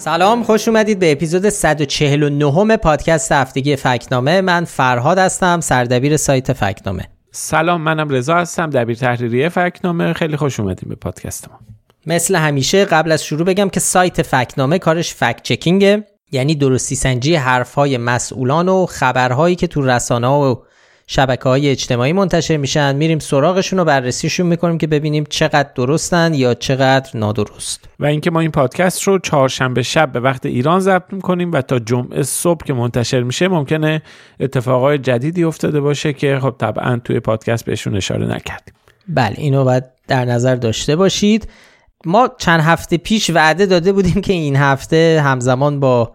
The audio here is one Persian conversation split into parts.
سلام خوش اومدید به اپیزود 149 پادکست هفتگی فکنامه. من فرهاد هستم سردبیر سایت فکنامه. سلام منم رضا هستم دبیر تحریریه فکنامه. خیلی خوش اومدیم به پادکست ما. مثل همیشه قبل از شروع بگم که سایت فکنامه کارش فکت چکینگه. یعنی درستی سنجی حرفهای مسئولان و خبرهایی که تو رسانه و شبکه های اجتماعی منتشر میشن. میریم سراغشون و بررسیشون می‌کنیم که ببینیم چقدر درستن یا چقدر نادرست. و اینکه ما این پادکست رو چهارشنبه شب به وقت ایران ضبط می‌کنیم و تا جمعه صبح که منتشر میشه ممکنه اتفاقای جدیدی افتاده باشه که خب طبعا توی پادکست بهشون اشاره نکردیم. بله اینو باید در نظر داشته باشید. ما چند هفته پیش وعده داده بودیم که این هفته همزمان با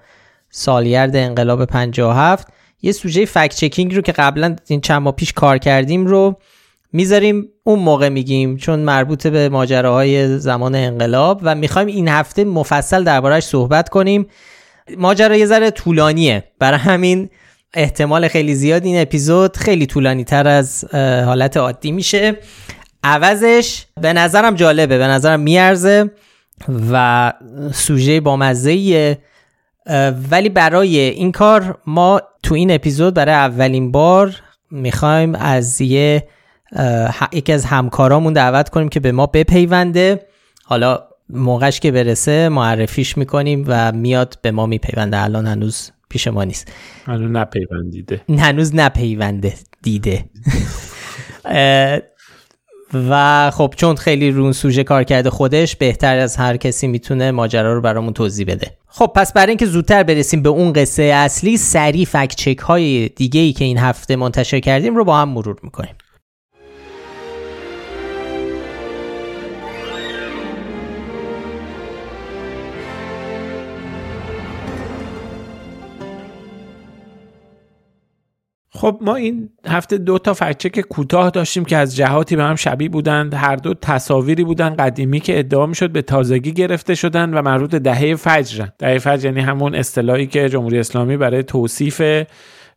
سالگرد انقلاب 57 یه سوژه فکت چکینگ رو که قبلا این چند ماه پیش کار کردیم رو می‌ذاریم اون موقع میگیم چون مربوط به ماجراهای زمان انقلاب و می‌خوایم این هفته مفصل دربارهش صحبت کنیم. ماجرا یه ذره طولانیه. برای همین احتمال خیلی زیاد این اپیزود خیلی طولانی تر از حالت عادی میشه. عوضش به نظرم جالبه به نظرم میارزه و سوژه با مزه ولی برای این کار ما تو این اپیزود برای اولین بار می‌خوایم از یه یکی از همکارامون دعوت کنیم که به ما بپیونده. حالا موقعش که برسه معرفیش می‌کنیم و میاد به ما میپیونده. الان هنوز پیش ما نیست. هنوز نپیوندیده. هنوز نپیونده دیده. و خب چون خیلی رون سوژه کار کرده خودش بهتر از هر کسی می‌تونه ماجرا رو برامون توضیح بده. خب پس برای اینکه زودتر برسیم به اون قصه اصلی سریع فکت چک های دیگه ای که این هفته منتشر کردیم رو با هم مرور می‌کنیم. خب ما این هفته دو تا فکچک کوتاه داشتیم که از جهاتی به هم شبیه بودند. هر دو تصاویری بودن قدیمی که ادعا می‌شد به تازگی گرفته شدن و مربوط دهه فجر. دهه فجر یعنی همون اصطلاحی که جمهوری اسلامی برای توصیف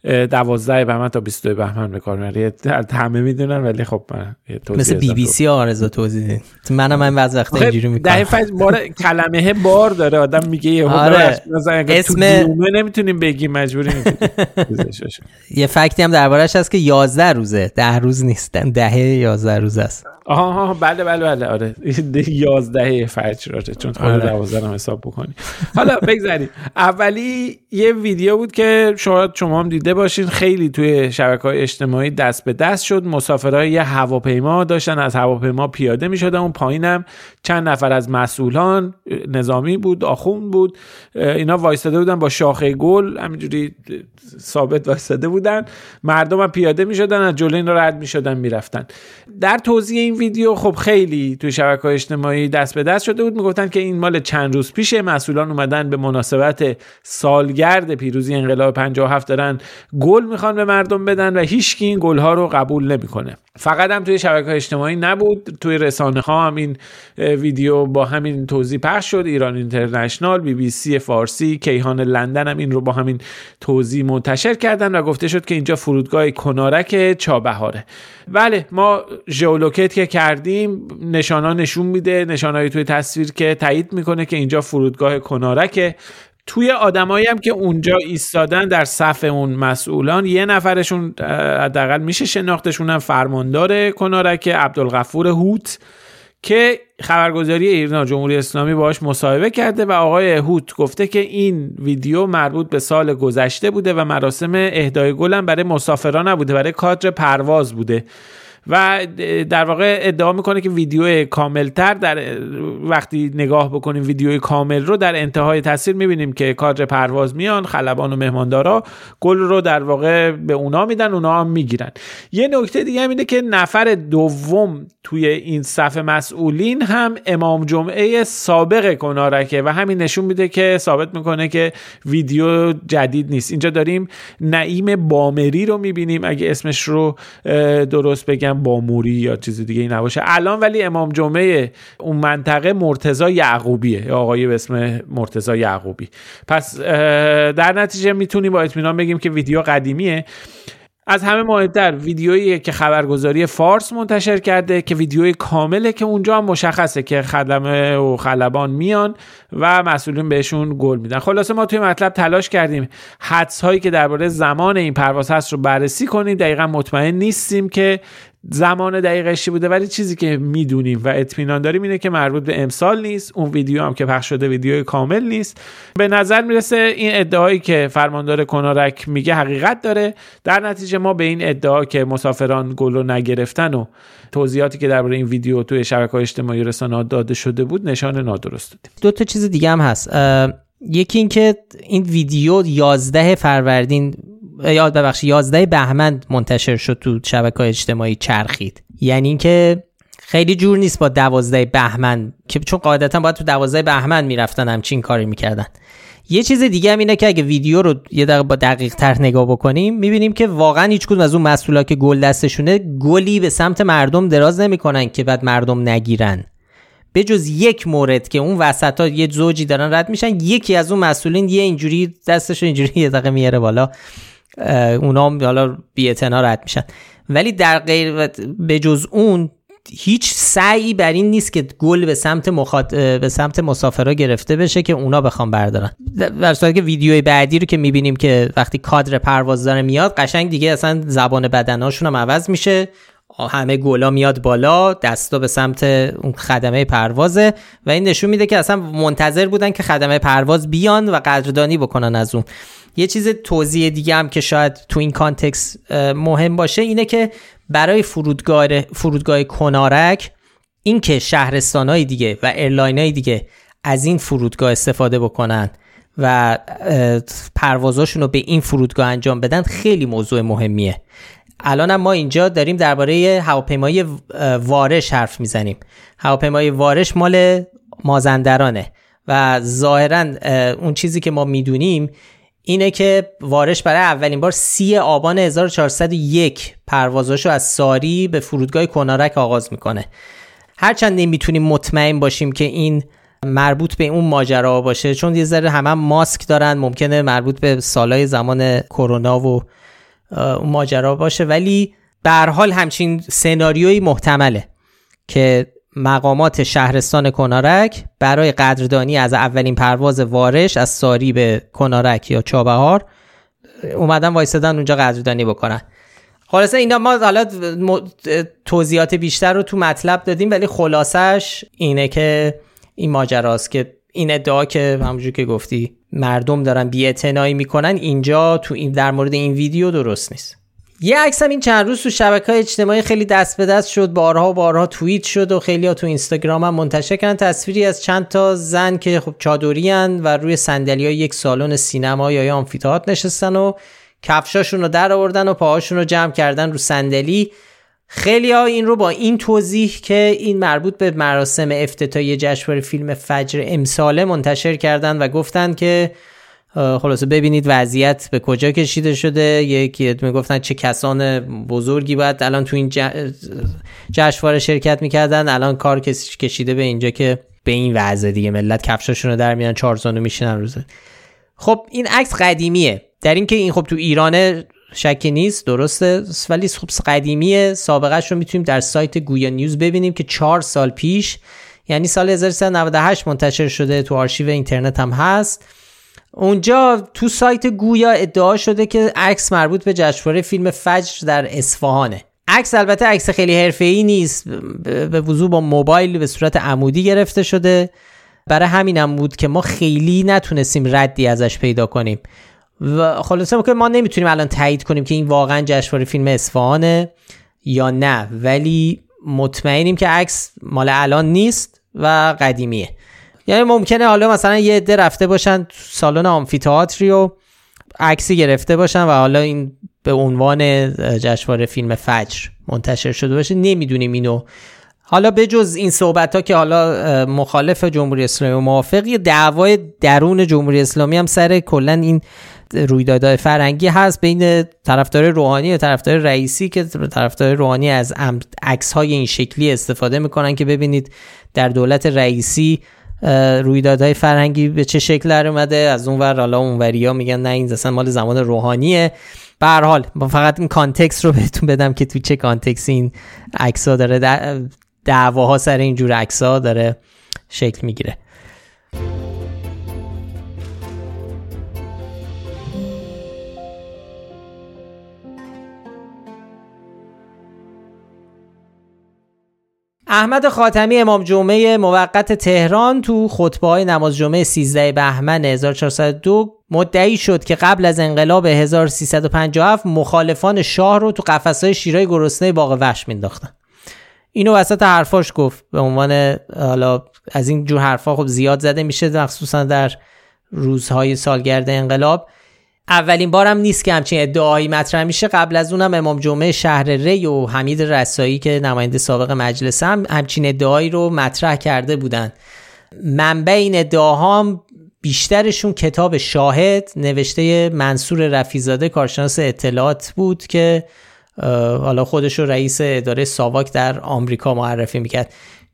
دوازده بهمن تا 22 بهمن به کار می‌بره همه می‌دونن ولی خب من مثل بی بی سی آرزو توضیح منم این بعض وقتا اینجوری می‌کنم. ده فجر بار کلمه بار داره. آدم میگه یه آره. اسم نمی‌تونیم بگیم مجبوری یه فکتی هم دربارش هست که 11 روزه. ده روز نیستن. دهه 11 روز است. آها بله بله بله. آره. 11 فجر. آره چون خود آره. 12 هم حساب بکنی. حالا بگذاریم. اولی یه ویدیو بود که شاید شما هم دیده باشین. خیلی توی شبکه های اجتماعی دست به دست شد. مسافرهای یه هواپیما داشتن. از هواپیما پیاده می شدن اون پایینم چند نفر از مسئولان نظامی بود آخون بود. اینا وایستاده بودن با شاخه گل. همینجوری ثابت وایستاده بودن. مردم هم پیاده می شدن از جلوی اینا رد می شدن می رفتن در توضیح این ویدیو خب خیلی توی شبکه های اجتماعی دست به دست شده بود. می‌گفتن که این مال چند روز پیشه. مسئولان اومدن به مناسبت سالگرد پیروزی انقلاب 57 دارن گل می‌خوان به مردم بدن و هیچکی این گل ها رو قبول نمی‌کنه. فقط هم توی شبکه اجتماعی نبود. توی رسانه ها هم این ویدیو با همین توضیح پخش شد. ایران اینترنشنال بی بی سی فارسی کیهان لندن هم این رو با همین توضیح منتشر کردن و گفته شد که اینجا فرودگاه کنارک چابهاره. بله ما ژئولوکیت که کردیم نشانا نشون میده نشانهایی توی تصویر که تایید می‌کنه که اینجا فرودگاه کنارک توی آدمایی هم که اونجا ایستادن در صف اون مسئولان یه نفرشون حداقل میشه شناختشون هم فرماندار کنارک عبدالغفور هوت که خبرگزاری ایرنا جمهوری اسلامی باش مصاحبه کرده و آقای هوت گفته که این ویدیو مربوط به سال گذشته بوده و مراسم اهدای گل برای مسافران نبوده برای کادر پرواز بوده. و در واقع ادعا می‌کنه که ویدیو کاملتر در وقتی نگاه بکنیم ویدیو کامل رو در انتهای تصویر می‌بینیم که کادر پرواز میان خلبان و مهماندارا گل رو در واقع به اونا میدن اونا هم می‌گیرن. یه نکته دیگه هم اینه که نفر دوم توی این صف مسئولین هم امام جمعه سابق کنارکه و همین نشون میده که ثابت می‌کنه که ویدیو جدید نیست. اینجا داریم نعیم بامری رو می‌بینیم. اگه اسمش رو درست بگم با موری یا چیز دیگه ای نباشه. الان ولی امام جمعه اون منطقه مرتزا یعقوبیه. آقای به اسم مرتزا یعقوبی. پس در نتیجه می‌تونیم با اطمینان بگیم که ویدیو قدیمیه. از همه مهمتر ویدیویی که خبرگزاری فارس منتشر کرده که ویدیوی کامله که اونجا هم مشخصه که خدمه و خلبان میان و مسئولین بهشون گل میدن. خلاصه ما توی مطلب تلاش کردیم حدس هایی که درباره زمان این پرواز هست رو بررسی کنیم. دقیقا مطمئن نیستیم که زمان دقیقش بوده؟ ولی چیزی که می‌دونیم و اطمینان داریم اینه که مربوط به امسال نیست. اون ویدیو هم که پخش شده ویدیو کامل نیست. به نظر می‌رسه این ادعایی که فرماندار کنارک میگه حقیقت داره. در نتیجه ما به این ادعا که مسافران گلو نگرفتن و توضیحاتی که درباره این ویدیو توی شبکه های اجتماعی رسانه‌ها داده شده بود نشان نادرست دادیم دو تا چیز دیگه هم هست. یکی اینکه این ویدیو 11 فروردین یاد ببخشید 11 بهمن منتشر شد تو شبکه اجتماعی چرخید. یعنی اینکه خیلی جور نیست با 12 بهمن که چون قاعدتا باید تو 12 بهمن می‌رفتن همچین کاری می‌کردن. یه چیز دیگه هم اینه که اگه ویدیو رو یه دقیقه با دقیق تر نگاه بکنیم می‌بینیم که واقعا هیچ کدوم از اون مسئولا که گل دستشونه گلی به سمت مردم دراز نمی‌کنن که بعد مردم نگیرن. به جز یک مورد که اون وسط ها یه زوجی دارن رد میشن یکی از اون مسئولین یه اینجوری دستش اینجوری یه دقیقه میاره بالا. اونا حالا بی رد میشن. ولی در غیر به جز اون هیچ سعی بر این نیست که گل به سمت مخاط... به سمت مسافرها گرفته بشه که اونا بخوام بردارن. در صورتی که ویدیوی بعدی رو که می‌بینیم که وقتی کادر پرواز داره میاد قشنگ دیگه اصلا زبان بدناشون هم عوض میشه. همه گلا میاد بالا دستا به سمت اون خدمه پروازه و این نشون میده که اصلا منتظر بودن که خدمه پرواز بیان و قدردانی بکنن از اون. یه چیز توضیح دیگه هم که شاید تو این کانتکس مهم باشه اینه که برای فرودگاه فرودگاه کنارک اینکه شهرستانهای دیگه و های دیگه از این فرودگاه استفاده بکنن و پروازاشون رو به این فرودگاه انجام بدن خیلی موضوع مهمیه. الان ما اینجا داریم درباره هواپیمای وارش حرف می‌زنیم. هواپیمای وارش مال مازندرانه و ظاهرا اون چیزی که ما می‌دونیم اینه که وارش برای اولین بار سی آبان 1401 پروازاشو از ساری به فرودگاه کنارک آغاز می‌کنه. هرچند نمی‌تونیم مطمئن باشیم که این مربوط به اون ماجرا باشه چون یه ذره همه هم ماسک دارن ممکنه مربوط به سالهای زمان کرونا و اون ماجرا باشه. ولی به حال همچین سناریویی محتمله که مقامات شهرستان کنارک برای قدردانی از اولین پرواز وارش از ساری به کنارک یا چابهار. اومدن وایستدن اونجا قدردانی بکنن. خلاصه اینا ما حالا توضیحات بیشتر رو تو مطلب دادیم ولی خلاصش اینه که این ماجراست که این ادعا که همونجور که گفتی مردم دارن بی‌اعتنایی می‌کنن اینجا تو این در مورد این ویدیو درست نیست. یه عکس هم این چند روز تو شبکه های اجتماعی خیلی دست به دست شد بارها و بارها توییت شد و خیلی ها تو اینستاگرام هم منتشر کردن. تصویری از چند تا زن که خب چادری و روی صندلی های یک سالن سینما یا آمفیتئاتر نشستن و کفشاشون رو در آوردن و پاهاشون رو جمع کردن رو صندلی. خیلی ها این رو با این توضیح که این مربوط به مراسم افتتاحیه جشنواره فیلم فجر امساله منتشر کردن و گفتند که خلاصه ببینید وضعیت به کجا کشیده شده. یکی می‌گفتن چه کسان بزرگی باید الان تو این جشنواره شرکت می‌کردن. الان کار کشیده به اینجا که به این وضع دیگه. ملت کفشاشون رو در میان چهار زانو میشینن روزه خب این عکس قدیمیه. در اینکه این خب تو ایران شکی نیست درسته. ولی خب قدیمیه. سابقهش رو می‌تونیم در سایت گویا نیوز ببینیم که چهار سال پیش یعنی سال 1398 منتشر شده تو آرشیو اینترنت هم هست. اونجا تو سایت گویا ادعا شده که عکس مربوط به جشنواره فیلم فجر در اصفهانه. عکس البته عکس خیلی حرفه‌ای نیست به وضوع با موبایل به صورت عمودی گرفته شده. برای همینم بود که ما خیلی نتونستیم ردی ازش پیدا کنیم. و خلاصه که ما نمی‌تونیم الان تایید کنیم که این واقعا جشنواره فیلم اصفهانه یا نه. ولی مطمئنیم که عکس مال الان نیست و قدیمیه. یعنی ممکنه حالا مثلا یه عده رفته باشن سالن آمفیتئاتری و عکسی گرفته باشن و حالا این به عنوان جشنواره فیلم فجر منتشر شده باشه. نمی‌دونیم اینو. حالا به جز این صحبت ها که حالا مخالف جمهوری اسلامی و موافق یه دعوای درون جمهوری اسلامی هم سر کلا این رویدادهای فرهنگی هست بین طرفدار روحانی و طرفدار رئیسی که طرفدار روحانی از عکس های این شکلی استفاده می‌کنن که ببینید در دولت رئیسی رویدادهای فرهنگی به چه شکل در اومده؟ از اون ور حالا اونوریا میگن نه این اصلا مال زمان روحانیه. به هر حال فقط این context رو بهتون بدم که تو چه context این عکس داره دعواها سر اینجور عکس داره شکل می‌گیره. احمد خاتمی امام جمعه موقت تهران تو خطبه های نماز جمعه 13 بهمن 1402 مدعی شد که قبل از انقلاب 1357 مخالفان شاه رو تو قفسهای شیرای گرسنه باغ وحش مینداختن اینو وسط حرفاش گفت به عنوان حالا از این جور حرفا خب زیاد زده میشه مخصوصا در روزهای سالگرد انقلاب. اولین بارم نیست که همچین ادعایی مطرح میشه. قبل از اونم امام جمعه شهر ری و حمید رسایی که نماینده سابق مجلس هم همچین ادعایی رو مطرح کرده بودن. منبع این ادعاها بیشترشون کتاب شاهد نوشته منصور رفیزاده کارشناس اطلاعات بود که حالا خودش رو رئیس اداره ساواک در آمریکا معرفی می‌کرد.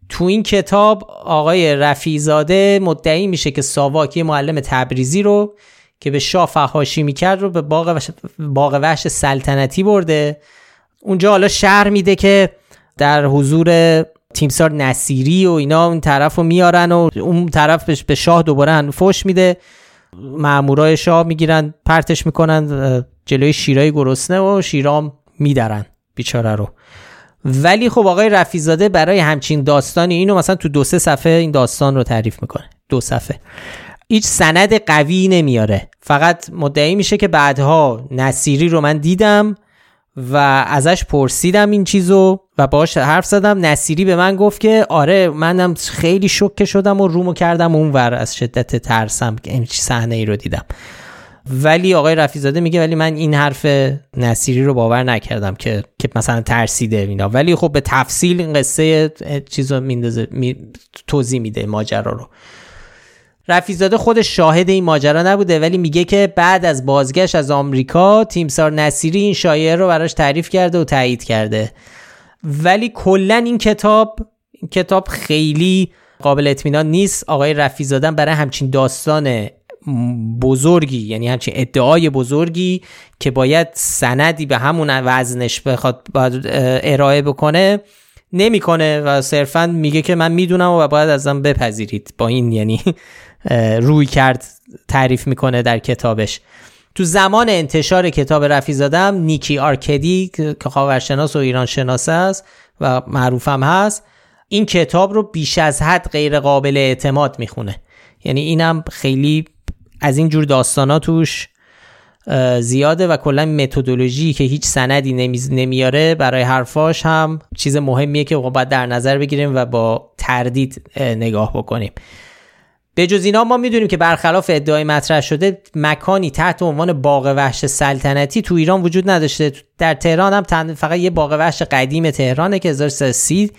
تو این کتاب آقای رفیزاده مدعی میشه که ساواک یه معلم تبریزی رو که به شاه فحاشی می‌کرد رو به باغ وحش, باغ وحش سلطنتی برده. اونجا حالا شهر میده که در حضور تیمسار نصیری و اینا اون طرف رو میارن و اون طرف به شاه دوباره فوش میده. مامورای شاه می‌گیرن پرتش می‌کنن جلوی شیرای گرسنه و شیرام میدارن بیچاره رو. ولی خب آقای رفیزاده برای همچین داستانی اینو مثلا تو دو سه صفحه این داستان رو تعریف می‌کنه. دو صفحه. هیچ سند قوی نمیاره. فقط مدعی میشه که بعدها نصیری رو من دیدم و ازش پرسیدم این چیزو و باش حرف زدم. نصیری به من گفت که آره منم خیلی شوکه شدم و رومو کردم اونور از شدت ترسم که این صحنه ای رو دیدم. ولی آقای رفیزاده میگه ولی من این حرف نصیری رو باور نکردم که که مثلا ترسیده اینا. ولی خب به تفصیل این قصه چیزو میندازه می... توضیح میده ماجرا رو. رفیزاده خودش شاهد این ماجرا نبوده ولی میگه که بعد از بازگشت از آمریکا تیمسار نصیری این شایعه رو براش تعریف کرده و تایید کرده. ولی کلا این کتاب این کتاب خیلی قابل اطمینان نیست. آقای رفیزاده برای همچین داستان بزرگی یعنی همچین ادعای بزرگی که باید سندی به همون وزنش بخواد ارائه بکنه نمی‌کنه. و صرفا میگه که من می‌دونم و باید ازم بپذیرید. با این یعنی روی کرد تعریف می‌کنه در کتابش. تو زمان انتشار کتاب رفیزادم نیکی آرکدی که خاورشناس و ایران شناس است و معروفم هست این کتاب رو بیش از حد غیر قابل اعتماد می‌خونه. یعنی اینم خیلی از این جور داستانا توش زیاده و کلا متدولوژی که هیچ سندی نمیاره برای حرفاش هم چیز مهمیه که باید در نظر بگیریم و با تردید نگاه بکنیم. به جز اینا ما می‌دونیم که برخلاف ادعای مطرح شده مکانی تحت عنوان باغ وحش سلطنتی تو ایران وجود نداشته. در تهران هم فقط یه باغ وحش قدیم تهرانه که 1330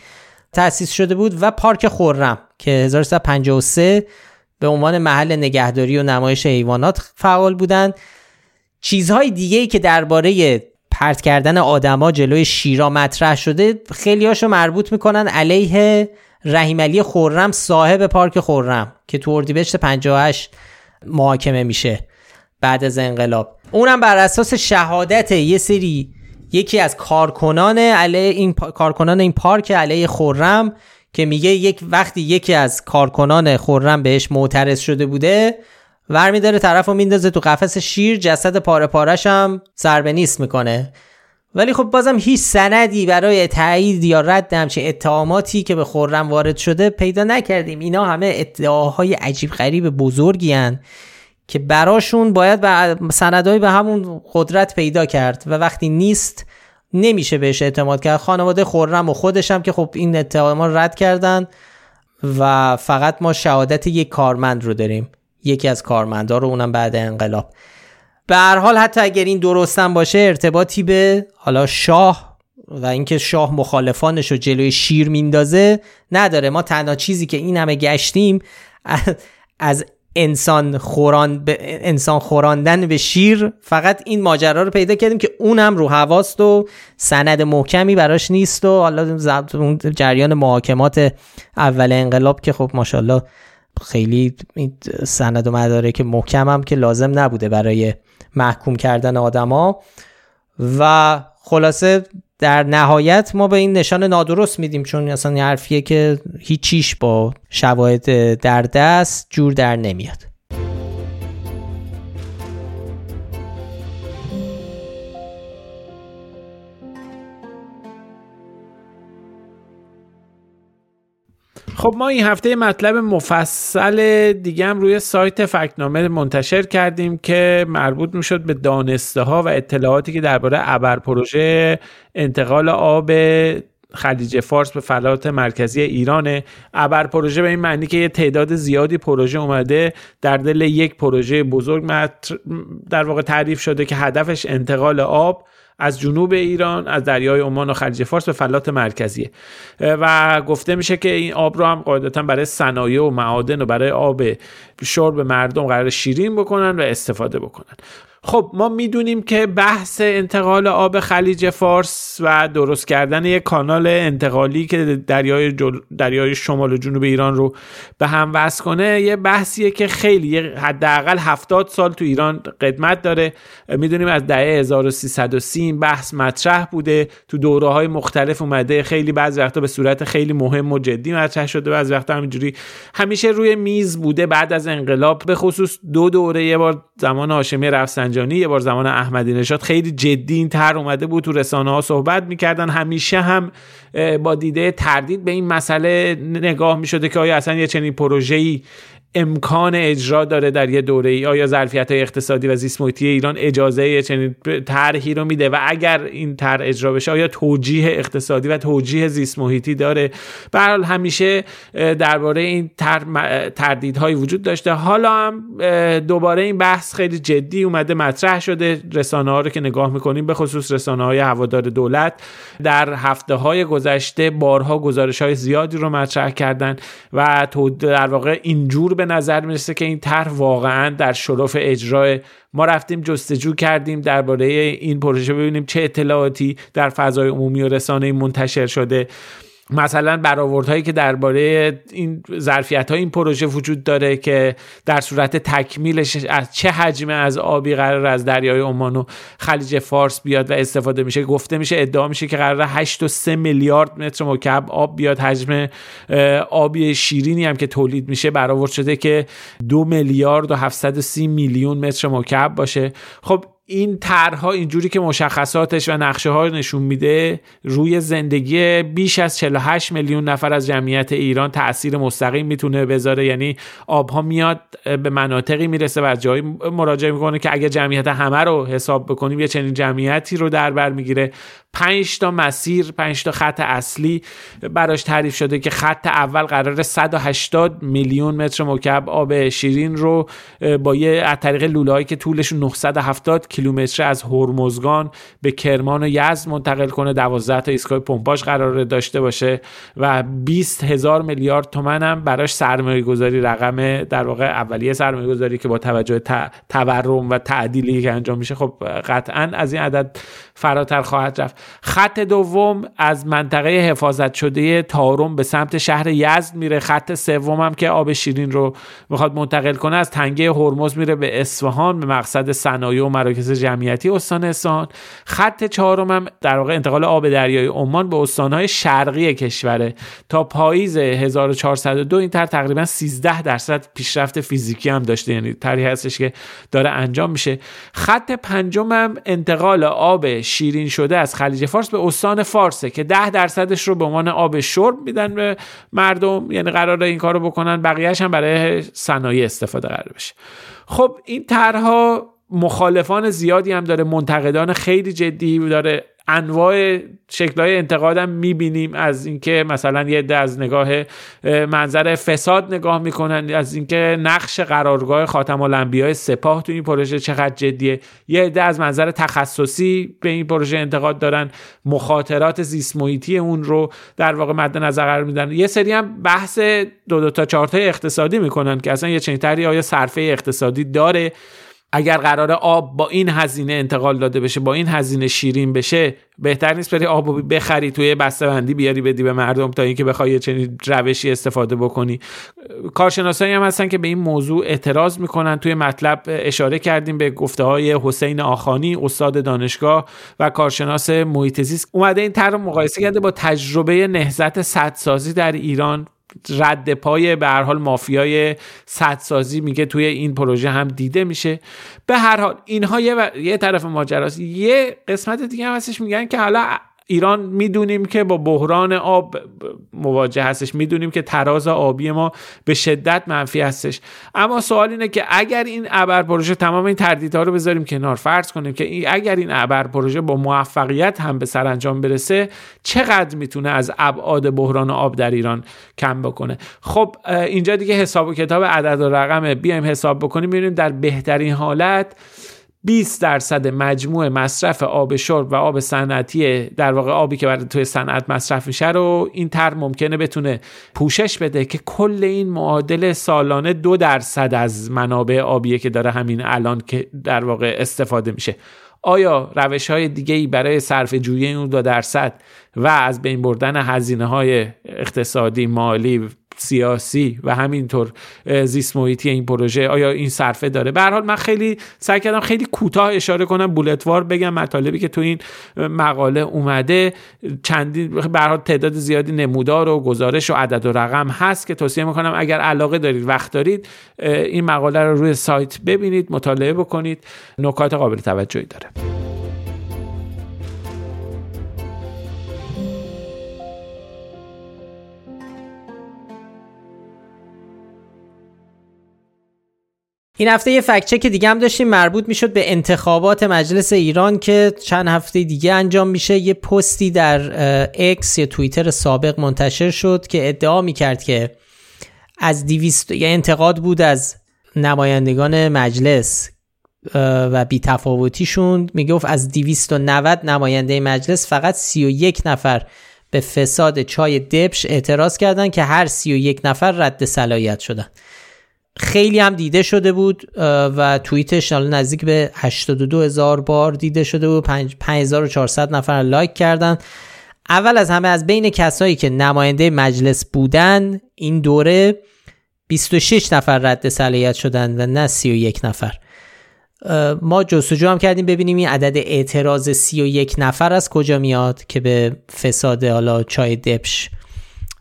تأسیس شده بود و پارک خورم که 1353 به عنوان محل نگهداری و نمایش حیوانات فعال بودند چیزهای دیگه ای که درباره پرت کردن آدما جلوی شیرا مطرح شده خیلی هاشو مربوط می‌کنن علیه رحیم علی خورم صاحب پارک خورم که تو اردیبهشت 58 محاکمه میشه بعد از انقلاب. اونم بر اساس شهادت یه سری یکی از کارکنان علیه این کارکنان این پارک علیه خورم که میگه یک وقتی یکی از کارکنان خورم بهش معترض شده بوده ور میداره طرف رو میندازه تو قفس شیر جسد پاره پارش هم سر نیست می‌کنه. ولی خب بازم هیچ سندی برای تایید یا رد همچین اتهاماتی که به خورم وارد شده پیدا نکردیم. اینا همه ادعاهای عجیب غریب بزرگی هن که براشون باید سندهایی به همون قدرت پیدا کرد و وقتی نیست نمیشه بهش اعتماد کرد. خانواده خورم و خودشم که خب این اتهامات رد کردن و فقط ما شهادت یک کارمند رو داریم. یکی از کارمندا رو اونم بعد انقلاب. به هر حال حتی اگر این درستم باشه ارتباطی به حالا شاه و اینکه شاه مخالفانش رو جلوی شیر میندازه نداره. ما تنها چیزی که این همه گشتیم از انسان خوران به انسان خوراندن به شیر فقط این ماجرا رو پیدا کردیم که اونم رو هواست و سند محکمی براش نیست و حالا جریان محاکمات اول انقلاب که خب ماشاءالله خیلی سند و مداره که محکم هم که لازم نبوده برای محکوم کردن آدما و خلاصه در نهایت ما به این نشان نادرست میدیم چون اصلا حرفیه که هیچیش با شواهد در دست جور در نمیاد. خب ما این هفته مطلب مفصل دیگه هم روی سایت فکنامه منتشر کردیم که مربوط می‌شد به دانسته ها و اطلاعاتی که درباره ابر پروژه انتقال آب خلیج فارس به فلات مرکزی ایرانه. ابر پروژه به این معنی که یه تعداد زیادی پروژه اومده در دل یک پروژه بزرگ در واقع تعریف شده که هدفش انتقال آب از جنوب ایران از دریای عمان و خلیج فارس به فلات مرکزیه. و گفته میشه که این آب رو هم قاعدتا برای صنایع و معادن و برای آب شرب مردم قرار شیرین بکنن و استفاده بکنن. خب ما می‌دونیم که بحث انتقال آب خلیج فارس و درست کردن یک کانال انتقالی که دریای, دریای شمال و جنوب ایران رو به هم وصل کنه یه بحثیه که خیلی حداقل 70 سال تو ایران قدمت داره. می‌دونیم از دهه 1330 این بحث مطرح بوده. تو دوره های مختلف اومده. خیلی بعضی وقتا به صورت خیلی مهم و جدی مطرح شده. بعضی وقتا همینجوری همیشه روی میز بوده بعد از انقلاب. به خصوص دو دوره یه بار زمان هاشمی رفسنجانی یه بار زمان احمدی نژاد خیلی جدی این تر اومده بود تو رسانه ها صحبت می‌کردن. همیشه هم با دیده تردید به این مسئله نگاه می‌شده که آیا اصلا یه چنین پروژه‌ای امکان اجرا داره در یه دوره ای آیا ظرفیت های اقتصادی و زیست ایران اجازه چنین طرحی رو میده؟ و اگر این طرح اجرا بشه آیا توجیه اقتصادی و توجیه زیست محیطی داره؟ به همیشه درباره این تردیدهایی وجود داشته. حالا هم دوباره این بحث خیلی جدی اومده مطرح شده. رسانه ها رو که نگاه می‌کنیم به خصوص رسانه های هوادار دولت در هفته های گذشته بارها گزارش های زیادی رو مطرح کردن و در واقع اینجور به نظر می‌رسه که این طرح واقعا در شرف اجرای ما رفتیم جستجو کردیم درباره این پروژه. ببینیم چه اطلاعاتی در فضای عمومی و رسانه منتشر شده. مثلا برآوردهایی که درباره این ظرفیت های این پروژه وجود داره که در صورت تکمیلش از چه حجم از آبی قرار از دریای عمان و خلیج فارس بیاد و استفاده میشه. گفته میشه ادعا میشه که قرار 8 و 3 میلیارد متر مکعب آب بیاد. حجم آبی شیرینی هم که تولید میشه برآورد شده که دو میلیارد و 730 میلیون متر مکعب باشه. خب این طرحها اینجوری که مشخصاتش و نقشه ها نشون میده روی زندگی بیش از 48 میلیون نفر از جمعیت ایران تاثیر مستقیم می‌تونه بذاره. یعنی آبها میاد به مناطقی می‌رسه و از جایی مراجعه می‌کنه که اگه جمعیت همه رو حساب بکنیم یه چنین جمعیتی رو در بر می‌گیره. پنج تا مسیر پنج تا خط اصلی براش تعریف شده که خط اول قرار 180 میلیون متر مکعب آب شیرین رو با یه از طریق لوله‌ای که طولش 970 کیلومتر از هرمزگان به کرمان و یزد منتقل کنه. 12 تا ایستگاه پمپاژ قرار داشته باشه و 20 هزار میلیارد تومن هم براش سرمایه گذاری رقم در واقع اولیه سرمایه گذاری که با توجه تورم و تعدیلی که انجام میشه خب قطعا از این عدد فراتر خواهد رفت. خط دوم از منطقه حفاظت شده تارم به سمت شهر یزد میره. خط سوم هم که آب شیرین رو می‌خواد منتقل کنه از تنگه هرمز میره به اصفهان به مقصد صنایع و مراکز جمعیتی استان اصفهان. خط چهارم هم در واقع انتقال آب دریای عمان به استانهای شرقی کشوره. تا پاییز 1402 این تر تقریبا 13 درصد پیشرفت فیزیکی هم داشته. یعنی طرحی هستش که داره انجام میشه. خط پنجم هم انتقال آب شیرین شده از خلیج فارس به استان فارسه که 10 درصدش رو به عنوان آب شرب میدن به مردم. یعنی قرار این کارو بکنن. بقیهش هم برای صنایع استفاده قرار بشه. خب این طرحها مخالفان زیادی هم داره. منتقدان خیلی جدی داره. انواع شکلهای انتقادم می‌بینیم. از اینکه مثلا یه عده از نگاه منظر فساد نگاه می‌کنن از اینکه نقش قرارگاه خاتم الانبیاء سپاه تو این پروژه چقدر جدیه. یه عده از منظر تخصصی به این پروژه انتقاد دارن. مخاطرات زیست اون رو در واقع مد نظر قرار میدن. یه سری هم بحث دو دو تا چارت اقتصادی می‌کنن که اصلا یه چنین آیا صرفه اقتصادی داره؟ اگر قرار آب با این هزینه انتقال داده بشه با این هزینه شیرین بشه بهتر نیست بری آب بخری توی بندی بیاری بدی به مردم تا اینکه بخوای چنین روشی استفاده بکنی. کارشناسایی هم هستن که به این موضوع اعتراض می‌کنن. توی مطلب اشاره کردیم به گفته های حسین آخانی استاد دانشگاه و کارشناس محیط زیست اومده این طرح مقایسه کرده با تجربه نهضت سدسازی در ایران. رد پای به هر حال مافیای سدسازی میگه توی این پروژه هم دیده میشه. به هر حال اینها یه, یه طرف ماجراست. یه قسمت دیگه هم هستش میگن که حالا ایران می‌دونیم که با بحران آب مواجه هستش می‌دونیم که تراز آبی ما به شدت منفی هستش. اما سوال اینه که اگر این ابر پروژه تمام این تردیدها رو بذاریم کنار فرض کنیم که اگر این ابر پروژه با موفقیت هم به سرانجام برسه چقدر می‌تونه از ابعاد بحران آب در ایران کم بکنه؟ خب اینجا دیگه حساب و کتاب عدد و رقم بیایم حساب بکنیم می‌بینیم در بهترین حالت 20 درصد مجموع مصرف آب شرب و آب صنعتی در واقع آبی که برای توی صنعت مصرف میشه رو این تر ممکنه بتونه پوشش بده که کل این معادل سالانه دو درصد از منابع آبیه که داره همین الان که در واقع استفاده میشه. آیا روش های دیگه ای برای صرف جویی اون دو درصد و از بین بردن هزینه های اقتصادی مالی سیاسی و همینطور زیست محیطی این پروژه آیا این صرفه داره؟ به حال من خیلی سعی کردم خیلی کوتاه اشاره کنم بولتوار بگم مطالبی که تو این مقاله اومده. چندین به حال تعداد زیادی نمودار و گزارش و عدد و رقم هست که توصیه می‌کنم اگر علاقه دارید وقت دارید این مقاله رو روی سایت ببینید مطالعه بکنید. نکات قابل توجهی داره. این هفته یه فکچه که دیگه هم داشتیم. مربوط می‌شد به انتخابات مجلس ایران که چند هفته دیگه انجام میشه. یه پستی در اکس یا توییتر سابق منتشر شد که ادعا می‌کرد که از دیویست یا انتقاد بود از نمایندگان مجلس و بی تفاوتیشون می‌گفت از 290 نماینده مجلس فقط 31 نفر به فساد چای دبش اعتراض کردند که هر 31 نفر رد صلاحیت شدن خیلی هم دیده شده بود و توییتش نزدیک به 82 هزار بار دیده شده بود. 5400 نفر لایک کردن. اول از همه از بین کسایی که نماینده مجلس بودن این دوره 26 نفر رد صلاحیت شدن و نه 31 نفر. ما جستجو هم کردیم ببینیم این عدد اعتراض 31 نفر از کجا میاد که به فساد حالا چای دبش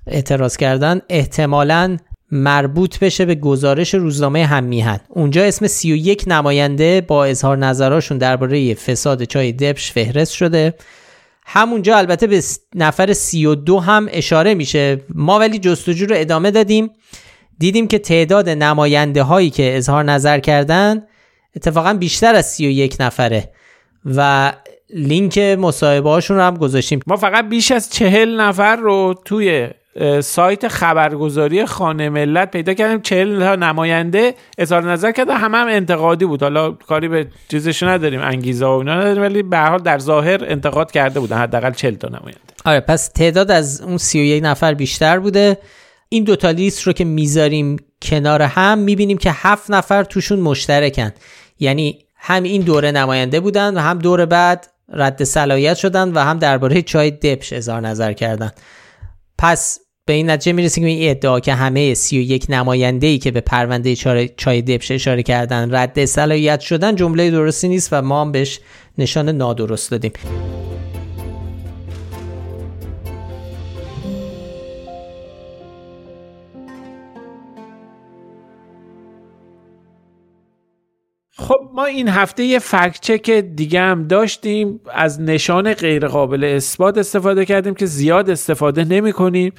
اعتراض کردن. احتمالاً مربوط بشه به گزارش روزنامه هم میهن اونجا اسم 31 نماینده با اظهار نظراشون درباره فساد چای دبش فهرست شده. همونجا البته به نفر 32 هم اشاره میشه. ما ولی جستجو رو ادامه دادیم. دیدیم که تعداد نماینده هایی که اظهار نظر کردن اتفاقا بیشتر از 31 نفره. و لینک مصاحبه هاشون رو هم گذاشتیم. ما فقط بیش از چهل نفر رو توی سایت خبرگزاری خانه ملت پیدا کردیم. چهل تا نماینده اظهار نظر کرده همه هم انتقادی بود. حالا کاری به چیزش نداریم انگیزه و اینا نداریم ولی به حال در ظاهر انتقاد کرده بودن حداقل 40 تا نماینده. آره پس تعداد از اون 31 نفر بیشتر بوده. این دوتا لیست رو که می‌ذاریم کنار هم می‌بینیم که هفت نفر توشون مشترکن. یعنی هم این دوره نماینده بودن و هم دور بعد رد صلاحیت شدن و هم درباره چای دپش اظهار نظر کردن. پس به این نتیجه می‌رسیم که این ادعا که همه 31 نماینده ای که به پرونده چای دبش اشاره کردن رد صلاحیت شدن جمله درستی نیست و ما هم بهش نشان نادرست دادیم. خب ما این هفته یه فکت چک دیگه هم داشتیم. از نشان غیرقابل اثبات استفاده کردیم که زیاد استفاده نمی کنیم.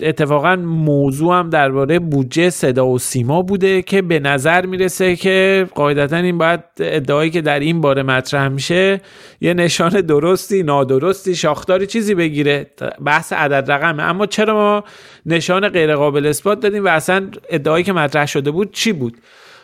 اتفاقا موضوع هم درباره بودجه صدا و سیما بوده که به نظر می‌رسه که قاعدتا این باید ادعایی که در این باره مطرح میشه یه نشان درستی نادرستی شاختاری چیزی بگیره. بحث عدد رقمه. اما چرا ما نشان غیرقابل اثبات دادیم و اصلا ادعایی که مطرح شده بود چی بود؟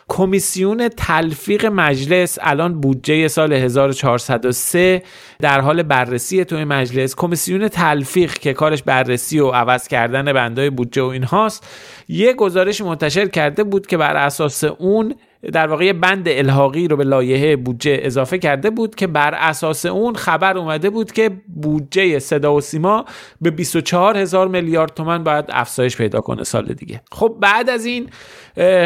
کمیسیون تلفیق مجلس الان بودجه سال 1403 در حال بررسی توی مجلس. کمیسیون تلفیق که کارش بررسی و عوض کردن بندای بودجه و اینهاست یه گزارش منتشر کرده بود که بر اساس اون در واقع بند الحاقی رو به لایحه بودجه اضافه کرده بود که بر اساس اون خبر اومده بود که بودجه صدا و سیما به 24 هزار میلیارد تومن باید افزایش پیدا کنه سال دیگه. خب بعد از این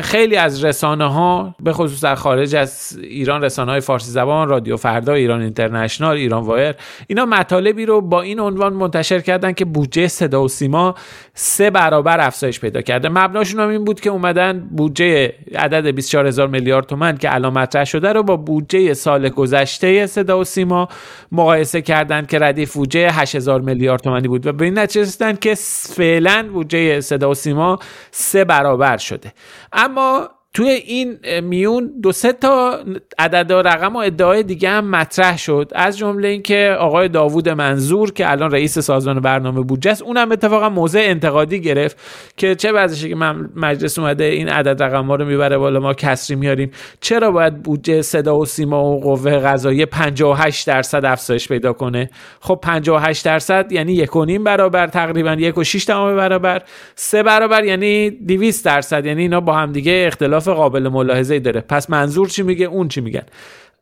خیلی از رسانه ها به خصوص در خارج از ایران رسانه های فارسی زبان رادیو فردا ایران اینترنشنال ایران وایر اینا مطالبی رو با این عنوان منتشر کردن که بودجه صدا و سیما سه برابر افزایش پیدا کرده. مبناشون هم این بود که اومدن بودجه عدد 24 هزار میلیارد تومن که الان مطرح شده رو با بودجه سال گذشته صدا و سیما مقایسه کردن که ردیف بودجه 8000 میلیارد تومانی بود و به این نتیجه که فعلا بودجه صدا و سیما سه برابر شده. اما توی این میون دو سه تا عدد و رقم و ادعای دیگه هم مطرح شد. از جمله اینکه آقای داوود منظور که الان رئیس سازمان برنامه بودجه است اونم اتفاقا موضع انتقادی گرفت که چه وضعشه که من مجلس اومده این عدد رقم ها رو می‌بره بالا ما کسری میاریم. چرا باید بودجه صدا و سیما و قوه قضاییه 58 درصد افزایش پیدا کنه؟ خب 58 درصد یعنی یک و نیم برابر تقریبا یک و 6 برابر. سه برابر یعنی 200 درصد. یعنی اینا با هم دیگه اختلاف قابل ملاحظه داره. پس منظور چی میگه؟ اون چی میگن.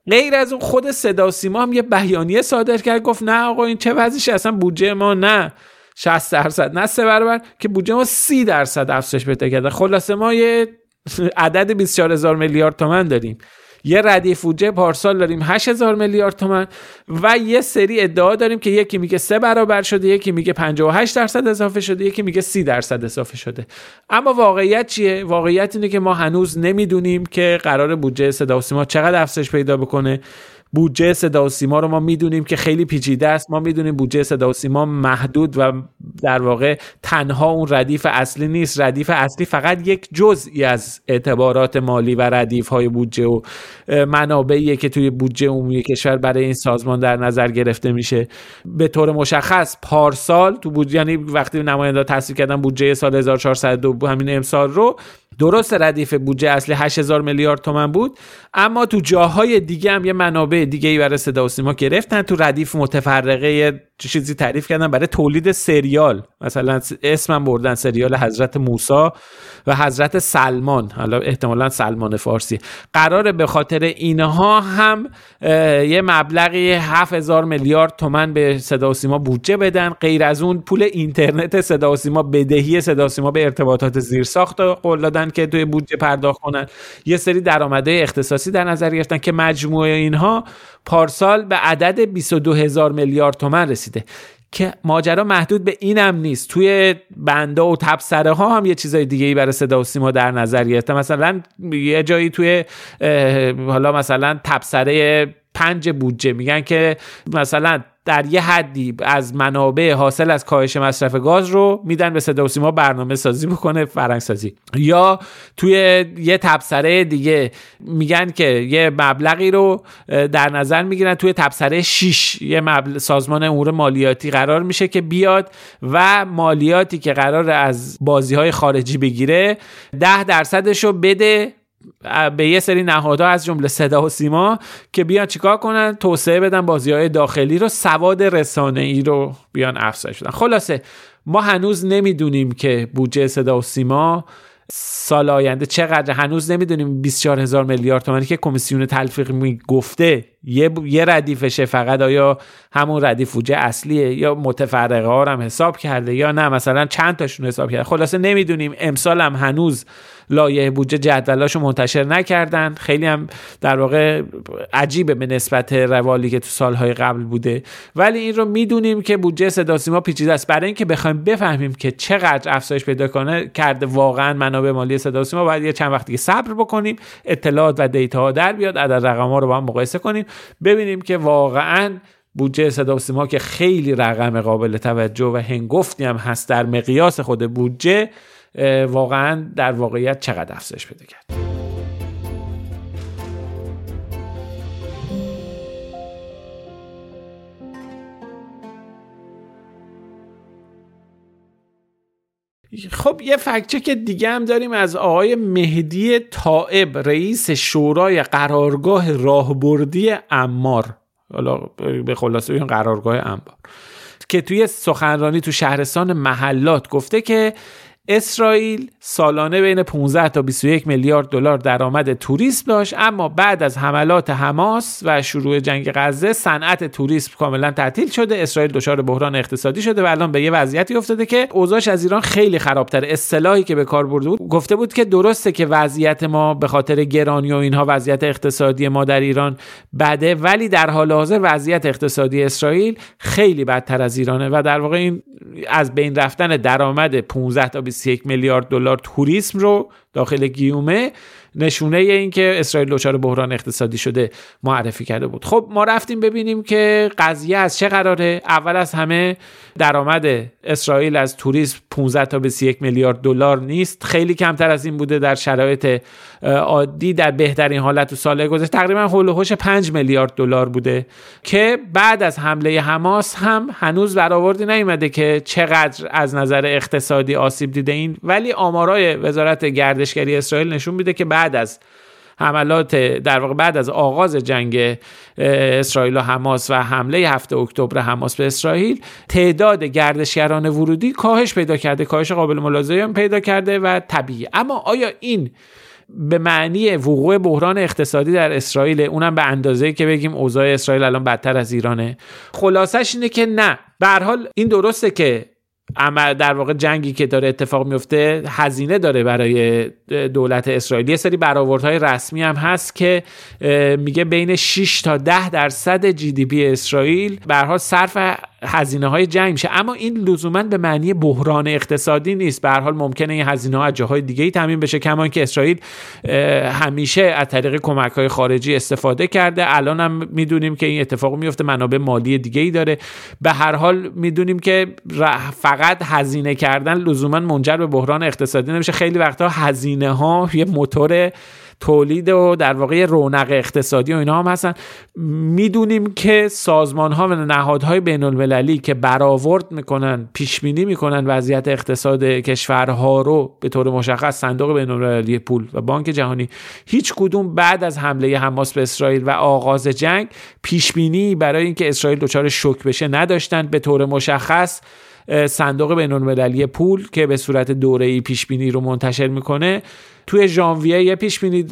غیر از اون خود صدا سیما هم یه بیانیه صادر کرد. گفت نه آقا این چه وضعیشه؟ اصلا بودجه ما نه. 60 درصد. نه سه برابر. که بودجه ما 30 درصد افزایش پیدا کرده. خلاصه ما یه عدد 24 هزار میلیارد تومن داریم. یه ردیف بودجه پارسال داریم 8000 میلیارد تومن و یه سری ادعا داریم که یکی میگه سه برابر شده یکی میگه 58 درصد اضافه شده یکی میگه 30 درصد اضافه شده. اما واقعیت چیه؟ واقعیت اینه که ما هنوز نمی‌دونیم که قرار بودجه صدا و چقدر افزایش پیدا بکنه. بودجه صدا و سیما رو ما می‌دونیم که خیلی پیچیده است. ما می‌دونیم بودجه صدا و سیما محدود و در واقع تنها اون ردیف اصلی نیست. ردیف اصلی فقط یک جزئی از اعتبارات مالی و ردیف های بودجه و منابعیه که توی بودجه عمومی کشور برای این سازمان در نظر گرفته میشه. به طور مشخص پارسال تو بود یعنی وقتی نماینده تصویب کردن بودجه سال 1402 همین امسال رو درست ردیف بودجه اصلی 8000 میلیارد تومن بود اما تو جاهای دیگه هم یه منابع دیگه ای برای صدا و سیما گرفتن تو ردیف متفرقه چیزی تعریف کردن؟ برای تولید سریال. مثلا اسمم بردن سریال حضرت موسی و حضرت سلمان. حالا احتمالا سلمان فارسی. قراره به خاطر اینها هم یه مبلغی 7000 میلیارد تومن به صدا و سیما بودجه بدن. غیر از اون پول اینترنت صدا و سیما بدهی صدا و سیما به ارتباطات زیرساخت قول دادن که توی بودجه پرداخت کنن. یه سری درآمدهای اختصاصی در نظر گرفتن که مجموعه اینها پارسال به عدد 22 هزار میلیارد تومن رسیده که ماجرا محدود به اینم نیست. توی بنده و تبصره ها هم یه چیزای دیگه ای برای صدا و سیما در نظر گرفته. مثلا یه جایی توی حالا مثلا تبصره پنج بودجه میگن که مثلا در یه حدی از منابع حاصل از کاهش مصرف گاز رو میدن به صدا و سیما برنامه سازی بکنه فرنگ سازی یا توی یه تبصره دیگه میگن که یه مبلغی رو در نظر می‌گیرن توی تبصره 6 یه مبل... سازمان امور مالیاتی قرار میشه که بیاد و مالیاتی که قرار از بازی های خارجی بگیره ده درصدش رو بده به یه سری نهادها از جمله صدا و سیما که بیان چیکار کنن؟ توسعه بدن بازی های داخلی رو سواد رسانه ای رو بیان افزایش بدن. خلاصه ما هنوز نمی‌دونیم که بودجه صدا و سیما سال آینده چقدر هنوز نمی‌دونیم 24 هزار میلیارد تومانی که کمیسیون تلفیق می‌گفته یه یه ردیفشه فقط آیا همون ردیف بودجه اصلیه یا متفرقه ها هم حساب کرده یا نه؟ مثلا چند تاشون حساب کرده؟ خلاصه نمی‌دونیم. امسال هم هنوز لایه بودجه جدولاشو منتشر نکردن. خیلی هم در واقع عجیبه به نسبت روالی که تو سالهای قبل بوده. ولی این رو می‌دونیم که بودجه صدا سیما پیچیده است. برای اینکه بخوایم بفهمیم که چقدر افزایش پیدا کنه کرده واقعا منابع مالی صدا سیما باید یه چند وقتی صبر بکنیم. اطلاعات و دیتا ها در بیاد. عدد رقم ها رو با هم مقایسه کنیم. ببینیم که واقعا بودجه صدا و سیما که خیلی رقم قابل توجه و هنگفتی هم هست در مقیاس خود بودجه واقعا در واقعیت چقدر افزایش پیدا کرد. خب یه فکچه که دیگه هم داریم از آقای مهدی طائب رئیس شورای قرارگاه راهبردی امار. حالا به خلاصه این قرارگاه انبار که توی سخنرانی تو شهرستان محلات گفته که اسرائیل سالانه بین 15 تا 21 میلیارد دلار درآمد توریسم داشت اما بعد از حملات حماس و شروع جنگ غزه صنعت توریسم کاملا تعطیل شده اسرائیل دچار بحران اقتصادی شده و الان به یه وضعیتی افتاده که اوضاعش از ایران خیلی خرابتر اصطلاحی که به کار برده بود گفته بود که درسته که وضعیت ما به خاطر گرانی و اینها وضعیت اقتصادی ما در ایران بده ولی در حال حاضر وضعیت اقتصادی اسرائیل خیلی بدتر از ایرانه و در واقع این از بین رفتن درآمد 15 تا 21 میلیارد دلار توریسم رو داخل گیومه. نشونه این که اسرائیل دچار بحران اقتصادی شده معرفی کرده بود. خب ما رفتیم ببینیم که قضیه از چه قراره. اول از همه درآمد اسرائیل از توریسم 15 تا 21 میلیارد دلار نیست. خیلی کمتر از این بوده در شرایط عادی در بهترین حالت و سال گذشته. تقریبا هول و 5 میلیارد دلار بوده که بعد از حمله حماس هم هنوز برآوردی نیومده که چقدر از نظر اقتصادی آسیب دیده این. ولی آمارای وزارت گردشگری اسرائیل نشون میده که بعد از حملات در واقع بعد از آغاز جنگ اسرائیل و حماس و حمله هفته اکتبر حماس به اسرائیل تعداد گردشگران ورودی کاهش پیدا کرده کاهش قابل ملاحظه‌ای پیدا کرده و طبیعی. اما آیا این به معنی وقوع بحران اقتصادی در اسرائیل اونم به اندازه که بگیم اوضاع اسرائیل الان بدتر از ایرانه؟ خلاصش اینه که نه. به حال این درسته که اما در واقع جنگی که داره اتفاق میفته هزینه داره برای دولت اسرائیل. یه سری برآوردهای رسمی هم هست که میگه بین 6 تا 10 درصد جی دی پی اسرائیل به صرف هزینه های جنگ میشه. اما این لزوما به معنی بحران اقتصادی نیست. به حال ممکنه این هزینه ها از جاهای دیگه ای تامین بشه. کما که اسرائیل همیشه از طریق کمک های خارجی استفاده کرده. الان هم می‌دونیم که این اتفاق میفته منابع مالی دیگه ای داره. به هر حال می‌دونیم که فقط هزینه کردن لزوما منجر به بحران اقتصادی نمیشه. خیلی وقتا هزینه ها یه موتور تولید و در واقع رونق اقتصادی و اینا هم هستن. می‌دونیم که سازمان ها و نهادهای بین المللی که برآورد می‌کنن پیش بینی می‌کنن وضعیت اقتصاد کشورها رو به طور مشخص صندوق بین المللی پول و بانک جهانی هیچ کدوم بعد از حمله حماس به اسرائیل و آغاز جنگ پیش بینی برای اینکه اسرائیل دچار شوک بشه نداشتن. به طور مشخص صندوق بین پول که به صورت دوره‌ای پیش بینی رو منتشر می‌کنه توی ژانویه یه پیش بینی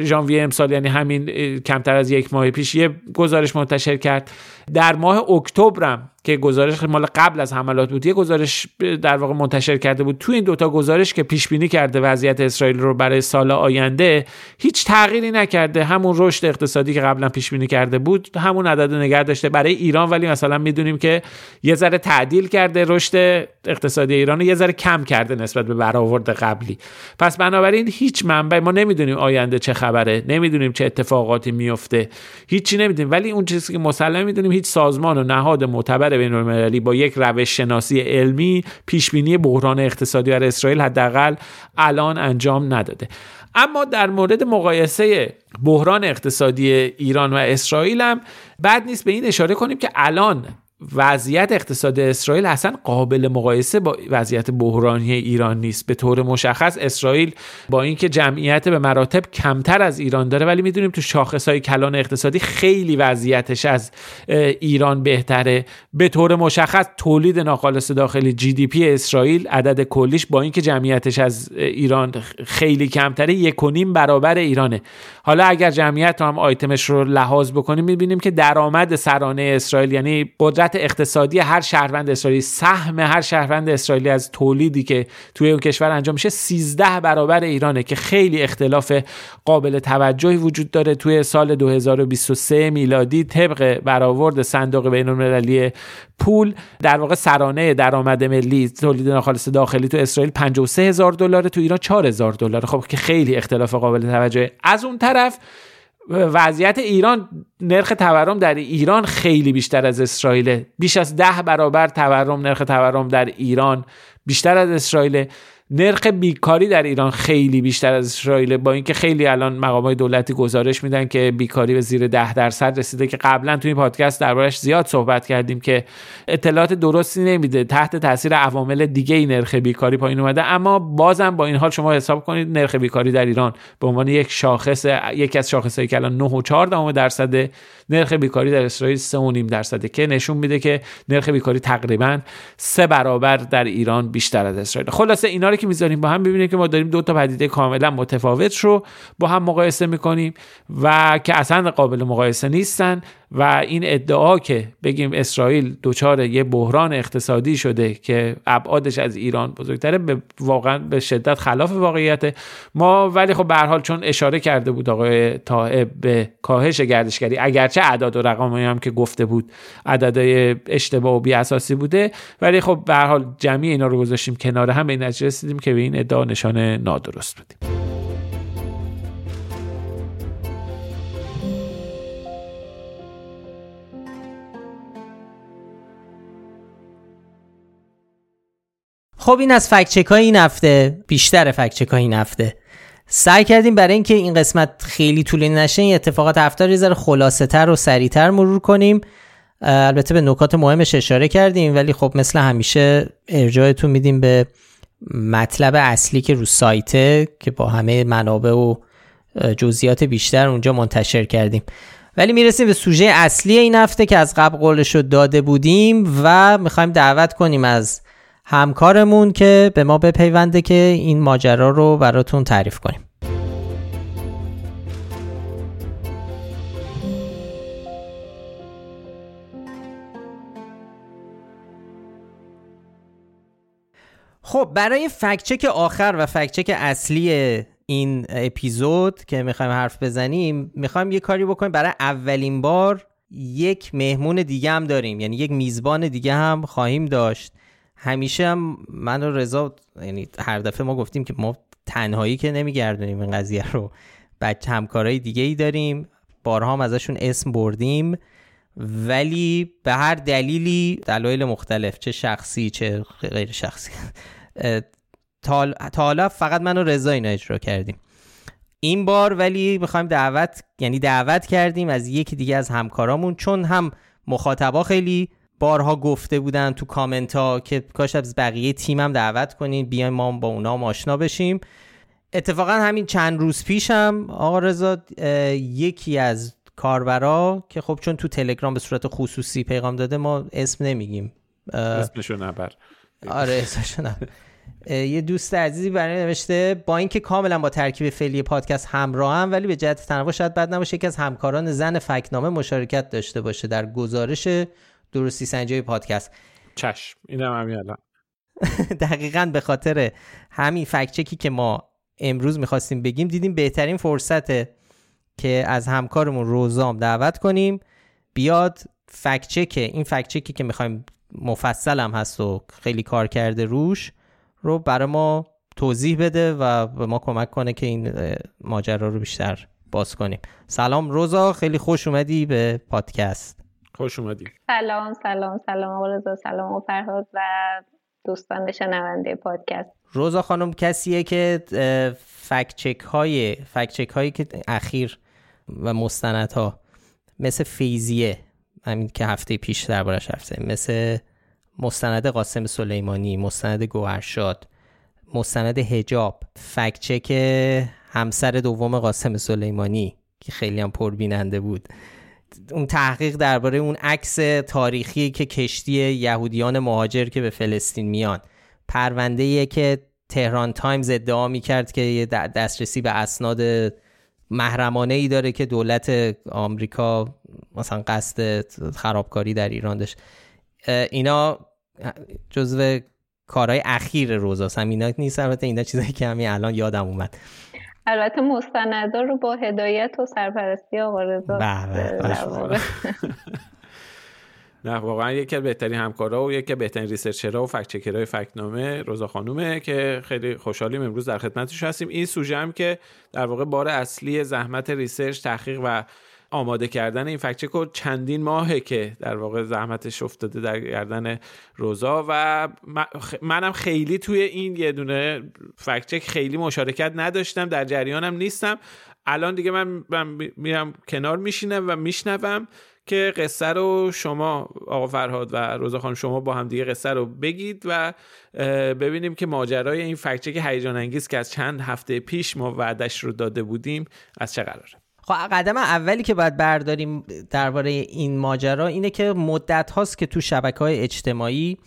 ژانویه امسال یعنی همین کمتر از یک ماه پیش یه گزارش منتشر کرد. در ماه اکتبرم که گزارش مال قبل از حملات بود یه گزارش در واقع منتشر کرده بود. تو این دوتا گزارش که پیش بینی کرده وضعیت اسرائیل رو برای سال آینده هیچ تغییری نکرده. همون رشد اقتصادی که قبلا پیش بینی کرده بود همون عدد نگه داشته برای ایران. ولی مثلا می‌دونیم که یه ذره تعدیل کرده رشد اقتصادی ایران رو یه ذره کم کرده نسبت به برآورد قبلی. پس بنابراین هیچ منبع ما نمی‌دونیم آینده چه خبره نمی‌دونیم چه اتفاقاتی میفته هیچی نمی‌دونیم. ولی اون چیزی که مسلم می‌دونیم هیچ سازمان و نهاد معتبر بین المللی با یک روش شناسی علمی پیش بینی بحران اقتصادی در اسرائیل حداقل الان انجام نداده. اما در مورد مقایسه بحران اقتصادی ایران و اسرائیل هم بد نیست به این اشاره کنیم که الان وضعیت اقتصاد اسرائیل اصلا قابل مقایسه با وضعیت بحرانی ایران نیست. به طور مشخص اسرائیل با اینکه جمعیت به مراتب کمتر از ایران داره ولی می‌دونیم تو شاخصهای کلان اقتصادی خیلی وضعیتش از ایران بهتره. به طور مشخص تولید ناخالص داخلی جی دی پی اسرائیل عدد کلیش با اینکه جمعیتش از ایران خیلی کمتره یک و نیم برابر ایرانه. حالا اگر جمعیت رو هم آیتمش رو لحاظ بکنیم می‌بینیم که درآمد سرانه اسرائیل یعنی قدرت اقتصادی هر شهروند اسرائیلی سهم هر شهروند اسرائیلی از تولیدی که توی اون کشور انجام میشه 13 برابر ایرانه که خیلی اختلاف قابل توجهی وجود داره. توی سال 2023 میلادی طبق برآورد صندوق بین المللی پول در واقع سرانه درآمد ملی تولید ناخالص داخلی تو اسرائیل 53 هزار دلار تو ایران 4 هزار دلار. خب که خیلی اختلاف قابل توجه از اون طرف وضعیت ایران نرخ تورم در ایران خیلی بیشتر از اسرائیل بیش از ده برابر تورم نرخ تورم در ایران بیشتر از اسرائیل نرخ بیکاری در ایران خیلی بیشتر از اسرائیل با اینکه خیلی الان مقامات دولتی گزارش میدن که بیکاری به زیر ده درصد رسیده که قبلا توی این پادکست دربارش زیاد صحبت کردیم که اطلاعات درستی نمیده تحت تاثیر عوامل دیگه ای نرخ بیکاری پایین اومده. اما بازم با این حال شما حساب کنید نرخ بیکاری در ایران به عنوان یک شاخص یکی از شاخصهایی که الان 9 و 4 درصد نرخ بیکاری در اسرائیل 3.5 درصده که نشون میده که نرخ بیکاری تقریبا سه برابر در ایران بیشتر از اسرائیل. خلاصه اینا رو که می‌ذاریم با هم ببینیم که ما داریم دو تا پدیده کاملا متفاوت رو با هم مقایسه می‌کنیم و که اصلا قابل مقایسه نیستن. و این ادعا که بگیم اسرائیل دچار یه بحران اقتصادی شده که ابعادش از ایران بزرگتره به واقعا به شدت خلاف واقعیت ما ولی خب به حال چون اشاره کرده بود آقای طائب به کاهش گردشگری اگرچه اعداد و رقمی هم که گفته بود عددهای اشتباه و بی اساسی بوده ولی خب به حال جمعی اینا رو گذاشتیم کنار هم به نتیجه رسیدیم که به این ادعا نشان نادرست بودیم. خب این از فکچک های این هفته بیشتر فکچک های این هفته. سعی کردیم برای اینکه این قسمت خیلی طولانی نشه این اتفاقات هفته رو خلاصه تر و سریعتر مرور کنیم. البته به نکات مهمش اشاره کردیم ولی خب مثل همیشه ارجاعتون میدیم به مطلب اصلی که رو سایته که با همه منابع و جزئیات بیشتر اونجا منتشر کردیم. ولی می‌رسیم به سوژه اصلی این هفته که از قبل قولش رو داده بودیم و می‌خوایم دعوت کنیم از همکارمون که به ما بپیونده که این ماجرا رو براتون تعریف کنیم. خب برای فکچک آخر و فکچک اصلی این اپیزود که می‌خوایم حرف بزنیم می‌خوایم یه کاری بکنیم. برای اولین بار یک مهمون دیگه هم داریم. یعنی یک میزبان دیگه هم خواهیم داشت. همیشه هم من و رضا یعنی هر دفعه ما گفتیم که ما تنهایی که نمیگردونیم این قضیه رو. بچه همکارای دیگه ای داریم. بارها هم ازشون اسم بردیم. ولی به هر دلیلی دلایل مختلف چه شخصی چه غیر شخصی. تا حالا فقط من و رضا اینا اجرا کردیم. این بار ولی می‌خوایم دعوت یعنی دعوت کردیم از یکی دیگه از همکارامون چون هم مخاطبا خیلی بارها گفته بودن تو کامنت ها که کاش از بقیه تیمم دعوت کنین بیایم ما با اونا آشنا بشیم. اتفاقا همین چند روز پیشم آقا رضا یکی از کاربرا که خب چون تو تلگرام به صورت خصوصی پیغام داده ما اسم نمیگیم. اسمشو نبر. آره اسمشو نبر. یه دوست عزیزی برای نوشته با اینکه کاملا با ترکیب فعلی پادکست همراه هم ولی به جهت تنوع شاید بد نباشه یکی از همکاران زن فکنامه مشارکت داشته باشه در گزارش درستی سنجی پادکست. چشم اینم همین الان. دقیقا به خاطر همین فکچکی که ما امروز می‌خواستیم بگیم دیدیم بهترین فرصته که از همکارمون روزام دعوت کنیم. بیاد فکچک این فکچکی که می‌خوایم مفصل هم هست و خیلی کار کرده روش رو برای ما توضیح بده و به ما کمک کنه که این ماجرا رو بیشتر باز کنیم. سلام روزا. خیلی خوش اومدی به پادکست. خوش اومدی. سلام سلام سلام آقا رضا سلام و فرهاد و دوستان شنونده پادکست. روزا خانم کسیه که فکچک های فکچک هایی که اخیر و ها مثل فیزیه همین که هفته پیش دربارش حرف مثل مستند قاسم سلیمانی مستند گوهرشاد مستند هجاب فکچک همسر دوم قاسم سلیمانی که خیلی هم پربیننده بود. اون تحقیق درباره اون عکس تاریخی که کشتی یهودیان مهاجر که به فلسطین میان. پرونده که تهران تایمز ادعا می‌کرد که دسترسی به اسناد محرمانه ای داره که دولت آمریکا مثلا قصد خرابکاری در ایران داشت. اینا جزو کارهای اخیر روزاست هم اینا نیست البته اینا چیزایی که همین الان یادم اومد. البته مستندا رو با هدایت و سرپرستی آقا رضا بله، بله. نه واقعا یکی از بهترین همکارا و یکی از بهترین researcher ها و fact checker های فکت‌نامه روزا خانومه که خیلی خوشحالیم امروز در خدمتش هستیم این سوژه هم که در واقع بار اصلی زحمت research تحقیق و آماده کردن این fact check رو چندین ماهه که در واقع زحمتش افتاده در گردن روزا و منم خیلی توی این یه دونه فکچک خیلی مشارکت نداشتم در جریانم نیستم. الان دیگه من, میرم کنار میشینم و میشنوم که قصه رو شما آقا فرهاد و روزا خانم شما با هم دیگه قصه رو بگید و ببینیم که ماجرای این فکچک هیجان انگیز که از چند هفته پیش ما وعدش رو داده بودیم از چه قراره. خب قدم اولی که باید برداریم درباره این ماجرا اینه که مدت هاست که تو شبکه های اجتماعی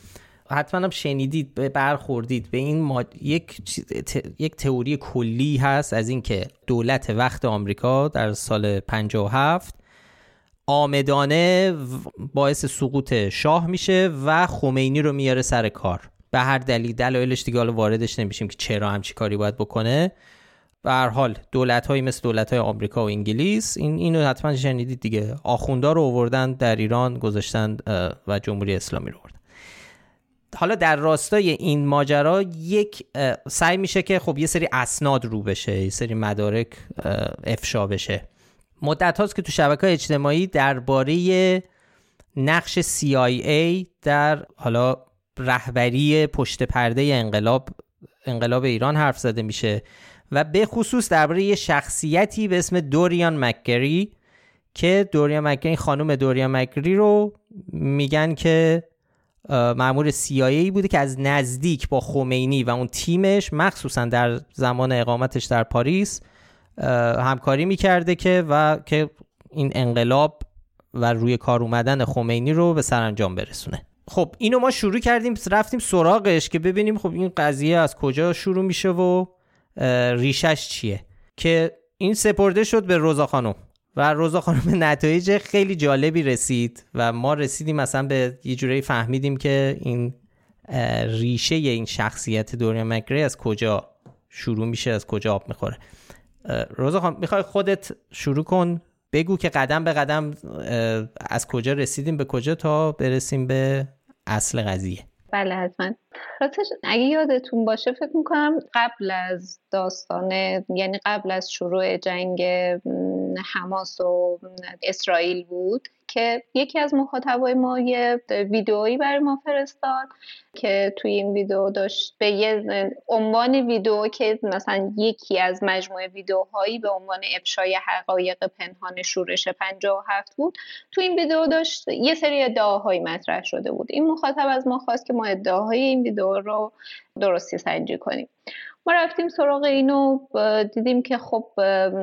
حتما هم شنیدید برخوردید به این یک یک تئوری کلی هست از اینکه دولت وقت آمریکا در سال 57 آمدانه باعث سقوط شاه میشه و خمینی رو میاره سر کار. به هر دلیل دلایلش دیگه حالا واردش نمیشیم که چرا همچی کاری باید بکنه. به هر حال دولت های مثل دولت های آمریکا و انگلیس این اینو حتما شنیدید دیگه. آخوندا رو آوردن در ایران گذاشتن و جمهوری اسلامی رو آوردن. حالا در راستای این ماجرا یک سعی میشه که خب یه سری اسناد رو بشه یه سری مدارک افشا بشه. مدت هاست که تو شبکه اجتماعی درباره نقش CIA در حالا رهبری پشت پرده انقلاب انقلاب ایران حرف زده میشه. و به خصوص درباره یه شخصیتی به اسم دوریان مکگری که دوریان مکگری خانم دوریان مکگری رو میگن که معمور CIA بوده که از نزدیک با خمینی و اون تیمش مخصوصا در زمان اقامتش در پاریس همکاری می‌کرده که و که این انقلاب و روی کار اومدن خمینی رو به سرانجام برسونه. خب اینو ما شروع کردیم رفتیم سراغش که ببینیم خب این قضیه از کجا شروع میشه و ریشش چیه؟ که این سپرده شد به روزا خانم. و روزا خانم به نتایج خیلی جالبی رسید و ما رسیدیم مثلا به یه جورایی فهمیدیم که این ریشه این شخصیت دوریا مکری از کجا شروع میشه از کجا آب می‌خوره. روزا خانم می‌خوای خودت شروع کن بگو که قدم به قدم از کجا رسیدیم به کجا تا برسیم به اصل قضیه. بله حتما. راستش اگه یادتون باشه فکر می‌کنم قبل از داستان یعنی قبل از شروع جنگ حماس و اسرائیل بود که یکی از مخاطبای ما یه ویدئویی برای ما فرستاد که توی این ویدیو داشت به یه عنوان ویدیو که مثلا یکی از مجموعه ویدیوهایی به عنوان افشای حقایق پنهان شورش 57 بود. تو این ویدیو داشت یه سری ادعاهایی مطرح شده بود. این مخاطب از ما خواست که ما ادعاهای این ویدیو رو درستی سنجی کنیم. رفتیم سراغ اینو دیدیم که خب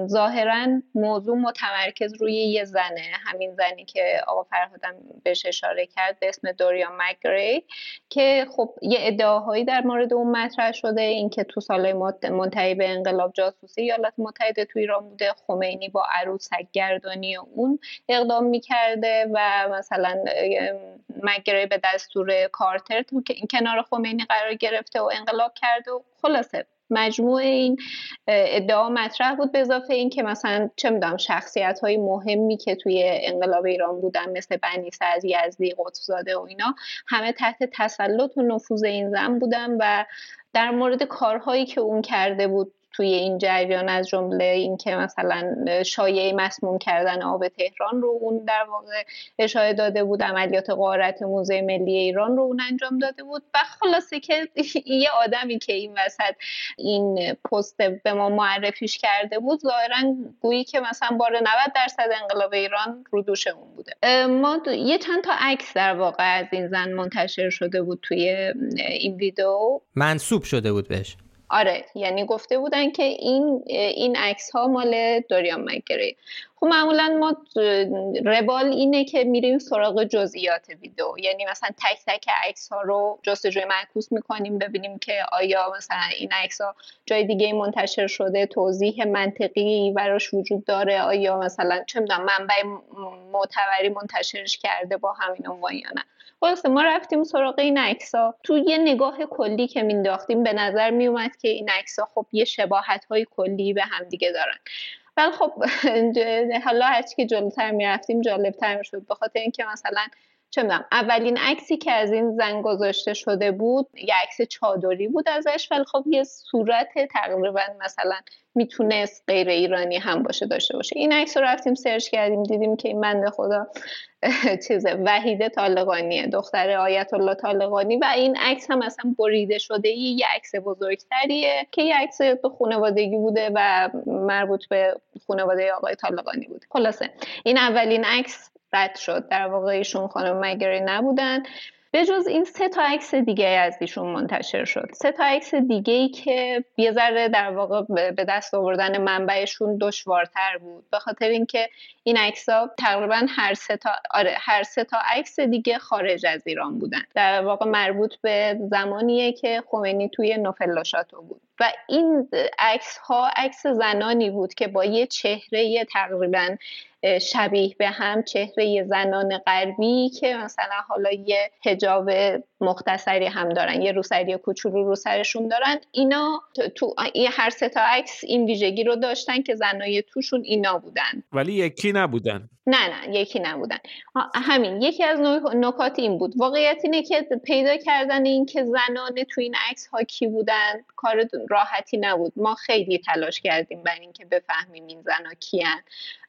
ظاهرا موضوع متمرکز روی یه زنه. همین زنی که آقا فرهادم بهش اشاره کرد به اسم دوریا مگری که خب یه ادعاهایی در مورد اون مطرح شده. اینکه تو سالهای منتهی به انقلاب جاسوسی ایالات متحده تو ایران بوده. خمینی با عروسک گردانی اون اقدام می‌کرده و مثلا مگری به دستور کارتر تو کنار خمینی قرار گرفته و انقلاب کرده و خلاصه. مجموع این ادعا مطرح بود به اضافه این که مثلا چه می‌دونم شخصیت های مهمی که توی انقلاب ایران بودن مثل بنی از یزدی قطبزاده و اینا همه تحت تسلط و نفوذ این زن بودن و در مورد کارهایی که اون کرده بود توی این جریان از جمله اینکه مثلا شایعه مسموم کردن آب تهران رو اون در واقع اشاره داده بود عملیات قارت موزه ملی ایران رو اون انجام داده بود و خلاصه که یه آدمی که این وسط این پست به ما معرفیش کرده بود ظاهرا گویی که مثلا بار 90 درصد انقلاب ایران رو دوش اون بوده. ما یه چند تا عکس در واقع از این زن منتشر شده بود توی این ویدیو منصوب شده بود بهش. آره یعنی گفته بودن که این این عکس ها مال دوریان مگری خب معمولا ما روال اینه که میریم سراغ جزئیات ویدیو. یعنی مثلا تک تک عکس ها رو جستجوی معکوس می‌کنیم ببینیم که آیا مثلا این عکس ها جای دیگه منتشر شده توضیح منطقی براش وجود داره آیا مثلا چه می‌دونم منبع معتبری منتشرش کرده با همین عنوان یا نه. خلاصه ما رفتیم سراغ این ها تو یه نگاه کلی که مینداختیم به نظر میومد که این ها خب یه شباهت های کلی به هم دیگه دارن. ولی خب حالا هرچی که جلوتر می‌رفتیم جالبتر می‌شد. به خاطر اینکه مثلا چه اولین عکسی که از این زن گذاشته شده بود یه عکس چادری بود ازش ولی خب یه صورت تقریبا مثلا می‌تونست غیر ایرانی هم باشه داشته باشه. این عکس رو رفتیم سرچ کردیم دیدیم که این بنده خدا چیزه وحیده طالقانیه دختر آیت الله طالقانی. و این عکس هم اصلا بریده شده یه عکس بزرگتریه که یه عکس خانوادگی بوده و مربوط به خانواده آقای طالقانی بوده خلاصه این اولین عکس رد شد. در واقع ایشون خانم مگری نبودن. به جز این سه تا عکس دیگه از ایشون منتشر شد. سه تا عکس دیگه ای که یه ذره در واقع به دست آوردن منبعشون دشوارتر بود. به خاطر اینکه این عکس ها تقریبا هر سه تا آره هر سه تا عکس دیگه خارج از ایران بودن. در واقع مربوط به زمانیه که خمینی توی نوفلاشاتو بود. و این عکس ها عکس زنانی بود که با یه چهره تقریبا شبیه به هم چهره زنان غربی که مثلا حالا یه هجاب مختصری هم دارن یه روسری کوچولو رو سرشون دارن اینا تو هر سه تا عکس این ویژگی رو داشتن که زنای توشون اینا بودن. ولی یکی نبودن. نه نه یکی نبودن. همین یکی از نکات این بود. واقعیت اینه که پیدا کردن این که زنان تو این عکس ها کی بودن کار راحتی نبود. ما خیلی تلاش کردیم برای اینکه بفهمیم این زنا کیان.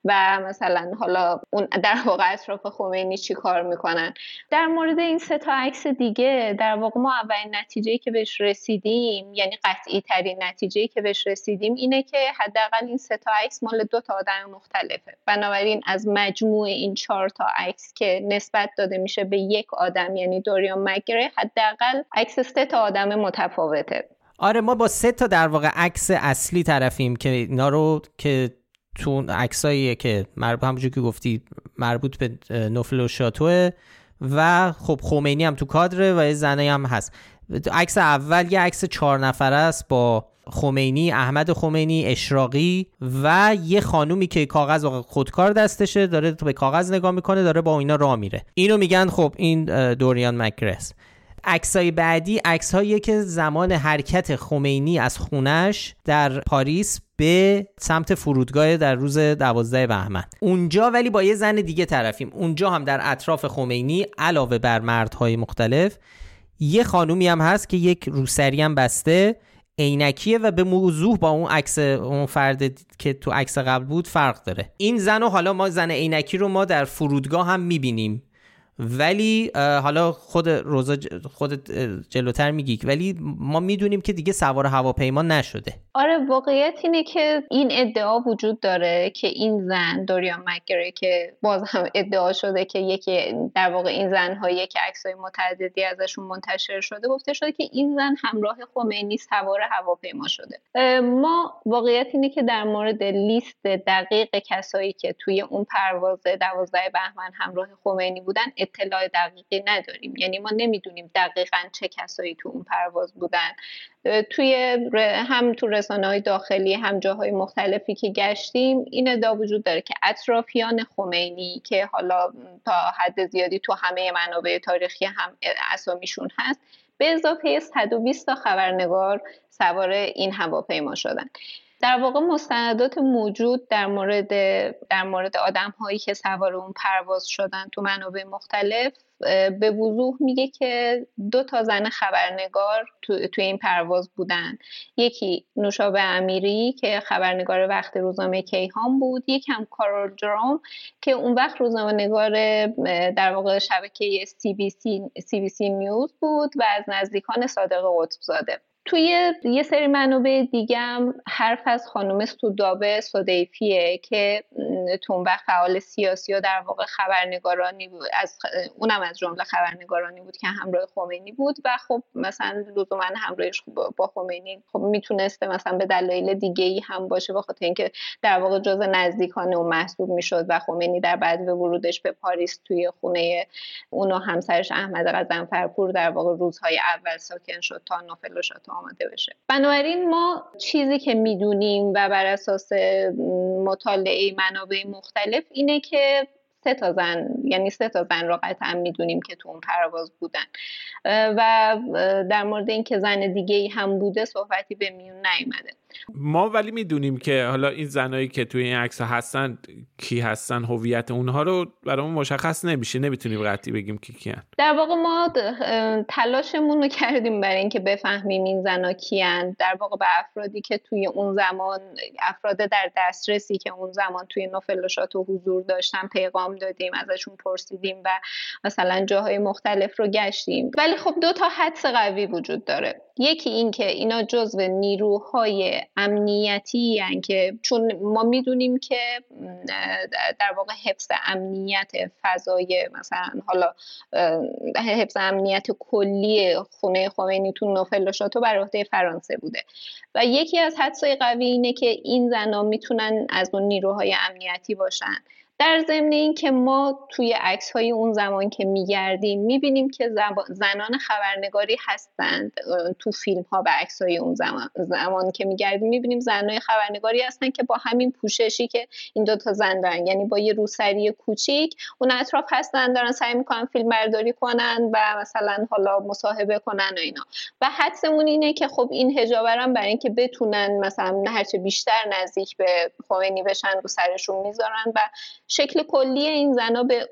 و مثلا حالا اون در واقع اطراف خمینی چی کار می‌کنن. در مورد این سه تا عکس دیگه در واقع ما اولین نتیجه که بهش رسیدیم یعنی قطعی ترین نتیجه که بهش رسیدیم اینه که حداقل این سه تا عکس مال دو تا آدم مختلفه. بنابراین از مجموع این چهار تا عکس که نسبت داده میشه به یک آدم یعنی دوریان مگره حداقل عکس سه تا آدم متفاوته. آره ما با سه تا در واقع عکس اصلی طرفیم که اینا رو که تو عکسایی که مربوط همونجور که گفتی مربوط به نوفل و شاتوه. و خب خمینی هم تو کادره و زنه هم هست. عکس اول یه عکس چهار نفره است با خمینی احمد خمینی اشراقی و یه خانومی که کاغذ و خودکار دستشه داره به کاغذ نگاه می‌کنه داره با اینا راه میره. اینو میگن خب این دوریان مکرس. عکسای بعدی عکسهایی که زمان حرکت خمینی از خونش در پاریس به سمت فرودگاه در روز دوازده بهمن. اونجا ولی با یه زن دیگه طرفیم. اونجا هم در اطراف خمینی علاوه بر مردهای مختلف یه خانومی هم هست که یک روسری هم بسته عینکیه و به موضوع با اون عکس اون فرد که تو عکس قبل بود فرق داره. این زن و حالا ما زن عینکی رو ما در فرودگاه هم می‌بینیم. ولی حالا خود روزا خود جلوتر میگی ولی ما می‌دونیم که دیگه سوار هواپیما نشده. آره واقعیت اینه که این ادعا وجود داره که این زن دوریان مکگره که باز هم ادعا شده که یکی در واقع این زن هایی که عکسای متعددی ازشون منتشر شده گفته شده که این زن همراه خمینی سوار هواپیما شده. ما واقعیت اینه که در مورد لیست دقیق کسایی که توی اون پرواز دوازده بهمن همراه خمینی بودن اطلاع دقیقی نداریم. یعنی ما نمی‌دونیم دقیقا چه کسایی تو اون پرواز بودن. توی هم تو رسانه های داخلی هم جاهای مختلفی که گشتیم این ادعا وجود داره که اطرافیان خمینی که حالا تا حد زیادی تو همه منابع تاریخی هم اسامیشون هست به اضافه 120 تا خبرنگار سوار این هواپیما شدن. در واقع مستندات موجود در مورد در مورد آدم هایی که سوار اون پرواز شدن تو منابع مختلف به وضوح میگه که دو تا زن خبرنگار تو, تو این پرواز بودن. یکی نوشابه امیری که خبرنگار وقت روزنامه کیهان بود یکم کارول جروم که اون وقت روزنامه نگار در واقع شبکه سی بی سی, سی, بی سی نیوز بود و از نزدیکان صادق قطب زاده. توی یه سری منابع دیگم حرف از خانم سودابه صدیفیه که تو اون وقت فعال سیاسی و در واقع خبرنگارانی بود از اونم از جمله خبرنگارانی بود که همراه خمینی بود و خب مثلا لزوما همراهش با خمینی خب می‌تونسته مثلا به دلایل دیگه ای هم باشه بخاطر اینکه در واقع جز نزدیکان اون محسوب می‌شد و خمینی در بعد به ورودش به پاریس توی خونه اون و همسرش احمد غضنفرپور در واقع روزهای اول ساکن شد تا نوفل آماده بشه. بنابراین ما چیزی که می‌دونیم و بر اساس مطالعه منابع مختلف اینه که سه تا زن یعنی سه تا زن رو قطعا می‌دونیم که تو اون پرواز بودن. و در مورد اینکه زن دیگه ای هم بوده صحبتی به میون نیومده. ما ولی می‌دونیم که حالا این زنایی که توی این عکس هستن کی هستن هویت اونها رو برامون مشخص نمیشه. نمی‌تونیم قطعی بگیم کی کیان. در واقع ما تلاشمون رو کردیم برای اینکه بفهمیم این زنا کیان. در واقع به افرادی که توی اون زمان افراد در دسترسی که اون زمان توی نوفلوشات و حضور داشتن پیغام دادیم ازشون پرسیدیم و مثلا جاهای مختلف رو گشتیم. ولی خب دو تا حدس قوی وجود داره. یکی این که اینا جزو نیروهای امنیتی هن که چون ما می‌دونیم که در واقع حفظ امنیت فضای مثلا حالا حفظ امنیت کلی خونه خمینی تو نوفل و بر عهده فرانسه بوده. و یکی از حدسای قوی اینه که این زنا می‌تونن از اون نیروهای امنیتی باشن. در ضمن این که ما توی عکس های اون زمان که میگردیم می‌بینیم که زنان خبرنگاری هستند تو فیلم ها و عکس های اون زمان, زمان که میگردیم می‌بینیم زنای خبرنگاری هستن که با همین پوششی که این دوتا زن دارن. یعنی با یه روسری کوچیک اون اطراف هستن دارن سعی می‌کنن فیلم برداری کنن و مثلا حالا مصاحبه کنن و اینا. و حدسمون اینه که خب این هجابرم برای اینکه بتونن مثلا هرچه بیشتر نزدیک به خمینی بشن رو سرشون می‌ذارن و شکل کلی این زنا به,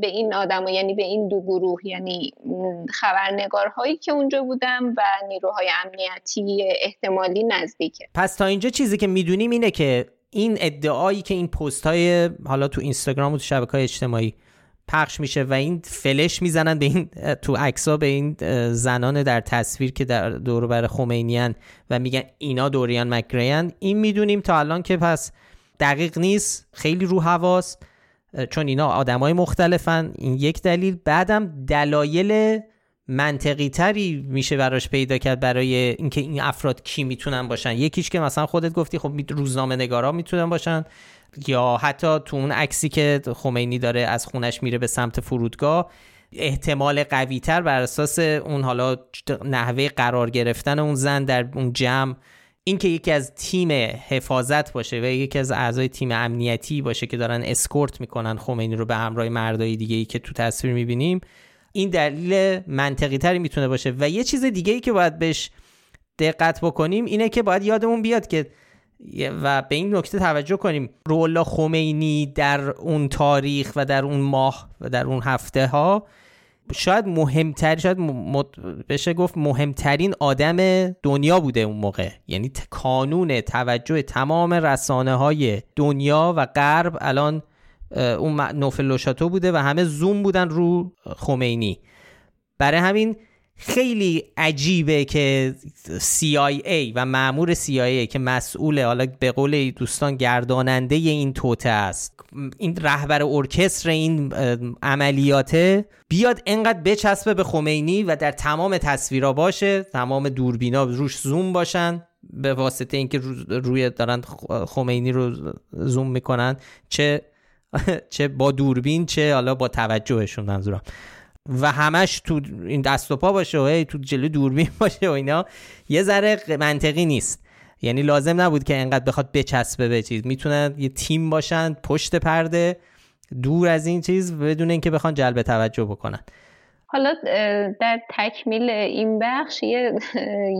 به این آدم یعنی به این دو گروه یعنی خبرنگارهایی که اونجا بودن و نیروهای امنیتی احتمالی نزدیکه. پس تا اینجا چیزی که می‌دونیم اینه که این ادعایی که این پست های حالا تو اینستاگرام و تو شبکه های اجتماعی پخش میشه و این فلش می‌زنن به این تو عکسا به این زنان در تصویر که در دور بر خمینیان و میگن اینا دوریان مکریان این می‌دونیم تا الان که پس دقیق نیست خیلی رو هواست چون اینا آدمای مختلفن. این یک دلیل. بعدم دلایل منطقی تری میشه براش پیدا کرد برای اینکه این افراد کی می‌تونن باشن. یکیش که مثلا خودت گفتی خب روزنامه نگارا می‌تونن باشن. یا حتی تو اون عکسی که خمینی داره از خونش میره به سمت فرودگاه احتمال قوی تر بر اساس اون حالا نحوه قرار گرفتن اون زن در اون جمع اینکه یکی از تیم حفاظت باشه و یکی از اعضای تیم امنیتی باشه که دارن اسکورت می‌کنن خمینی رو به همراه مردای دیگه ای که تو تصویر می‌بینیم این دلیل منطقی تری می‌تونه باشه. و یه چیز دیگه ای که باید بهش دقت بکنیم اینه که باید یادمون بیاد که و به این نکته توجه کنیم رولا خمینی در اون تاریخ و در اون ماه و در اون هفته ها شاید مهمتر شاید بشه گفت مهمترین آدم دنیا بوده اون موقع. یعنی کانون توجه تمام رسانه های دنیا و غرب الان اون نوفل لوشاتو بوده و همه زوم بودن رو خمینی. برای همین خیلی عجیبه که CIA و معمور CIA که مسئول حالا به قول دوستان گرداننده این توته است. این رهبر ارکستر این عملیاته بیاد انقدر بچسبه به خمینی و در تمام تصویرها باشه تمام دوربینا روش زوم باشن به واسطه اینکه روی دارن خمینی رو زوم می‌کنن چه چه با دوربین چه حالا با توجهشون منظورم. و همش تو این دست و پا باشه و تو جلو دوربین باشه و اینا یه ذره منطقی نیست. یعنی لازم نبود که انقدر بخواد بچسبه به چیز. می‌تونن یه تیم باشن پشت پرده دور از این چیز بدون اینکه بخوان جلب توجه بکنن. حالا در تکمیل این بخش یه,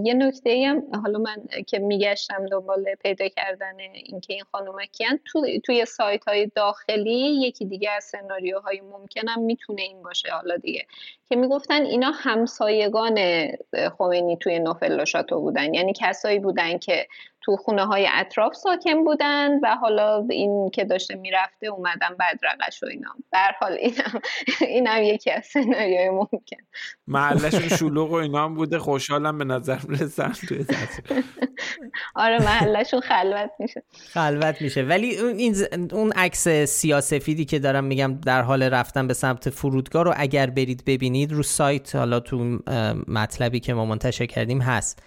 یه نکته هم حالا من که میگشتم دنبال پیدا کردن اینکه این خانوم کیان تو توی سایت های داخلی یکی دیگه از سناریوهای ممکنم می‌تونه این باشه حالا دیگه. که می‌گفتن اینا همسایگان خمینی توی نوفل بودن. یعنی کسایی بودن که تو خونه های اطراف ساکن بودن و حالا این که داشته می‌رفته اومدن رقش و اینا. در حال اینم اینم یکی از سناریوی ممکن. محلشون شلوغ و اینا هم بوده خوشحالم به نظر رسن توی آره محلشون خلوت میشه. خلوت میشه. ولی اون اون عکس سیاسفیدی که دارم میگم در حال رفتن به سمت فرودگاه رو اگر برید ببینید رو سایت حالا تو مطلبی که ما منتشر کردیم هست.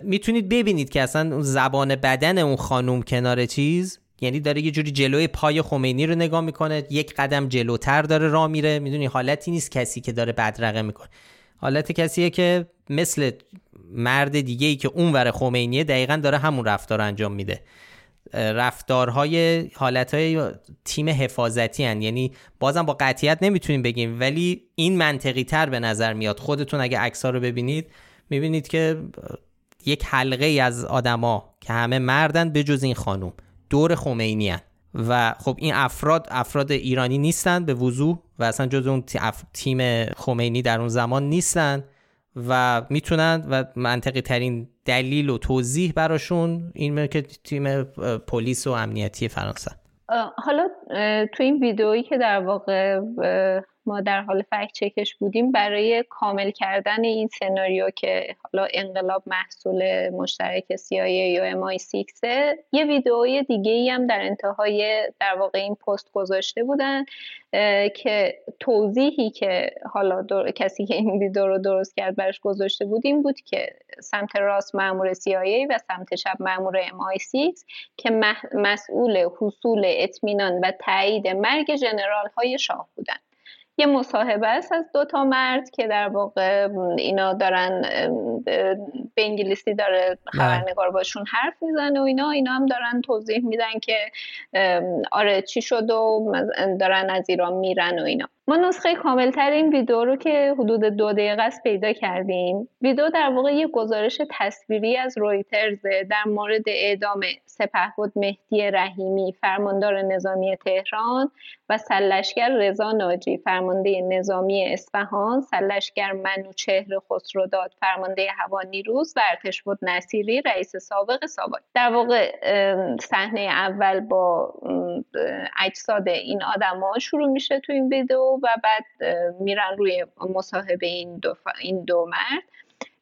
می‌تونید ببینید که اصلا زبان بدن اون خانوم کنار چیز یعنی داره یه جوری جلوی پای خمینی رو نگاه می‌کنه یک قدم جلوتر داره راه میره. می‌دونی حالتی نیست کسی که داره بدرقه می‌کنه. حالت کسیه که مثل مرد دیگه ای که اون ور خمینیه دقیقا داره همون رفتار انجام میده. رفتارهای حالتهای تیم حفاظتی هن. یعنی بازم با قطیت نمی‌تونیم بگیم ولی این منطقی تر به نظر میاد. خودتون اگه عکس رو ببینید می‌بینید که یک حلقه ای از آدما که همه مردن به جز این خانوم دور خمینی هن. و خب این افراد افراد ایرانی نیستن به وضوح و اصلا جز اون تیم خمینی در اون زمان نیستن و می‌تونن و منطقی ترین دلیل و توضیح براشون این که تیم پلیس و امنیتی فرانسه حالا تو این ویدئویی که در واقع ما در حال فکت چکش بودیم برای کامل کردن این سناریو که حالا انقلاب محصول مشترک CIA یا MI6 یه ویدئوی دیگه ای هم در انتهای در واقع این پست گذاشته بودن که توضیحی که حالا کسی که این ویدیو رو درست کرد برش گذاشته بودیم بود که سمت راست مامور CIA و سمت چپ مامور MI6 که مسئول حصول اطمینان و تایید مرگ جنرال های شاه بودن. یه مصاحبه است از دوتا مرد که در واقع اینا دارن به انگلیسی داره خبرنگار باشون حرف می‌زنه و اینا اینا هم دارن توضیح میدن که آره چی شد و دارن از ایران میرن و اینا. ما نسخه کاملتر این ویدیو رو که حدود دو دقیقه است پیدا کردیم. ویدیو در واقع یه گزارش تصویری از رویترز در مورد اعدام سپهبد مهدی رحیمی فرماندار نظامی تهران سلشگر رضا ناجی فرمانده نظامی اصفهان سلشگر منوچهر خسروداد فرمانده هوا نیروز و ارتشبد نصیری رئیس سابق سابق. در واقع صحنه اول با اجساد این آدما شروع میشه تو این ویدیو و بعد میرن روی مصاحبه این دو, این دو مرد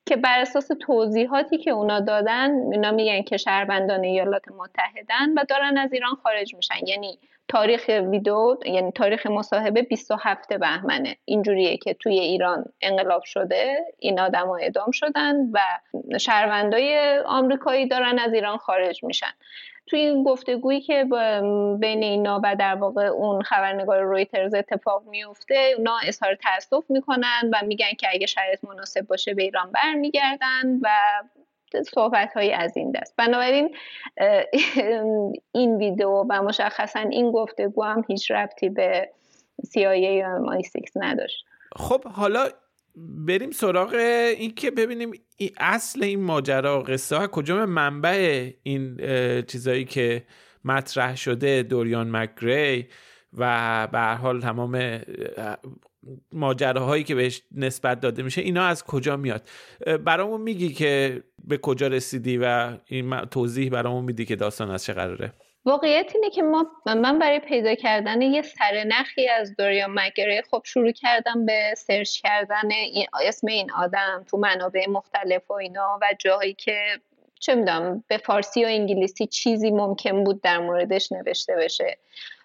که بر اساس توضیحاتی که اونا دادن اینا میگن که شهروندان ایالات متحدن و دارن از ایران خارج میشن. یعنی تاریخ ویدیو یعنی تاریخ مصاحبه 27 بهمنه. اینجوریه که توی ایران انقلاب شده این آدم ها اعدام شدن و شهروندای آمریکایی دارن از ایران خارج میشن. توی این گفتگویی که بین اینا و در واقع اون خبرنگار رویترز اتفاق میفته اونا اظهار تاسف می‌کنن و میگن که اگه شرایط مناسب باشه به ایران برمیگردن و صحبت های از این دست. بنابراین این ویدیو و مشخصا این گفتگو هم هیچ ربطی به CIA یا MI6 نداشت. خب حالا بریم سراغ این که ببینیم اصل این ماجرا قصه ها کجا منبع این چیزایی که مطرح شده دوریان مکگری و به حال تمام ماجراهایی که بهش نسبت داده میشه اینا از کجا میاد؟ برامون میگی که به کجا رسیدی و این توضیح برامون میدی که داستان از چه قراره؟ واقعیت اینه که ما من برای پیدا کردن یه سرنخی از دوریان مگره خب شروع کردم به سرچ کردن اسم این آدم تو منابع مختلف و اینا و جاهایی که چه می‌دونم به فارسی و انگلیسی چیزی ممکن بود در موردش نوشته بشه.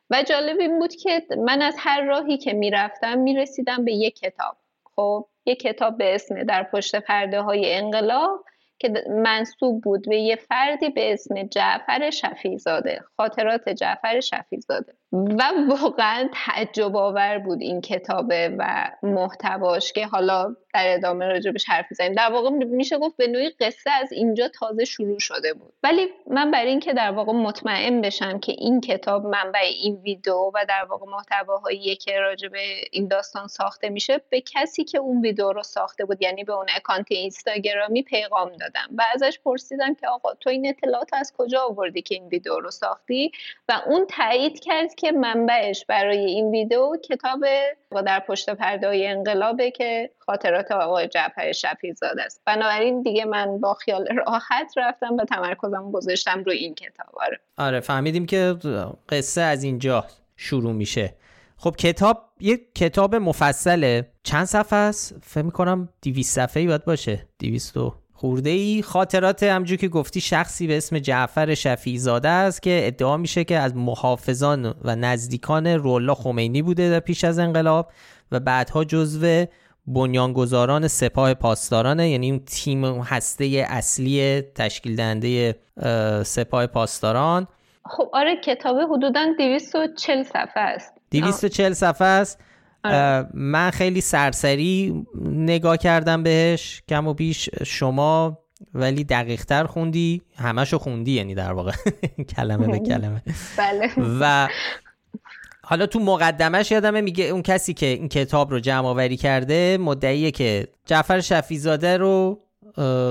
و جالب این بود که من از هر راهی که می‌رفتم می‌رسیدم به یک کتاب. خب یک کتاب به اسم در پشت پرده های انقلاب که منصوب بود به یه فردی به اسم جعفر شفیزاده خاطرات جعفر شفیزاده و واقعا تعجب آور بود این کتابه و محتواش که حالا در ادامه راجبش حرف می‌زنیم. در واقع میشه گفت به نوعی قصه از اینجا تازه شروع شده بود. ولی من برای اینکه در واقع مطمئن بشم که این کتاب منبع این ویدیو و در واقع محتواهایی که راجب این داستان ساخته میشه به کسی که اون ویدیو رو ساخته بود یعنی به اون اکانت اینستاگرامی پیغام دادم و ازش پرسیدم که آقا تو این اطلاعات از کجا آوردی که این ویدیو رو ساختی؟ و اون تایید کرد که منبعش برای این ویدیو کتاب در پشت پرده های انقلابه که خاطرات آقای جعفر شفیزاده است. بنابراین دیگه من با خیال راحت رفتم و تمرکزم گذاشتم روی این کتاب. آره. آره فهمیدیم که قصه از اینجا شروع میشه. خب کتاب یه کتاب مفصله. چند صفحه است؟ فکر می‌کنم 200 صفحه‌ای باید باشه. 200 خورده ای خاطرات همجور که گفتی شخصی به اسم جعفر شفیزاده است که ادعا میشه که از محافظان و نزدیکان رولا خمینی بوده در پیش از انقلاب و بعدها جزو بنیانگذاران سپاه پاسدارانه یعنی اون تیم هسته اصلی تشکیل دهنده سپاه پاسداران خب آره کتاب حدودا 240 صفحه است 240 صفحه است. من خیلی سرسری نگاه کردم بهش کم و بیش شما ولی دقیق تر خوندی همشو خوندی یعنی در واقع. کلمه به کلمه. بله. و حالا تو مقدمش یادمه میگه اون کسی که این کتاب رو جمع آوری کرده مدعیه که جعفر شفیزاده رو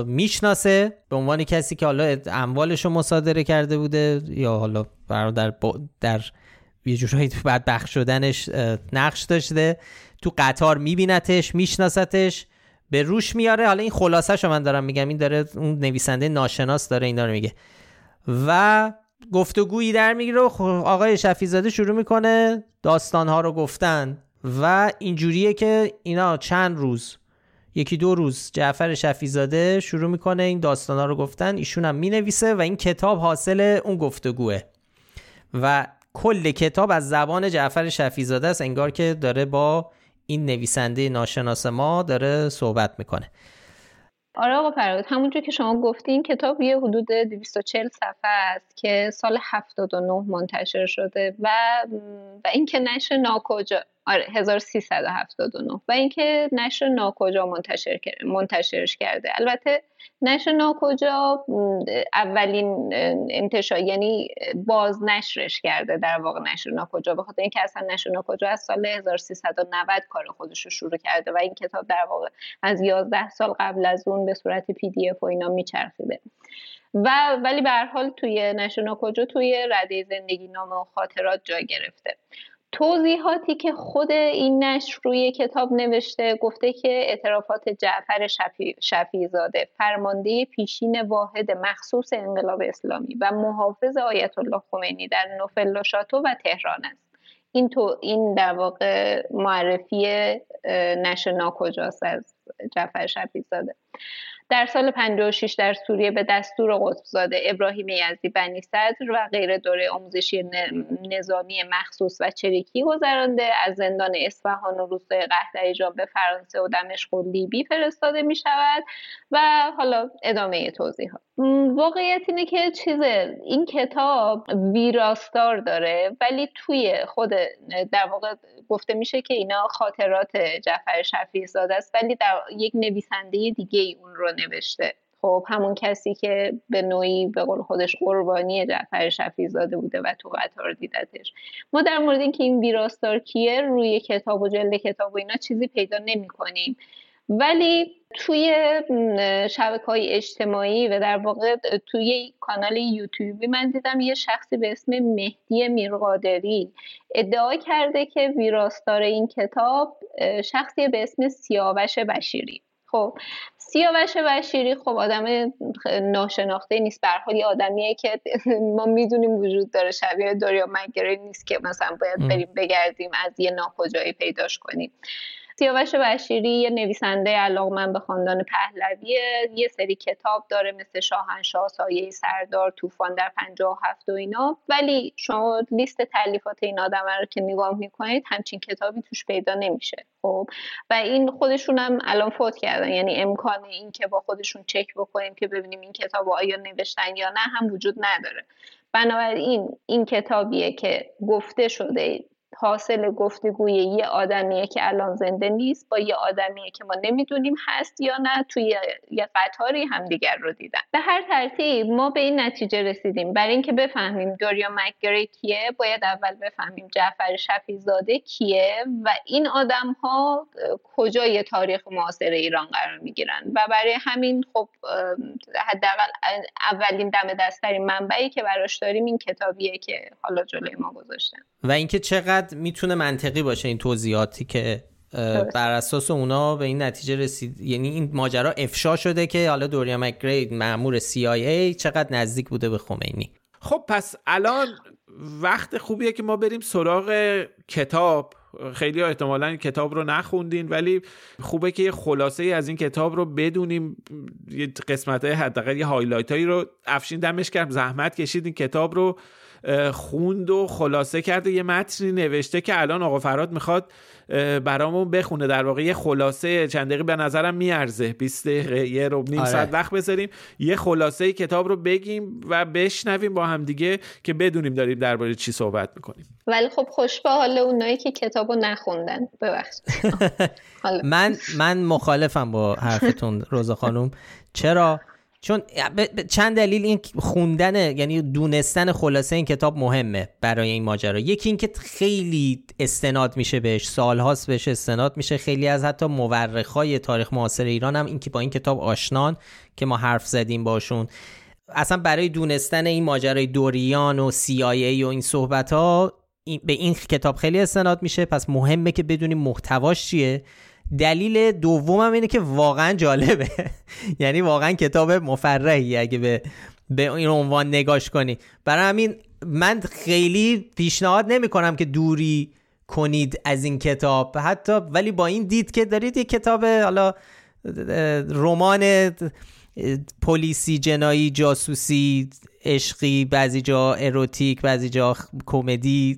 می‌شناسه به عنوان کسی که حالا اموالش رو مصادره کرده بوده یا حالا برادر در یه جورایی تو بعد بخش شدنش نقش داشته. تو قطار میبینتش میشناستش به روش میاره حالا این خلاصه شو من دارم میگم این داره اون نویسنده ناشناس داره این داره میگه. و گفتگویی در می‌گیره و آقای شفیزاده شروع می‌کنه داستانها رو گفتن. و اینجوریه که اینا چند روز یکی دو روز جعفر شفیزاده شروع می‌کنه این داستانها رو گفتن. ایشون هم می‌نویسه و این کتاب حاصل اون گفتگوه و کل کتاب از زبان جعفر شفیزاده است انگار که داره با این نویسنده ناشناس ما داره صحبت می‌کنه. آره آقا فراد همونجور که شما گفتین کتاب یه حدود 240 صفحه است که سال 79 منتشر شده و و اینکه نشر ناکجا آره 1379 و اینکه نشر ناکجا منتشر منتشرش کرده. البته نشر ناکجا اولین انتشار یعنی باز نشرش کرده در واقع نشر ناکجا. به خاطر اینکه اصلا نشر ناکجا از سال 1390 کار خودش رو شروع کرده و این کتاب در واقع از 11 سال قبل از اون به صورت پی دی اف و اینا میچرخیده. و ولی به هر حال توی نشر ناکجا توی رده زندگی نامه و خاطرات جا گرفته. توضیحاتی که خود این نشر روی کتاب نوشته گفته که اعترافات جعفر شفی، شفیزاده فرمانده پیشین واحد مخصوص انقلاب اسلامی و محافظ آیت الله خمینی در نوفل شاتو و تهران است. این تو این در واقع معرفی نشر ناکجاست از جعفر شفیزاده. در سال 56 در سوریه به دستور قطبزاده ابراهیم یزدی بنی صدر و غیر دوره آموزشی نظامی مخصوص و چریکی گذرانده. از زندان اصفهان و روستای قهدریجان به فرانسه و دمشق و لیبی فرستاده می شود و حالا ادامه توضیحات. واقعیت اینه که چیز این کتاب ویراستار داره ولی توی خود در واقع گفته میشه که اینا خاطرات جعفر شفیع زاده است ولی در یک نویسنده دیگه ای اون رو نوشته. خب همون کسی که به نوعی به قول خودش قربانی جعفر شفیع زاده بوده و تو قطار دیدتش. ما در مورد اینکه این ویراستار کیه روی کتاب و جلد کتاب و اینا چیزی پیدا نمی کنیم ولی توی شبکه های اجتماعی و در واقع توی کانال یوتیوبی من دیدم یه شخصی به اسم مهدی میرقادری ادعا کرده که ویراستار این کتاب شخصی به اسم سیاوش بشیری. خب سیاوش بشیری خب آدم ناشناخته نیست. به حال یه آدمیه که ما می‌دونیم وجود داره. شبیه دوریا مگری نیست که مثلا باید بریم بگردیم از یه ناکجایی پیداش کنیم. سیاوش بشیری یه نویسنده علاقمند به خاندان پهلویه. یه سری کتاب داره مثل شاهنشاه سایه سردار طوفان در هفت و اینا. ولی شما لیست تعلیفات این آدم رو که نگاه می‌کنید همچین کتابی توش پیدا نمیشه خب؟ و این خودشون هم الان فوت کردن. یعنی امکان این که با خودشون چک بکنیم که ببینیم این کتاب آیا نوشتن یا نه هم وجود نداره. بنابراین این کتابیه که گفته شده حاصل گفتگوی یه آدمیه که الان زنده نیست با یه آدمیه که ما نمی‌دونیم هست یا نه توی یه قطاری همدیگر رو دیدن. به هر ترتیب ما به این نتیجه رسیدیم. برای اینکه بفهمیم دوریا مکگری کیه باید اول بفهمیم جعفر شفیزاده کیه و این آدم ها کجای تاریخ معاصر ایران قرار می‌گیرن. و برای همین خب حداقل اولین دم دستترین منبعی که براش داریم این کتابیه که حالا جلوی ما گذاشتن. و اینکه چقدر می‌تونه منطقی باشه این توضیحاتی که بر اساس اونا به این نتیجه رسید. یعنی این ماجرا افشا شده که حالا دوریا مکگرید مامور CIA چقدر نزدیک بوده به خمینی. خب پس الان وقت خوبیه که ما بریم سراغ کتاب. خیلی احتمالا کتاب رو نخوندین ولی خوبه که یه خلاصه ای از این کتاب رو بدونیم. یه قسمت های حداقل یه هایلایت هایی رو افشین دمش کرد زحمت کشید این کتاب رو. خوند و خلاصه کرده یه متنی نوشته که الان آقا فراد می‌خواد برامون بخونه. در واقع یه خلاصه چند دقیقه به نظرم میارزه. 20 دقیقه یه رو نیم آره. ساعت وقت بذاریم. یه خلاصه کتاب رو بگیم و بشنویم با هم دیگه که بدونیم داریم درباره چی صحبت می‌کنیم. ولی خب خوش به حال اونایی که کتابو نخوندن. ببخشید. من من مخالفم با حرفتون روزا خانم. چرا؟ چون چند دلیل این خوندن یعنی دونستن خلاصه این کتاب مهمه برای این ماجرا. یکی اینکه خیلی استناد میشه بهش سالهاست بهش استناد میشه. خیلی از حتی مورخای تاریخ معاصر ایران هم این که با این کتاب آشنان که ما حرف زدیم باشون. اصلا برای دونستن این ماجرای دوریان و CIA و این صحبت ها به این کتاب خیلی استناد میشه. پس مهمه که بدونیم محتواش چیه. دلیل دومم اینه که واقعا جالبه. یعنی واقعا کتاب مفرحی اگه به به این عنوان نگاش کنی. برای همین من خیلی پیشنهاد نمی کنم که دوری کنید از این کتاب. حتی ولی با این دید که دارید یک کتاب حالا رمان پلیسی جنایی جاسوسی عشقی بعضی جا اروتیک بعضی جا کمدی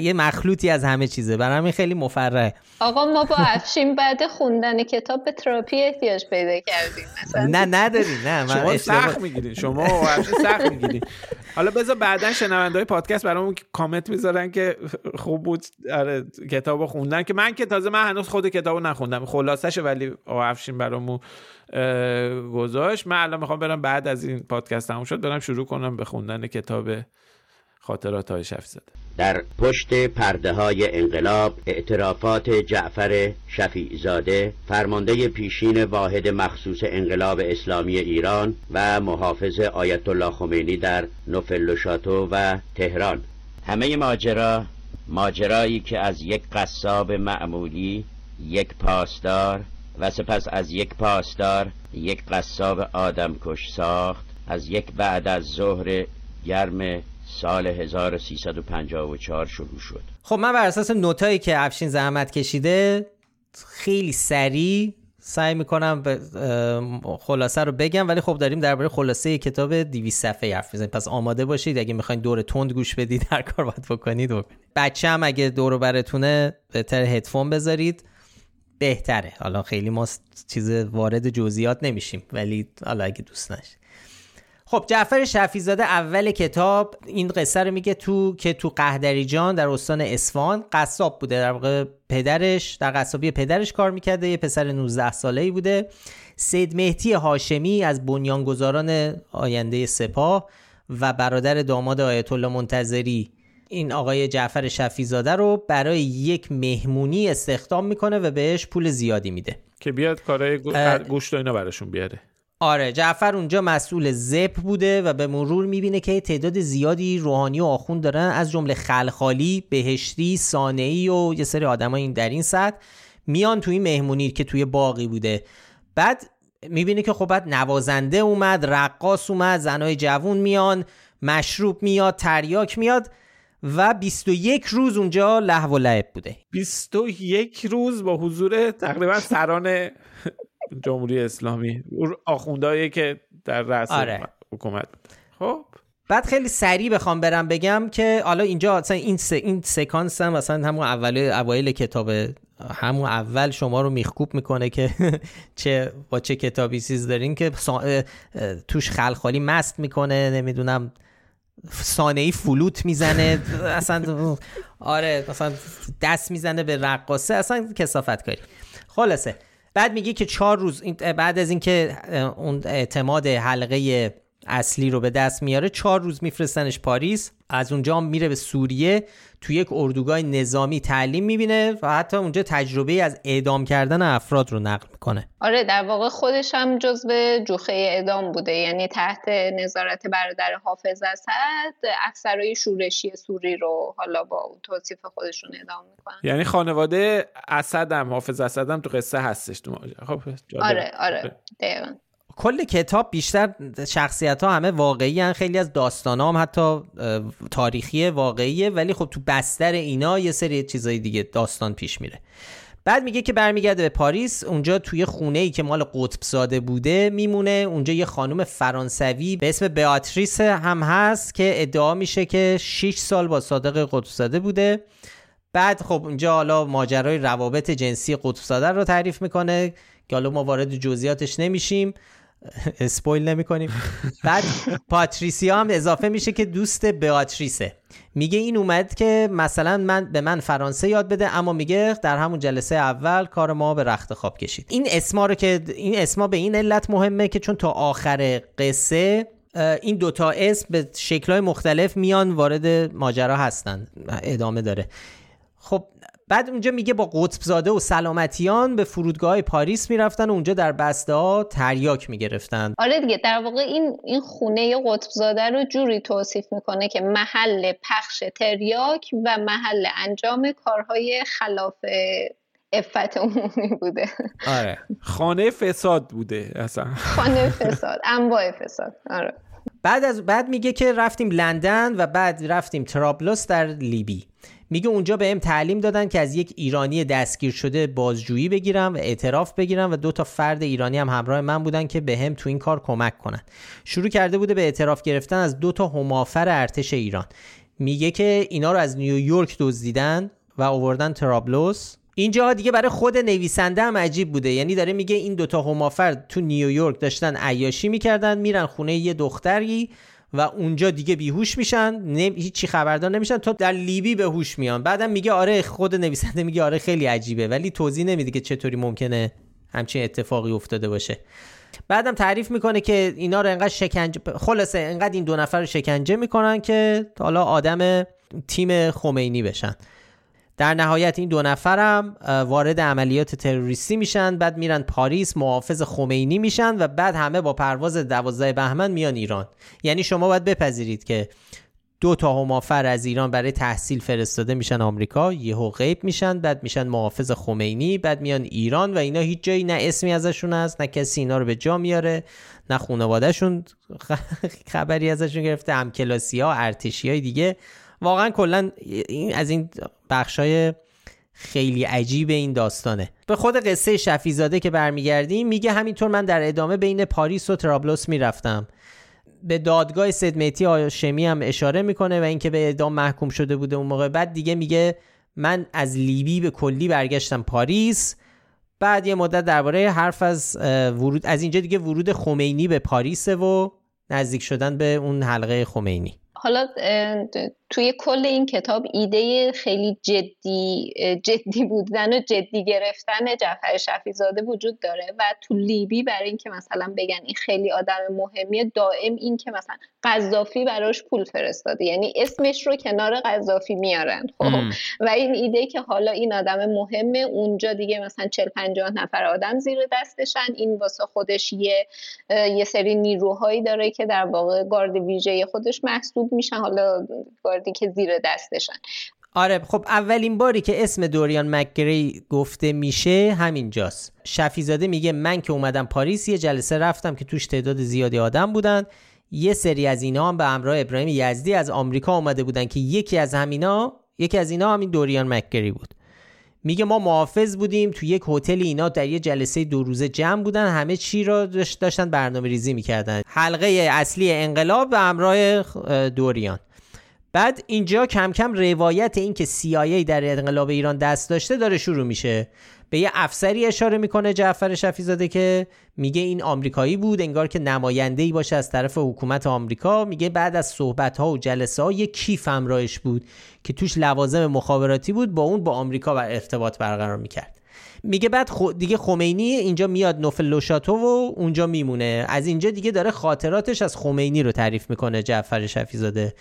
یه مخلوطی از همه چیزه. برای همین خیلی مفرحه. آقا ما با افشین بعد خوندن کتاب به تراپی احتیاج پیدا کردیم. نه نداری نه من شما سخت می‌گیرین شما افشین سخت می‌گیرین حالا بذار بعدا شنونده های پادکست برامون کامنت می‌ذارن که خوب بود آره کتابو خوندن که من که تازه من هنوز خود کتابو نخوندم. خلاصش ولی افشین برامون گذاشت. من الان می‌خوام برم بعد از این پادکست تموم شد برم شروع کنم به خوندن کتاب خاطرات های شفی در پشت پرده های انقلاب اعترافات جعفر شفیع زاده فرمانده پیشین واحد مخصوص انقلاب اسلامی ایران و محافظ آیت الله خمینی در نوفلوشاتو و تهران. همه ماجرا ماجرایی که از یک قصاب معمولی یک پاسدار و سپس از یک پاسدار یک قصاب آدمکش ساخت. از یک بعد از ظهر گرم سال 1354 شروع شد. خب من بر اساس نوتایی که افشین زحمت کشیده خیلی سریع سعی می‌کنم خلاصه رو بگم ولی خب داریم درباره خلاصه کتاب 200 صفحه حرف می‌زنیم. پس آماده باشید اگه می‌خواین دور تند گوش بدید هر کار باید بکنید بکنید. بچه هم اگه دور براتونه بهتر هدفون بذارید. بهتره. حالا خیلی ما چیز وارد جزئیات نمیشیم ولی حالا اگه دوست نشید خب جعفر شفیزاده اول کتاب این قصه رو میگه تو که تو قهدریجان در استان اسفان قصاب بوده. در واقع پدرش در قصابی پدرش کار می‌کرده. یه پسر 19 ساله ای بوده. سید مهدی هاشمی از بنیانگذاران آینده سپاه و برادر داماد آیت الله منتظری این آقای جعفر شفیزاده رو برای یک مهمونی استخدام می‌کنه و بهش پول زیادی میده. که بیاد کارهای گوشت و اینا براشون بیاره. آره جعفر اونجا مسئول زپ بوده و به مرور می‌بینه که تعداد زیادی روحانی و آخوند دارن. از جمله خلخالی، بهشتی، سانعی و یه سری آدمای در این سطح میان توی مهمونی که توی باقی بوده. بعد می‌بینه که خب بعد نوازنده اومد رقاص اومد زنای جوون میان مشروب میاد تریاک میاد. و 21 روز اونجا لحو و لعب بوده. 21 روز با حضور تقریبا سران جمهوری اسلامی آخوندهایی که در رأس آره. حکومت خب. بعد خیلی سریع بخوام برم بگم که حالا اینجا مثلا این س... این سکانس هم مثلا همون اول اوایل کتاب همون اول شما رو میخکوب می‌کنه که چه با چه کتابی چیز دارین که توش خلخالی مست می‌کنه نمی‌دونم ای فلوت می‌زنه اصلا آره مثلا دست می‌زنه به رقاصه اصلا کسافت کاری خلاصه بعد میگه که چهار روز بعد از اینکه اون اعتماد حلقه اصلی رو به دست میاره چهار روز میفرستنش پاریس از اونجا میره به سوریه. تو یک اردوگاه نظامی تعلیم می‌بینه و حتی اونجا تجربه از اعدام کردن افراد رو نقل می‌کنه. آره در واقع خودش هم جزو جوخه اعدام بوده. یعنی تحت نظارت برادر حافظ اسد افسرهای شورشی سوری رو حالا با توصیف خودشون اعدام می‌کنن. یعنی خانواده اسد هم حافظ اسد هم تو قصه هستش تو خب آره آره دقیقا. کل کتاب بیشتر شخصیت ها همه واقعی هن. خیلی از داستان هم حتی تاریخی واقعیه. ولی خب تو بستر اینا یه سری چیزای دیگه داستان پیش میره. بعد میگه که برمیگرده به پاریس. اونجا توی خونه ای که مال قطب زاده بوده میمونه. اونجا یه خانم فرانسوی به اسم بیاتریس هم هست که ادعا میشه که 6 سال با صادق قطب زاده بوده. بعد خب اونجا حالا ماجرای روابط جنسی قطب زاده رو تعریف می‌کنه که حالا ما وارد جزئیاتش نمیشیم. اسپویل نمی کنیم بعد پاتریسیا هم اضافه میشه که دوست بیاتریسه. میگه این اومد که مثلا من به من فرانسه یاد بده اما میگه در همون جلسه اول کار ما به رخت خواب کشید. این اسما رو که این اسما به این علت مهمه که چون تا آخر قصه این دوتا اسم به شکلهای مختلف میان وارد ماجرا هستن. ادامه داره. خب بعد اونجا میگه با قطب زاده و سلامتیان به فرودگاه پاریس می‌رفتن و اونجا در بسته ها تریاک می‌گرفتن. آره دیگه در واقع این این خونه قطب زاده رو جوری توصیف می‌کنه که محل پخش تریاک و محل انجام کارهای خلاف افت عمومی بوده. آره. خانه فساد بوده اصلا. خانه فساد انواع فساد آره. بعد از بعد میگه که رفتیم لندن و بعد رفتیم ترابلوس در لیبی. میگه اونجا به تعلیم دادن که از یک ایرانی دستگیر شده بازجویی بگیرم و اعتراف بگیرم و دو تا فرد ایرانی هم همراه من بودن که به هم تو این کار کمک کنن. شروع کرده بوده به اعتراف گرفتن از دو تا همافر ارتش ایران. میگه که اینا رو از نیویورک دزدیدن و آوردن ترابلوس. اینجا دیگه برای خود نویسنده هم عجیب بوده. یعنی داره میگه این دوتا همافر تو نیویورک داشتن عیاشی می‌کردن میرن خونه یه دختری و اونجا دیگه بیهوش میشن هیچی خبردار نمیشن. تا در لیبی به هوش میان. بعدم میگه آره خود نویسنده میگه آره خیلی عجیبه. ولی توضیح نمیده که چطوری ممکنه همچین اتفاقی افتاده باشه. بعدم تعریف می‌کنه که اینا رو انقدر شکنجه خلاصه انقدر این دو نفر رو شکنجه می‌کنن که حالا آدم تیم خمینی بشن. در نهایت این دو نفرم وارد عملیات تروریستی میشن بعد میرن پاریس محافظ خمینی میشن و بعد همه با پرواز 12 بهمن میان ایران. یعنی شما باید بپذیرید که دو تا همافر از ایران برای تحصیل فرستاده میشن آمریکا یهو غیب میشن بعد میشن محافظ خمینی بعد میان ایران و اینا هیچ جایی نه اسمی ازشون هست نه کسی اینا رو به جا میاره نه خانوادهشون خبری ازشون گرفته همکلاسی ها ارتشی های دیگه. واقعا کلا از این بخشای خیلی عجیب این داستانه. به خود قصه شفیزاده که برمیگردیم میگه همینطور من در ادامه بین پاریس و ترابلوس می‌رفتم. به دادگاه سدمتی آشمی هم اشاره می‌کنه و اینکه به اعدام محکوم شده بوده اون موقع. بعد دیگه میگه من از لیبی به کلی برگشتم پاریس. بعد یه مدت درباره حرف از ورود از اینجا دیگه ورود خمینی به پاریس و نزدیک شدن به اون حلقه خمینی. حالا توی کل این کتاب ایده خیلی جدی جدی بودن و جدی گرفتن جعفر شفیزاده وجود داره و تو لیبی برای اینکه مثلا بگن این خیلی آدم مهمیه دائم این که مثلا قذافی براش پول فرستاده. یعنی اسمش رو کنار قذافی میارن خب؟ و این ایده که حالا این آدم مهمه اونجا دیگه مثلا 40 50 نفر آدم زیر دستشن. این واسه خودش یه یه سری نیروهایی داره که در واقع گارد ویژه خودش محسوب میشن. حالا گاردی که زیر دستشن. آره خب اولین باری که اسم دوریان مکگری گفته میشه همینجاست. شفیزاده میگه من که اومدم پاریس یه جلسه رفتم که توش تعداد زیادی آدم بودن. یه سری از اینا هم به همراه ابراهیم یزدی از آمریکا اومده بودن که یکی از همینا یکی از اینا همین دوریان مکگری بود. میگه ما محافظ بودیم تو یک هتل اینا در یه جلسه دو روزه جمع بودن همه چی را داشتن برنامه ریزی می‌کردن. حلقه اصلی انقلاب به همراه دوریان. بعد اینجا کم کم روایت این که CIA در انقلاب ایران دست داشته داره شروع میشه. به یه افسری اشاره می‌کنه جعفر شفیزاده که میگه این آمریکایی بود انگار که نماینده ای باشه از طرف حکومت آمریکا. میگه بعد از صحبت ها و جلسه ها یه کیف همراهش بود که توش لوازم مخابراتی بود با اون با آمریکا بر ارتباط برقرار می‌کرد. میگه بعد دیگه خمینی اینجا میاد نوفل لوشاتو و اونجا میمونه. از اینجا دیگه داره خاطراتش از خمینی رو تعریف می‌کنه جعفر شفیزاده.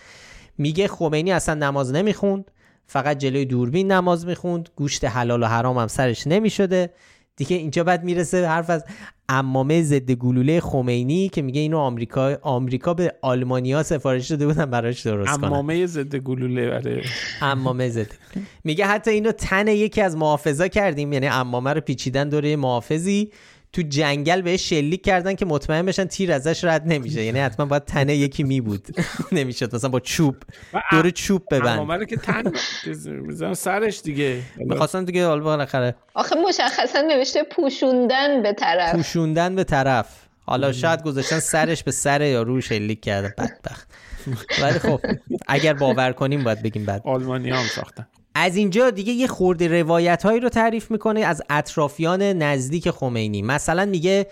میگه خمینی اصلا نماز نمی‌خوند فقط جلوی دوربین نماز می‌خوند گوشت حلال و حرام هم سرش نمی‌شده. دیگه اینجا بعد می‌رسه حرف از امامه ضد گلوله خمینی که میگه اینو آمریکا آمریکا به آلمانیا سفارش داده بودن براش درست کنن. امامه ضد گلوله بله. امامه ضد. میگه حتی اینو تن یکی از محافظا کردیم یعنی امامه رو پیچیدن دوره محافظی. تو جنگل بهش شلیک کردن که مطمئن بشن تیر ازش رد نمیشه. یعنی حتما باید تنه یکی می بود. نمی‌شد. مثلا با چوب. دور چوب ببند. که تن سرش دیگه. می‌خواستن دیگه حالا بالاخره آخه مشخصا نوشته پوشوندن به طرف. پوشوندن به طرف. حالا شاید گذاشتن سرش به سر یا روش شلیک کرده بدبخت. ولی خب اگر باور کنیم باید بگیم بعد آلمانی هم ساختن. از اینجا دیگه یه خورده روایت هایی رو تعریف می‌کنه از اطرافیان نزدیک خمینی. مثلا میگه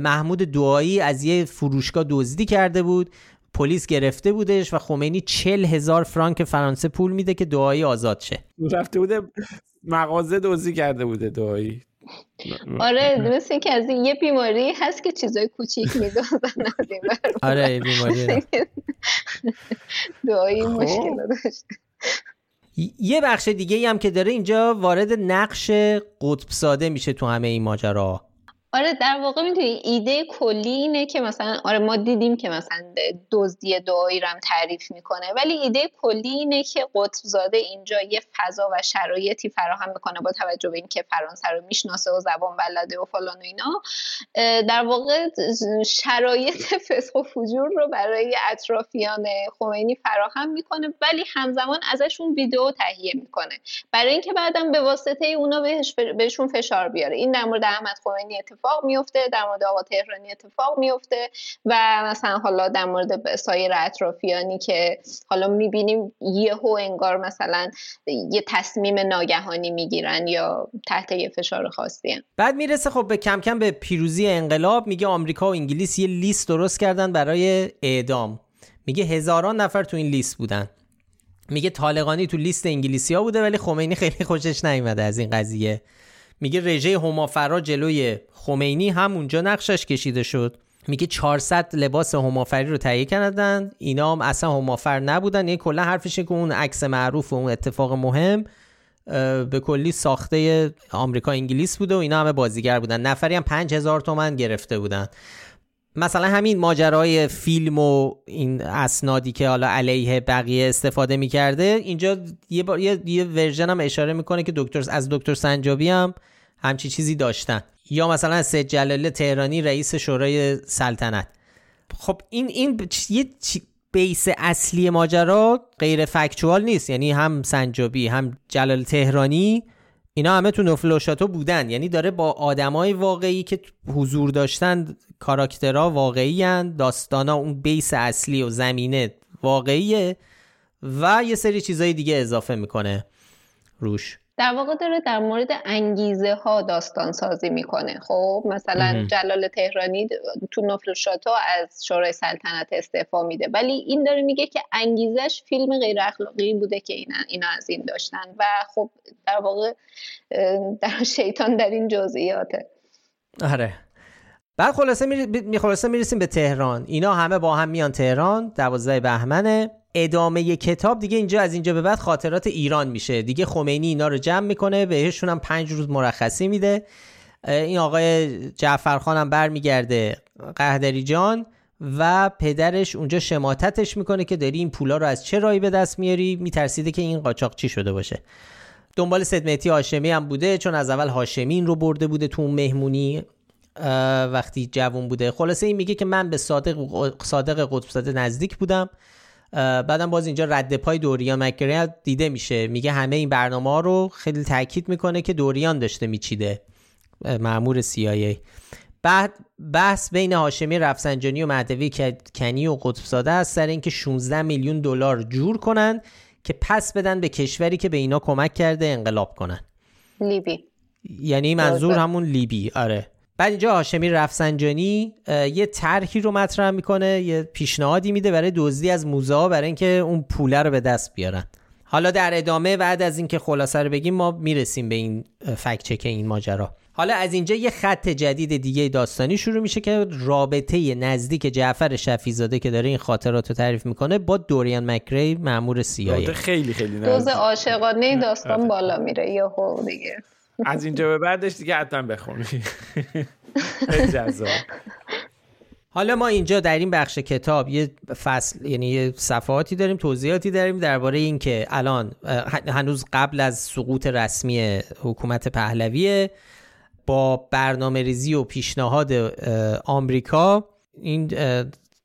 محمود دعایی از یه فروشگاه دزدی کرده بود پلیس گرفته بودش و خمینی چل هزار فرانک فرانسه پول میده که دعایی آزاد شه. رفته بوده مغازه دزدی کرده بوده دعایی. آره مثل که از یه بیماری هست که چیزای کوچیک میدازن آره بیماری. دعایی خب. مشکل داشت یه بخش دیگه هم که داره اینجا وارد نقش قطب ساده میشه تو همه این ماجرا آره در واقع می‌دونی ایده کلی اینه که مثلا آره ما دیدیم که مثلا دزدی دعایی رم تعریف می‌کنه ولی ایده کلی اینه که قطبزاده اینجا یه فضا و شرایطی فراهم می‌کنه با توجه به اینکه فرانسه رو می‌شناسه و زبان بلده و فلان و اینا. در واقع شرایط فسق و فجور رو برای اطرافیان خمینی فراهم می‌کنه ولی همزمان ازشون ویدیو تهیه می‌کنه. برای اینکه بعدا به واسطه اونا بهشون فشار بیاره. این در مورد احمد خمینی میفته در مورد آقا تهرانی اتفاق میفته و مثلا حالا در مورد سایر اطرافیانی که حالا می‌بینیم یهو انگار مثلا یه تصمیم ناگهانی می‌گیرن یا تحت یه فشار خاصی. بعد می‌رسه خب به کم کم به پیروزی انقلاب میگه آمریکا و انگلیس یه لیست درست کردن برای اعدام. میگه هزاران نفر تو این لیست بودن. میگه طالقانی تو لیست انگلیسی ها بوده ولی خمینی خیلی خوشش نیومده از این قضیه. میگه رژه همافرا جلوی خمینی هم اونجا نقشش کشیده شد. میگه 400 لباس همافری رو تهیه کردن. اینا هم اصلا همافر نبودن. یعنی کلا حرفش که اون عکس معروف و اون اتفاق مهم به کلی ساخته آمریکا انگلیس بوده و اینا همه بازیگر بودن. نفری هم 5000 تومن گرفته بودن. مثلا همین ماجرای فیلم و این اسنادی که حالا علیه بقیه استفاده می‌کرده اینجا یه, بار یه, یه ورژن هم اشاره می‌کنه که دکتر از دکتر سنجابی هم همچی چیزی داشتن. یا مثلا سید جلاله تهرانی رئیس شورای سلطنت. خب این این یه بیس اصلی ماجرا غیر فکچوال نیست. یعنی هم سنجابی هم جلال تهرانی اینا همه تو نفل و بودن. یعنی داره با آدمای واقعی که حضور داشتن کاراکترها واقعی هن داستانا اون بیس اصلی و زمینه واقعیه و یه سری چیزای دیگه اضافه می‌کنه روش. در واقع داره در مورد انگیزه ها داستان سازی می‌کنه. خب مثلا جلال تهرانی تو نفل شاتو از شورای سلطنت استعفا میده. ولی این داره میگه که انگیزش فیلم غیر اخلاقی بوده که اینا, اینا از این داشتن. و خب در واقع در شیطان در این جزئیاته. آره. بعد خلاصه می خلاصه می‌رسیم به تهران. اینا همه با هم میان تهران. دوازده بهمنه. ادامه کتاب دیگه اینجا از اینجا به بعد خاطرات ایران میشه. دیگه خمینی اینا رو جمع می‌کنه بهشون هم پنج روز مرخصی میده. این آقای جعفرخان هم برمیگرده قهدری جان و پدرش اونجا شماتتش می‌کنه که داری این پولا رو از چه رایی به دست میاری؟ میترسیده که این قاچاقچی شده باشه. دنبال سدمتی هاشمی هم بوده چون از اول هاشمی این رو برده بوده تو مهمونی وقتی جوون بوده. خلاصه این میگه که من به صادق صادق قطبزاده نزدیک بودم. بعدم باز اینجا رد پای دوریان مکگری دیده میشه. میگه همه این برنامه ها رو خیلی تاکید می‌کنه که دوریان داشته میچیده. معمور CIA بعد بحث بین هاشمی رفسنجانی و مهدوی کنی و قطبزاده است. سر اینکه 16 میلیون دلار جور کنن که پس بدن به کشوری که به اینا کمک کرده انقلاب کنن. لیبی. یعنی منظور همون لیبی. آره. بعد اینجا هاشمی رفسنجانی یه طرحی رو مطرح می‌کنه یه پیشنهادی میده برای دزدی از موزه ها برای اینکه اون پوله رو به دست بیارن. حالا در ادامه بعد از اینکه خلاصه رو بگیم ما می‌رسیم به این فکت چک این ماجرا. حالا از اینجا یه خط جدید دیگه داستانی شروع میشه که رابطه نزدیک جعفر شفیزاده که داره این خاطرات رو تعریف می‌کنه با دوریان مکری مامور سیایی خیلی خیلی نزدیک. دوز عاشقانه داستان بالا میره یا دیگه. از اینجا به بعدش دیگه حتما بخونی. حالا ما اینجا در این بخش کتاب یه فصل یعنی یه صفحاتی داریم توضیحاتی داریم درباره اینکه الان هنوز قبل از سقوط رسمی حکومت پهلویه با برنامه ریزی و پیشنهاد آمریکا این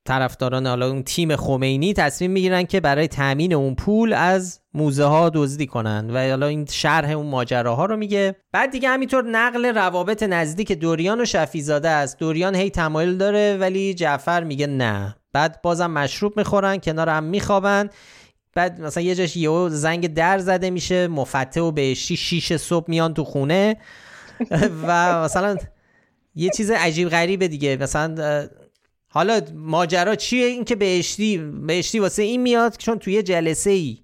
طرفداران حالا اون تیم خمینی تصمیم می‌گیرن که برای تامین اون پول از موزه ها دزدی کنن و حالا این شرح اون ماجراها رو میگه. بعد دیگه همینطور نقل روابط نزدیک دوریان و شفیزاده است. دوریان هی تمایل داره ولی جعفر میگه نه. بعد بازم مشروب می‌خورن کنار هم میخوابن. بعد مثلا یه جاش یهو زنگ در زده میشه مفته و بهشتی شیش صبح میان تو خونه. و مثلا یه چیز عجیب غریبه دیگه. مثلا حالا ماجرا چیه؟ این که بهشتی بهشتی واسه این میاد چون توی جلسه ای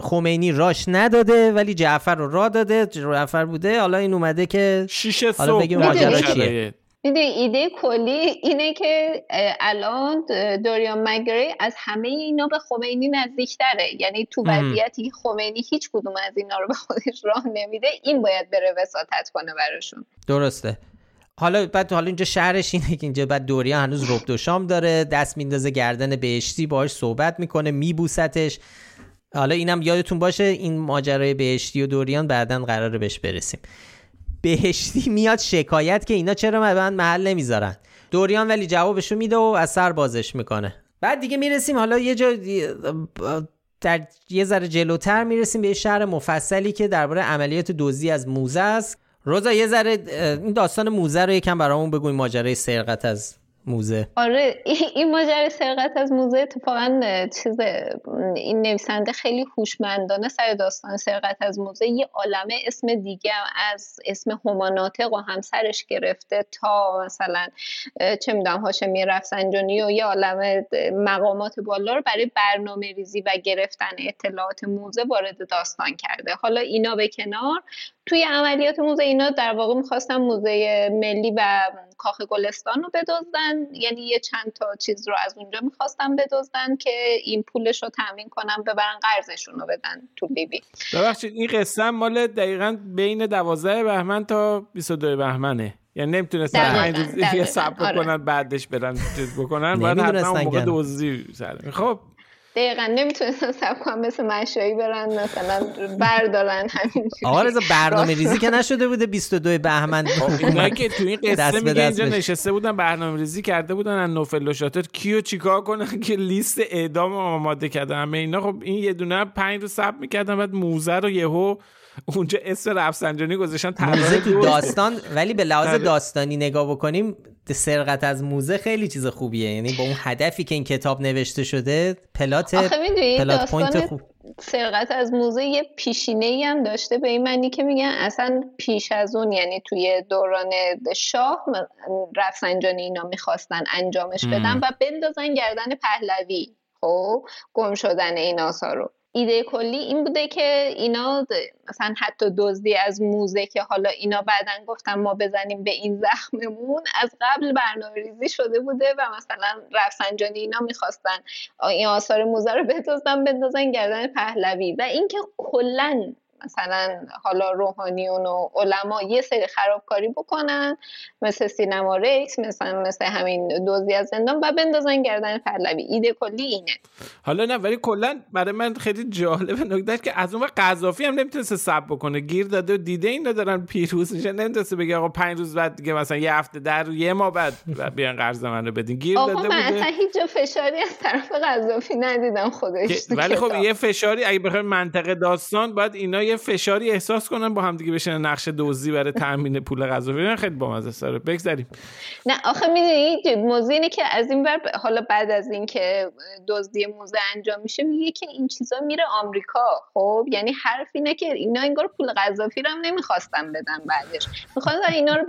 خمینی راش نداده ولی جعفر رو را داده جعفر بوده. حالا این اومده که شیشه حالا بگیم ماجرا چیه. ایده کلی اینه که الان دوریان مگری از همه اینا به خمینی نزدیکتره. یعنی تو وضعیتی خمینی هیچ کدوم از اینا رو به خودش راه نمیده این باید بره وساطت کنه براشون. درسته. حالا بعد حالا اینجا شهرش اینه که اینجا بعد دوریان هنوز رب شام داره دست میندازه گردن بهشتی باهاش صحبت می‌کنه میبوستش. حالا اینم یادتون باشه این ماجرای بهشتی و دوریان بعدا قراره بهش برسیم. بهشتی میاد شکایت که اینا چرا من محل نمی‌ذارن. دوریان ولی جوابشو میده و از سر بازش می‌کنه. بعد دیگه می‌رسیم حالا یه جا در یه ذره جلوتر می‌رسیم به شهر مفصلی که درباره عملیات دزدی از موزه است. روزا یه ذره این داستان موزه رو یکم برامون بگویم ماجرای سرقت از موزه. آره این ماجرای سرقت از موزه اتفاقا چیز این نویسنده خیلی هوشمندانه سر داستان سرقت از موزه. یه عالمه اسم دیگه از اسم هماناتق و همسرش گرفته تا مثلا چه می‌دونم هاشمی رفسنجانی و یه عالمه مقامات بالا رو برای برنامه ریزی و گرفتن اطلاعات موزه وارد داستان کرده. حالا اینا به کنار توی عملیات موزه اینا در واقع می‌خواستن موزه ملی و کاخ گلستان رو بدزدن. یعنی یه چند تا چیز رو از اونجا می‌خواستن بدزدن که این پولش رو تامین کنن ببرن قرضشون رو بدن تو لیبی. ببخشید این قصه مال دقیقا بین 12 بهمن تا 22 بهمنه. یعنی نمی‌تونستن پنج روز دیگه صبر آره. کنن بعدش برن چیز بکنن بعد حتما موقع دوزی خب دقیقا نمی‌تونستن سب کنم مثل مشایی برن مثلا بردارن همین آقا رضا برنامه ریزی که نشده بوده 22 بهمن. خب، اینا که تو این قصه میگه اینجا نشسته بودن برنامه ریزی کرده بودن از نوفل و شاتر. کیو چیکار کنن که لیست اعدام آماده کردن؟ همه اینا. خب این یه دونه پنج رو ثبت می‌کردن بعد موزه رو یهو اونجا اسم رفسنجانی گذاشتن موزه تو داستان ولی به لحاظ. داستانی نگاه بکنیم سرقت از موزه خیلی چیز خوبیه. یعنی با اون هدفی که این کتاب نوشته شده پلات plot point خوب. سرقت از موزه یه پیشینه ای هم داشته به این معنی که میگن اصلا پیش از اون یعنی توی دوران شاه رفسنجانی اینا می‌خواستن انجامش بدن و بندازن گردن پهلوی خب؟ گم شدن این آثار رو ایده کلی این بوده که اینا مثلا حتی دزدی از موزه که حالا اینا بعدا گفتن ما بزنیم به این زخممون از قبل برنامه ریزی شده بوده و مثلا رفسنجانی اینا می‌خواستن این آثار موزه رو بدزدن بندازن گردن پهلوی. و اینکه کلا مثلا حالا روحانیون و علما یه سری خرابکاری بکنن مثل سینما ریکس مثلا مثل همین دوزی از زندان و بندازن گردن پهلوی. ایده کلی اینه. حالا نه ولی کلا برای من خیلی جالب نکته که از اون قذافی هم نمی‌تونسته سب بکنه. گیر داده و دیده این دارن پیروز میشه نمی‌تونسته بگه آقا پنج روز بعد دیگه مثلا یه هفته در یه ماه بعد بیان قرض من رو بدین. گیر داده من اصلا هیچ فشاری از طرف قذافی ندیدم خودش ولی خب یه فشاری اگه بخوای منطقه داستان باید اینا یه فشاری احساس کنن با هم دیگه بشن نقش دزدی برای تامین پول غذا خیلی بامزه سره بگذریم نه آخه می‌دونی موضوع اینه که از این بر حالا بعد از اینکه دزدی موزه انجام میشه میگه که این چیزا میره آمریکا. خب یعنی حرف اینه که اینا انگار پول قذافی رو هم نمی‌خواستن بدن بعدش. می‌خواستن اینا رو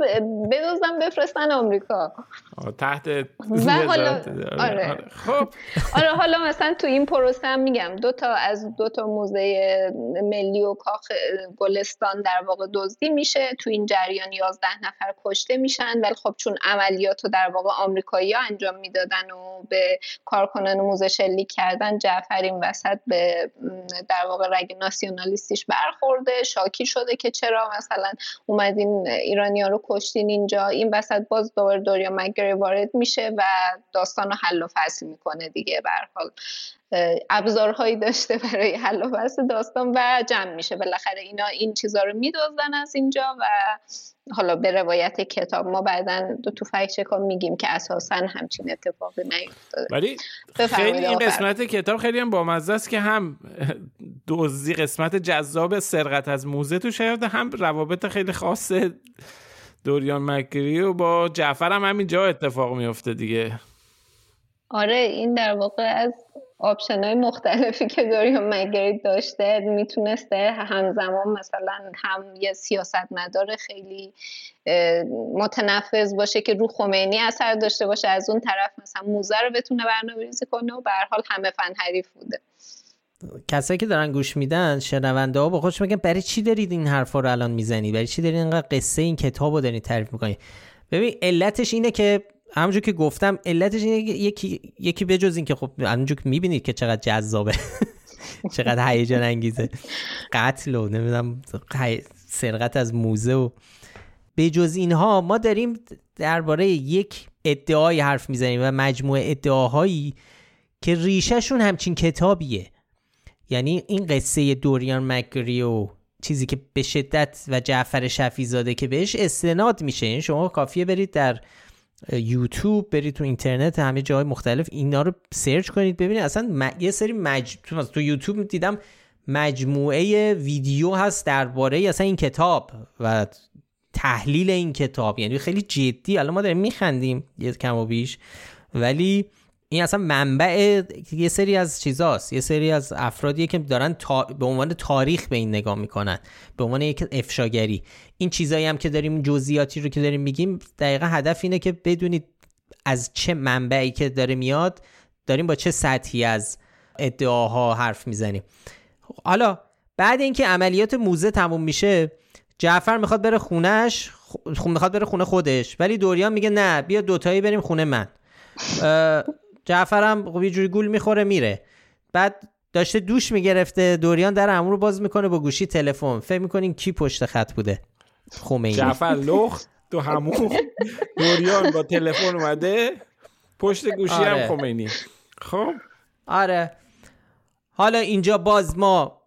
بدوزن بفرستن آمریکا. تحت حالا آره. آره. خب. آره حالا مثلا تو این پروسه هم میگم دو تا از دو تا موزه ملی و کاخ گلستان در واقع دزدی میشه. تو این جریان 11 نفر کشته میشن ولی خب چون عملیات رو در واقع آمریکایی ها انجام می‌دادن و به کارکنان موزه شلیک کردن جعفر این وسط به در واقع رگ ناسیونالیستیش برخورده. شاکی شده که چرا مثلا اومدین ایرانیان رو کشتین اینجا. این وسط باز دور دوریا مگری وارد میشه و داستان رو حل و فصل می‌کنه دیگه به حال. ابزارهایی داشته برای حل و فصل داستان و جمع میشه. بالاخره اینا این چیزها رو میدوزن از اینجا و حالا به روایت کتاب ما بعدا دو تو فکر میگیم که اساسا همچین اتفاقی نیفتاده. ولی خیلی این قسمت کتاب خیلی هم بامزه است که هم دوزی قسمت جذاب سرقت از موزه تو شاید هم روابط خیلی خاص دوریان مک‌گری با جعفر هم همین جا اتفاق میفته دیگه. آره این در واقع از option مختلفی که دوریان مک‌گری داشته می‌تونسته همزمان مثلا هم یه سیاست مدار خیلی متنفذ باشه که رو خمینی اثر داشته باشه از اون طرف مثلا موزه رو بتونه برنامه ریزی کنه و به حال همه فن حریف بوده. کسایی که دارن گوش میدن شنونده ها با خودش میگن برای چی دارید این حرفا رو الان می‌زنی؟ برای چی دارید اینقدر قصه این کتاب رو دارید تعریف می‌کنی ببین علتش اینه که همونجور که گفتم علتش اینه یکی یکی بجز این که خب همونجور که می‌بینید که چقدر جذابه. چقدر هیجان انگیزه. قتل و نمی‌دونم سرقت از موزه و به جز اینها ما داریم درباره یک ادعای حرف می‌زنیم و مجموعه ادعاهایی که ریشهشون همچین کتابیه. یعنی این قصه دوریان مکگری و چیزی که به شدت و جعفر شفیزاده که بهش استناد میشه. این یعنی شما کافیه برید در یوتیوب برید تو اینترنت همه جای مختلف اینا رو سرچ کنید ببینید. اصلا یه سری مج... تو یوتیوب دیدم مجموعه ویدیو هست درباره اصلا این کتاب و تحلیل این کتاب. یعنی خیلی جدی. الان ما داریم میخندیم یه کم و بیش. ولی این اصلا منبع یه سری از چیزاست. یه سری از افرادیه که دارن به عنوان تاریخ به این نگاه می‌کنن. به عنوان یک افشاگری. این چیزایی هم که داریم جزئیاتی رو که داریم میگیم دقیقا هدف اینه که بدونید از چه منبعی که داره میاد داریم با چه سطحی از ادعاها حرف می‌زنیم. حالا بعد اینکه عملیات موزه تموم میشه جعفر می‌خواد بره خونش خ... می‌خواد بره خونه خودش ولی دوریان میگه نه بیا دوتایی بریم خونه من. جعفرم خب یه جوری گول می‌خوره میره. بعد داشته دوش می‌گرفته دوریان در امور رو باز می‌کنه با گوشی تلفن. فکر می‌کنین کی پشت خط بوده؟ خمینی. جعفر لخت تو همون. دوریان با تلفن اومده پشت گوشی آره. هم خمینی. خب. آره. حالا اینجا باز ما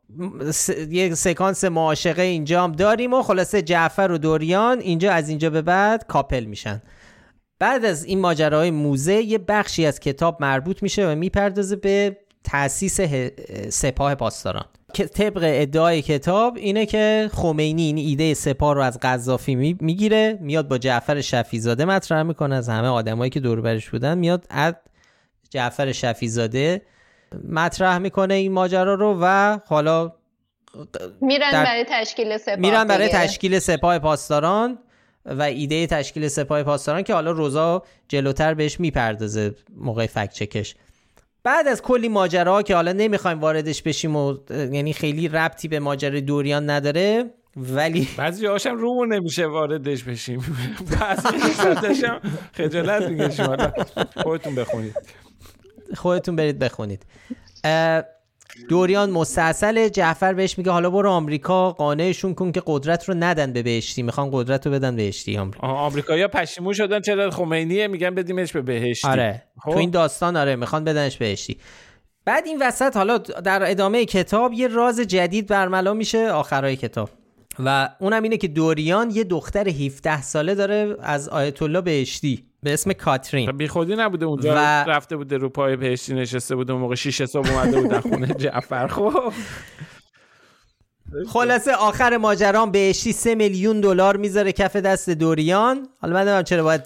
س... یک سکانس معاشقه اینجا هم داریم و خلاصه جعفر و دوریان اینجا از اینجا به بعد کاپل میشن. بعد از این ماجراهای موزه یه بخشی از کتاب مربوط میشه و می‌پردازه به تاسیس سپاه پاسداران. که طبق ادعای کتاب اینه که خمینی این ایده سپاه رو از قذافی می‌گیره میاد با جعفر شفیزاده مطرح می‌کنه. از همه آدمایی که دور برش بودن میاد از جعفر شفیزاده مطرح می‌کنه این ماجرا رو و حالا میرن برای تشکیل سپاه میرن برای تشکیل سپاه پاسداران. و ایده تشکیل سپاه پاسداران که حالا روزا جلوتر بهش می‌پردازه موقع فکت چکش. بعد از کلی ماجرا که حالا نمی‌خوایم واردش بشیم و یعنی خیلی ربطی به ماجرای دوریان نداره ولی بعضی هاشم رومون نمیشه واردش بشیم. بعضی هم خجالت می‌کشیم. خودتون بخونید. خودتون برید بخونید. دوریان مستاصل جعفر بهش میگه حالا برو آمریکا قانعشون کن که قدرت رو ندن به بهشتی. می‌خوان قدرت رو بدن بهشتی آمریکا. آمریکایی‌ها پشیمون شدن چرا خمینیه؟ میگن بدیمش به بهشتی. آره خب. تو این داستان آره می‌خوان بدنش بهشتی. بعد این وسط حالا در ادامه کتاب یه راز جدید برملا میشه آخرای کتاب. و اونم اینه که دوریان یه دختر 17 ساله داره از آیت الله بهشتی. به اسم کاترین. بی خودی نبوده اونجا و... رفته بوده رو پای بهشتی نشسته بوده موقع 6 صبح اومده بودن خونه جعفر. خب. خلاصه آخر ماجرام بهشتی 3 میلیون دلار می‌ذاره کف دست دوریان. حالا من نمی‌دونم چرا باید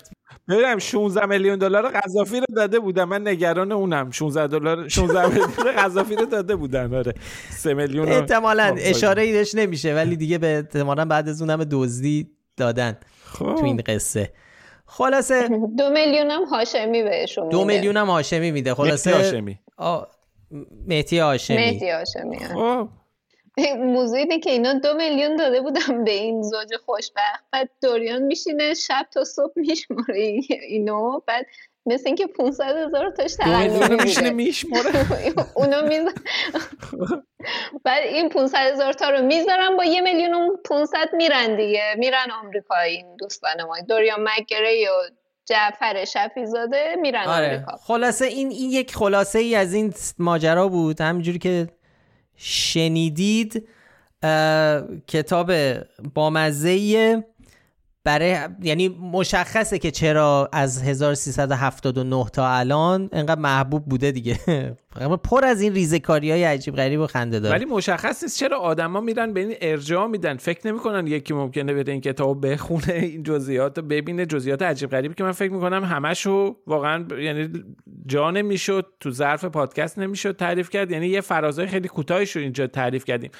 ببینم 16 میلیون دلار قذافی رو داده بودم من نگران اونم. 16 دلار 16 میلیون قذافی رو داده بودن. آره. 3 میلیون احتمالاً اشاره ایش نمیشه ولی دیگه به احتمالاً بعد از اونم دزدی دادن خب. تو این قصه. خلاصه دو میلیون هم هاشمی بهشون دو میلیون هم هاشمی میده. خلاصه مهدی هاشمی مهدی هاشمی. مهدی هاشمی خب. موضوع که اینا دو میلیون داده بودم به این زوج خوشبخت بعد دوریان میشینه شب تا صبح میشماره اینو بعد مثل اینکه 500 هزار تاش تقلب میشینه میشماره. اونو میز بعد این 500 هزار تا رو می‌ذارم با یه میلیون و 500 میرن دیگه. میرن آمریکا این دوستان ما. دوریان مگری و جعفر شفیزاده میرن آره. آمریکا. خلاصه این این یک خلاصه ای از این ماجرا بود. همینجوری که شنیدید کتاب بامزه برای یعنی مشخصه که چرا از 1379 تا الان انقدر محبوب بوده دیگه. پر از این ریزکاری های عجیب غریب و خنده داره ولی مشخص نیست چرا آدما میرن به این ارجاع میدن. فکر نمی‌کنن یکی ممکنه بره این کتاب بخونه این جزئیات ببینه. جزئیات عجیب غریبی که من فکر می‌کنم همشو واقعا یعنی جا نمی‌شد تو ظرف پادکست نمی‌شد تعریف کرد. یعنی یه فرازای خیلی کوتاهی رو اینجا تعریف کردیم.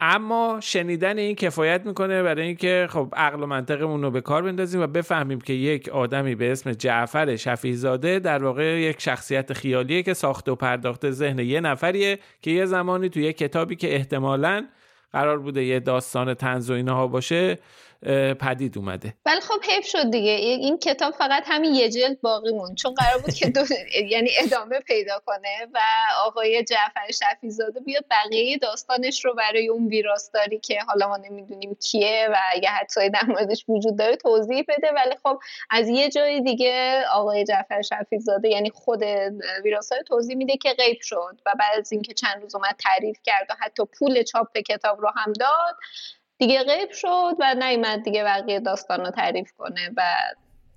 اما شنیدن این کفایت می‌کنه برای اینکه خب عقل و منطقمون رو به کار بندازیم و بفهمیم که یک آدمی به اسم جعفر شفیزاده در واقع یک شخصیت خیالیه که ساخته و پرداخته ذهن یه نفریه که یه زمانی توی یه کتابی که احتمالاً قرار بوده یه داستان تنز و اینها باشه پدید اومده. ولی خب حیف شد دیگه. این کتاب فقط همین یه جلد باقی مون چون قرار بود که دو... یعنی ادامه پیدا کنه و آقای جعفر شفیزاده بیاد بقیه داستانش رو برای اون ویراستاری که حالا ما نمی‌دونیم کیه و اگه حتی در موردش وجود داره توضیح بده. ولی خب از یه جای دیگه آقای جعفر شفیزاده یعنی خود ویراستار توضیح میده که غیب شد و بعد از اینکه چند روز اومد تعریف کرد و حتی پول چاپ کتاب رو هم داد دیگه غیب شد و نیومد دیگه بقیه داستان رو تعریف کنه و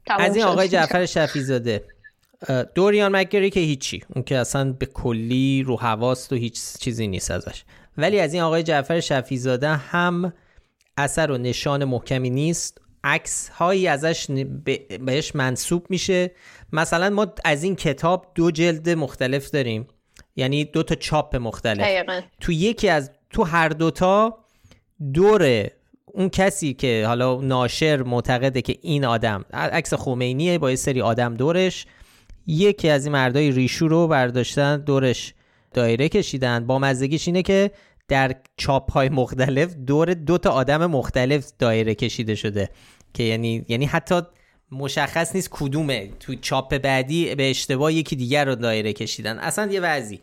از این آقای جعفر شفیزاده دوریان مکگری که هیچی اون که اصلا به کلی رو حواست و هیچ چیزی نیست ازش. ولی از این آقای جعفر شفیزاده هم اثر و نشان محکمی نیست عکس هایی ازش بهش منصوب میشه. مثلا ما از این کتاب دو جلد مختلف داریم یعنی دو تا چاپ مختلف. تو یکی از تو هر دوتا دور اون کسی که حالا ناشر معتقده که این آدم عکس خمینیه با یه سری آدم دورش یکی از این مردای ریشو رو برداشتن دورش دایره کشیدن. با مزدگیش اینه که در چاپ های مختلف دور دو تا آدم مختلف دایره کشیده شده. که یعنی یعنی حتی مشخص نیست کدومه. تو چاپ بعدی به اشتباه یکی دیگر رو دایره کشیدن. اصلا یه وضعی.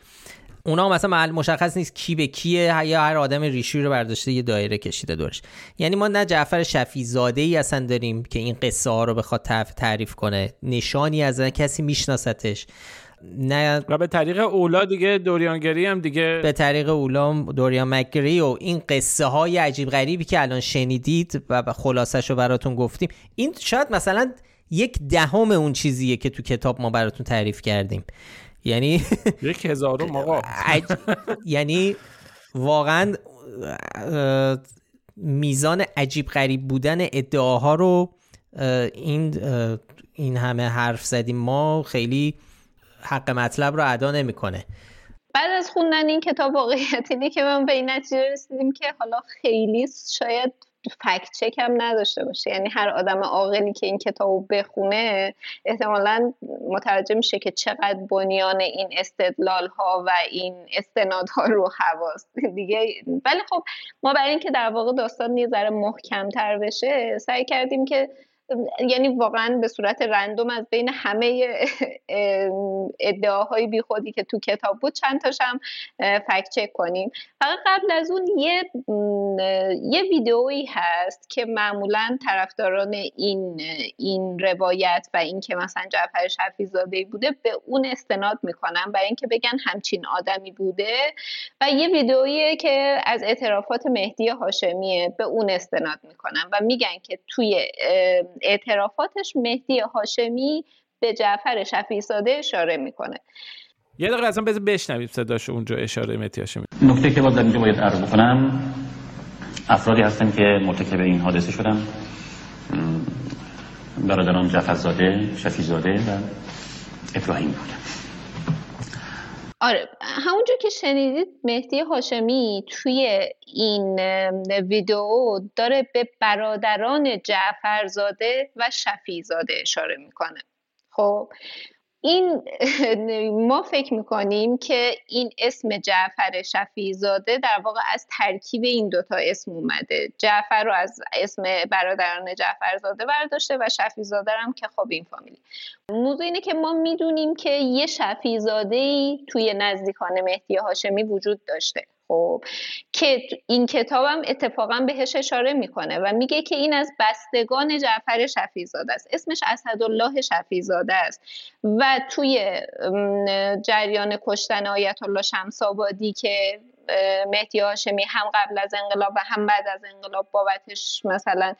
اونا مثلا مشخص نیست کی به کیه یا هر آدم ریشی رو برداشته یه دایره کشیده دورش. یعنی ما نه جعفر شفی زاده ای اصلا داریم که این قصه ها رو بخواد تعریف کنه. نشانی از کسی میشناستش. نه و به طریق اولا دیگه دوریانگری هم دیگه به طریق اولا دوریان مکگری و این قصه های عجیب غریبی که الان شنیدید و خلاصش رو براتون گفتیم. این شاید مثلا یک دهم اون چیزیه که تو کتاب ما براتون تعریف کردیم. یعنی یک هزارم آقا. یعنی واقعا میزان عجیب غریب بودن ادعاها رو این این همه حرف زدیم ما خیلی حق مطلب رو ادا نمی‌کنه. بعد از خوندن این کتاب واقعیت اینه که من به این نتیجه رسیدیم که حالا خیلی شاید فکت چک هم نداشته باشه. یعنی هر آدم عاقلی که این کتاب بخونه احتمالا متوجه میشه که چقدر بنیان این استدلال ها و این استناد ها رو حواست. دیگه ولی خب ما برای اینکه در واقع داستان یه ذره محکم تر بشه سعی کردیم که یعنی واقعا به صورت رندوم از بین همه ادعاهای بیخودی که تو کتاب بود چند تاش هم فکت چک کنیم. فقط قبل از اون یه یه ویدئویی هست که معمولا طرفداران این این روایت و اینکه مثلا جعفر شفیزاده بوده به اون استناد می‌کنن برای اینکه بگن همچین آدمی بوده. و یه ویدئویی که از اعترافات مهدی هاشمیه به اون استناد می‌کنن و میگن که توی اعترافاتش مهدی هاشمی به جعفر شفیع ساده اشاره می‌کنه. یه دقیقه اصلا بذار بشنویم صداش اونجا اشاره مهدی هاشمی. نکته که باز اینجا باید عرض بکنم افرادی هستن که مرتکب این حادثه شدن. برادران جعفرزاده، شفیزاده و ابراهیم بودن آره همونجور که شنیدید مهدی هاشمی توی این ویدیو داره به برادران جعفرزاده و شفیزاده اشاره می‌کنه. خب این ما فکر می‌کنیم که این اسم جعفر شفیزاده در واقع از ترکیب این دوتا اسم اومده. جعفر رو از اسم برادران جعفرزاده برداشته و شفیزاده هم که خب این فامیلی. موضوع اینه که ما می‌دونیم که یه شفیزاده ای توی نزدیکان مهدی هاشمی وجود داشته. خب که این کتابم اتفاقا بهش اشاره می‌کنه و میگه که این از بستگان جعفر شفیزاده است. اسمش اسدالله شفیزاده است. و توی جریان کشتن آیت الله شمس آبادی که مهدی هاشمی هم قبل از انقلاب و هم بعد از انقلاب بابتش مثلا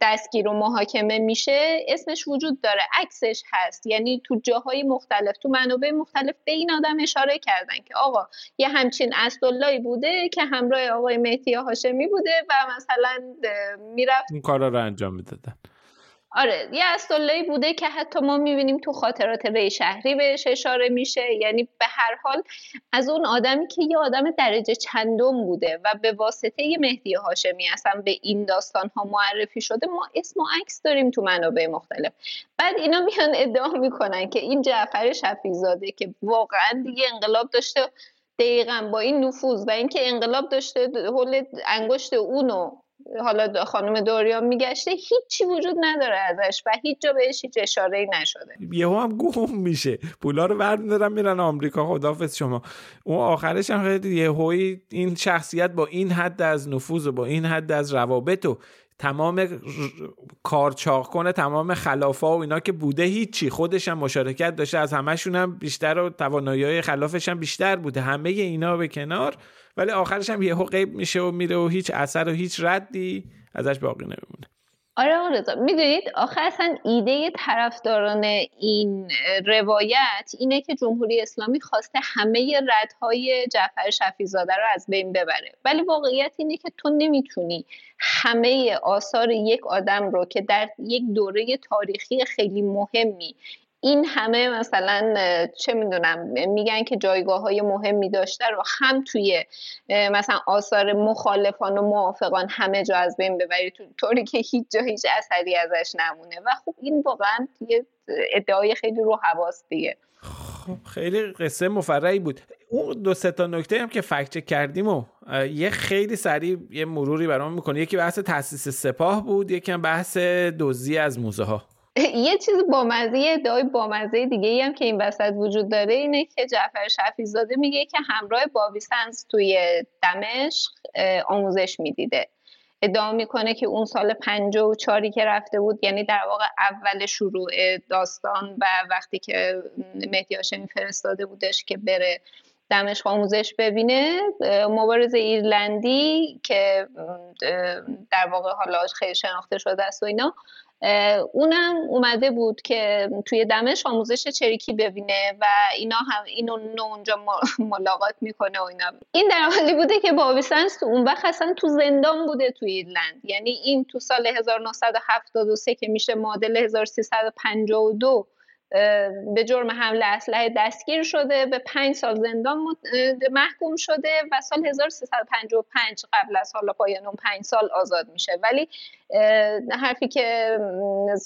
دستگیر و محاکمه میشه اسمش وجود داره عکسش هست. یعنی تو جاهای مختلف تو منابع مختلف به این آدم اشاره کردن که آقا یه همچین اسداللهی بوده که همراه آقای مهدی هاشمی بوده و مثلا می‌رفت این کارا رو انجام می‌دادن. آره یه اسداللهی بوده که حتی ما می‌بینیم تو خاطرات ری شهری بهش اشاره میشه. یعنی به هر حال از اون آدمی که یه آدم درجه چندم بوده و به واسطه مهدی هاشمی اصلا به این داستان ها معرفی شده ما اسم و عکس داریم تو منابع مختلف. بعد اینا میان ادعا می‌کنن که این جعفر شفیزاده که واقعا دیگه انقلاب داشته دقیقا با این نفوذ و اینکه انقلاب داشته حول انگشت اونو حالا خانم دوریان میگشته هیچی وجود نداره ازش و هیچ جا بهش هیچ اشاره ای نشده. یهو هم گم میشه. پولا رو برمیدارن میرن آمریکا. خدافظ شما. اون آخرش هم خیلی یهویی این شخصیت با این حد از نفوذ و با این حد از روابط و تمام کارچاق کنه تمام خلافا و اینا که بوده هیچی. خودش هم مشارکت داشته. از همشون هم بیشتر و توانایی خلافش هم بیشتر بوده. همه اینا به کنار. ولی آخرش هم یهو غیب میشه و میره و هیچ اثر و هیچ ردی ازش باقی نمیمونه. آره آرزا می‌دونید آخر اصلا ایده طرفداران این روایت اینه که جمهوری اسلامی خواسته همه ردهای جعفر شفیزاده رو از بین ببره. ولی واقعیت اینه که تو نمی‌تونی همه آثار یک آدم رو که در یک دوره تاریخی خیلی مهمی این همه مثلا چه می‌دونم میگن که جایگاه های مهمی داشته رو هم توی مثلا آثار مخالفان و موافقان همه جا از بین ببری طوری که هیچ جا هیچ اثری ازش نمونه. و خب این واقعا یه ادعای خیلی رو حواس دیگه. خب خیلی قصه مفرعی بود. اون دو سه تا نکته هم که فکت کردیم و یه خیلی سریع یه مروری برام می‌کنه. یکی بحث تاسیس سپاه بود یکی هم بحث دزدی از موزه ها یه چیز بامزه ادعای بامزه دیگه ای هم که این وسط وجود داره اینه که جعفر شفیزاده میگه که همراه باویسنس توی دمشق آموزش می‌دیده. ادعا می‌کنه که اون سال چاری که رفته بود یعنی در واقع اول شروع داستان و وقتی که مهدی هاشمی فرستاده بودش که بره دمشق آموزش ببینه مبارز ایرلندی که در واقع حالا خیلی شناخته شده است و اینا اونم اومده بود که توی دمش آموزش چریکی ببینه و اینا هم اینو اونجا ملاقات می‌کنه و اینا. این در حالی بوده که باویسنس تو اون وقت اصلا تو زندان بوده تو ایرلند. یعنی این تو سال 1973 که میشه معادل 1352 به جرم حمله اسلحه دستگیر شده به پنج سال زندان محکوم شده و سال 1355 قبل از حالا پایان اون پنج سال آزاد میشه. ولی حرفی که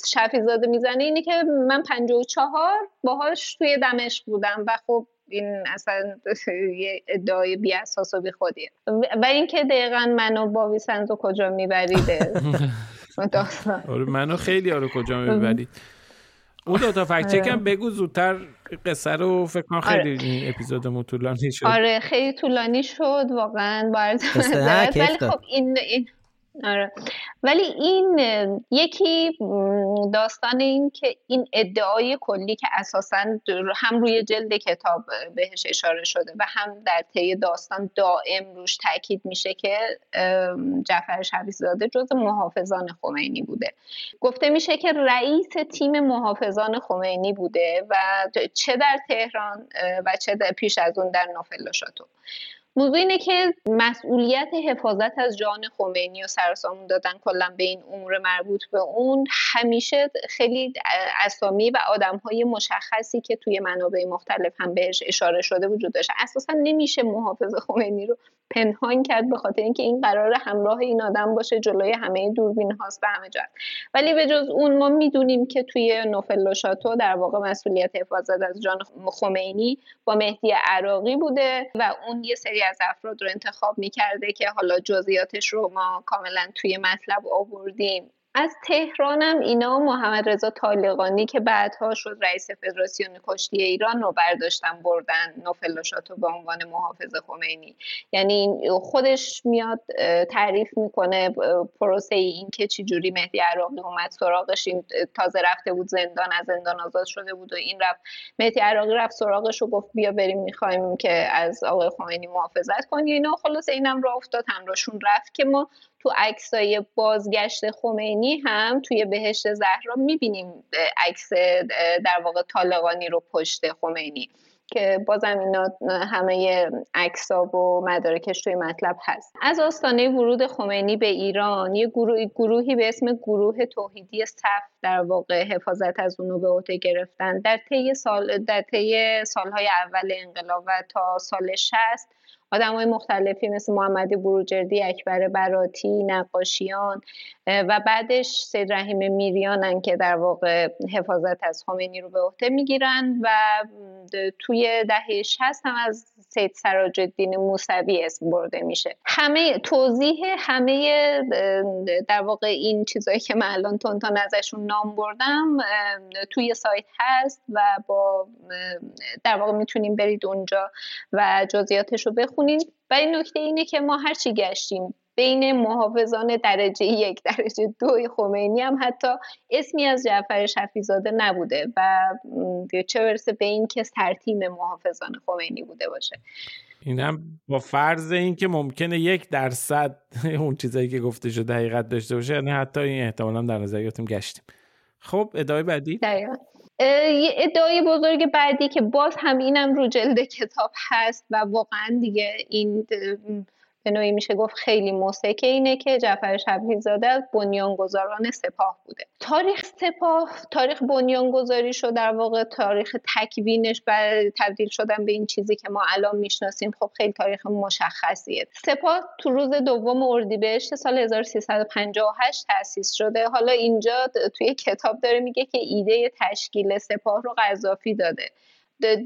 شفیزاده می‌زنه اینه که من 54 باهاش توی دمشق بودم و خب این اصلا یه ادعای بی اساس و بی خودیه. و اینکه دقیقا منو با ویسنزو کجا میبریده؟ آره منو خیلی آره کجا می‌برید اون دوتا فکت چکم آره. بگو زودتر قصه رو فکر کنم خیلی آره. این اپیزودمون طولانی شد آره خیلی طولانی شد واقعا باید ولی خب این, این آره. ولی این یکی داستان این که این ادعای کلی که اساسا هم روی جلد کتاب بهش اشاره شده و هم در طی داستان دائم روش تاکید میشه که جعفر شبیزاده جز محافظان خمینی بوده. گفته میشه که رئیس تیم محافظان خمینی بوده و چه در تهران و چه در پیش از اون در نافل شاتو. موضوع اینه که مسئولیت حفاظت از جان خمینی و سرسامون دادن کلا به این امور مربوط به اون همیشه خیلی اسامی و آدم های مشخصی که توی منابع مختلف هم بهش اشاره شده وجود داشته اساسا نمیشه محافظ خمینی رو پنهان کرد به خاطر اینکه این قرار همراه این آدم باشه جلوی همه دوربین هاست به همه جا ولی به جز اون ما می‌دونیم که توی نوفل شاتو در واقع مسئولیت حفاظت از جان خمینی با مهدی عراقی بوده و اون یه سری از افراد رو انتخاب می‌کرده که حالا جزئیاتش رو ما کاملا توی مطلب آوردیم. از تهرانم اینا محمد رضا طالقانی که بعدها شد رئیس فدراسیون کشتی ایران رو برداشتن بردن نوفلاشاتو به عنوان محافظ خمینی. یعنی خودش میاد تعریف می‌کنه پروسه این که چجوری مهدی عراقی اومد سراغش. این تازه رفته بود زندان از زندان آزاد شده بود و این رفت. مهدی عراقی رفت سراغش و گفت بیا بریم می‌خوایم که از آقای خمینی محافظت کنی اینا خلاص اینم را افتاد همراهشون رفت که ما تو عکسای بازگشت خمینی هم توی بهشت زهرا می‌بینیم عکس در واقع طالقانی رو پشت خمینی که بازم اینا همه عکسا و مدارکش توی مطلب هست. از آستانه ورود خمینی به ایران یه گروه، گروهی به اسم گروه توحیدی صف در واقع حفاظت از اونو به عهده گرفتن. در طی سال در طی سالهای اول انقلاب و تا سال 60 آدم های مختلفی مثل محمد بروجردی اکبر براتی نقاشیان و بعدش سید رحیم میریانن که در واقع حفاظت از خمینی رو به عهده می‌گیرن و توی دهه 60 هم از سید سراج الدین موسوی اسم برده میشه. همه توضیح همه در واقع این چیزایی که من الان تونتان ازشون نام بردم توی سایت هست و با در واقع می‌تونیم برید اونجا و جزئیاتش رو بخونید. و این نکته اینه که ما هرچی گشتیم بین محافظان درجه یک درجه دو خمینی هم حتی اسمی از جعفر شفیزاده نبوده و چه برسه به این که ترتیم محافظان خمینی بوده باشه. اینم با فرض اینکه ممکنه یک درصد اون چیزایی که گفته شده حقیقت داشته باشه یعنی حتی این احتمالا در نظر گشتیم. خب ادعای بعدی؟ یه ادعای بزرگ بعدی که باز هم اینم رو جلد کتاب هست و واقعا دیگه این به نوعی میشه گفت خیلی موسکه اینه که جعفر شبیه زاده از بنیانگذاران سپاه بوده. تاریخ سپاه تاریخ بنیانگذاری شد در واقع تاریخ تکوینش و تبدیل شدن به این چیزی که ما الان می‌شناسیم خب خیلی تاریخ مشخصیه. سپاه تو روز دوم اردیبهشت سال 1358 تأسیس شده. حالا اینجا توی کتاب داره میگه که ایده تشکیل سپاه رو قذافی داده.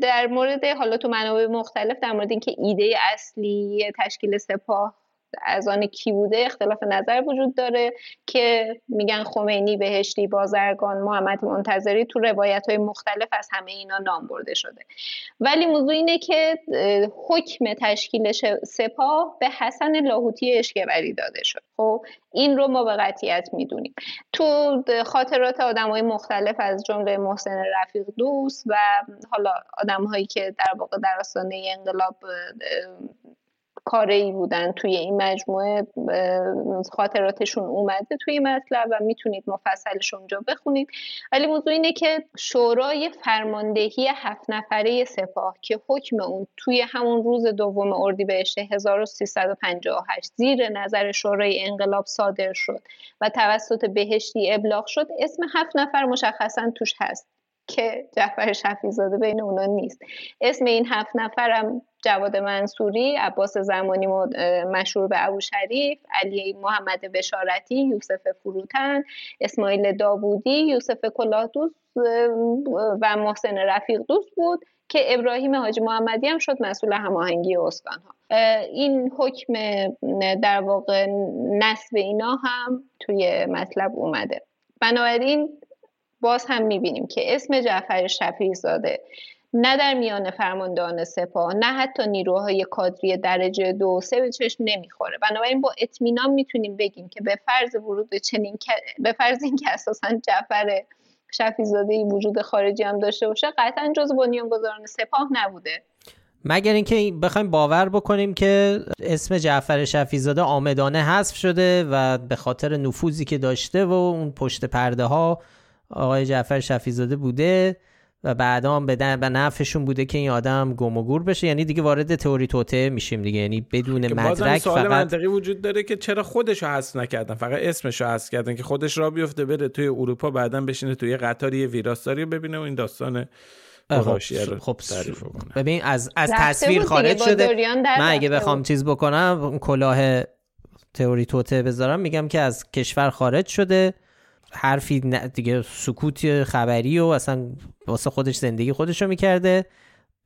در مورد حالا تو منابع مختلف در مورد اینکه ایده اصلی تشکیل سپاه از آن کی بوده اختلاف نظر وجود داره که میگن خمینی بهشتی بازرگان محمد منتظری تو روایت های مختلف از همه اینا نام برده شده. ولی موضوع اینه که حکم تشکیل سپاه به حسن لاهوتی اشکبری داده شد. خب این رو ما به قطیت می‌دونیم. تو خاطرات آدم های مختلف از جمله محسن رفیق دوست و حالا آدم هایی که در واقع در آستانه انقلاب کاره ای بودن توی این مجموعه خاطراتشون اومده توی مطلب و می‌تونید مفصلش اونجا بخونید. ولی موضوع اینه که شورای فرماندهی هفت نفره سپاه که حکم اون توی همون روز دوم اردیبهشت 1358 زیر نظر شورای انقلاب صادر شد و توسط بهشتی ابلاغ شد اسم هفت نفر مشخصا توش هست که جعفر شفیزاده بین اونا نیست. اسم این هفت نفرم جواد منصوری عباس زمانی مشهور به ابو شریف علی محمد بشارتی یوسف فروتن اسماعیل داوودی یوسف کلاهدوست و محسن رفیق دوست بود که ابراهیم حاجی محمدی هم شد مسئول هماهنگی استان ها این حکم در واقع نصب اینا هم توی مطلب اومده. بنابراین باز هم می‌بینیم که اسم جعفر شفیع زاده نه در میان فرماندهان سپاه نه حتی نیروهای کادری درجه دو و سه به چشم نمی‌خوره. بنابراین با اطمینان می‌تونیم بگیم که به فرض ورود چنین به فرض اینکه اساسا جعفر شفیزاده ای وجود خارجی هم داشته باشه قطعا جز بنیانگذاران سپاه نبوده. مگر اینکه بخوایم باور بکنیم که اسم جعفر شفیزاده آمدانه حذف شده و به خاطر نفوذی که داشته و اون پشت پرده ها آقای جعفر شفیزاده بوده و بعدا هم به نفعشون بوده که این آدم گم و گور بشه. یعنی دیگه وارد تئوری توته میشیم دیگه. یعنی بدون مدرک سوال فقط منطقی وجود داره که چرا خودش رو حذف نکردن؟ فقط اسمش رو حذف کردن که خودش را بیفته بره توی اروپا بعدا بشینه توی قطاری ویراستاری ببینه و این داستان خب, خب ببین از از تصویر خارج شده. من اگه بخوام چیز بکنم کلاه تئوری توته بذارم میگم که از کشور خارج شده. حرفی دیگه سکوت خبری و اصلا واسه خودش زندگی خودش رو می‌کرده.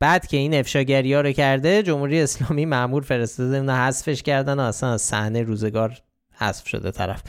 بعد که این افشاگری رو کرده جمهوری اسلامی معمور فرستاده اون حذفش کردن و اصلا از صحنه روزگار حذف شده طرف.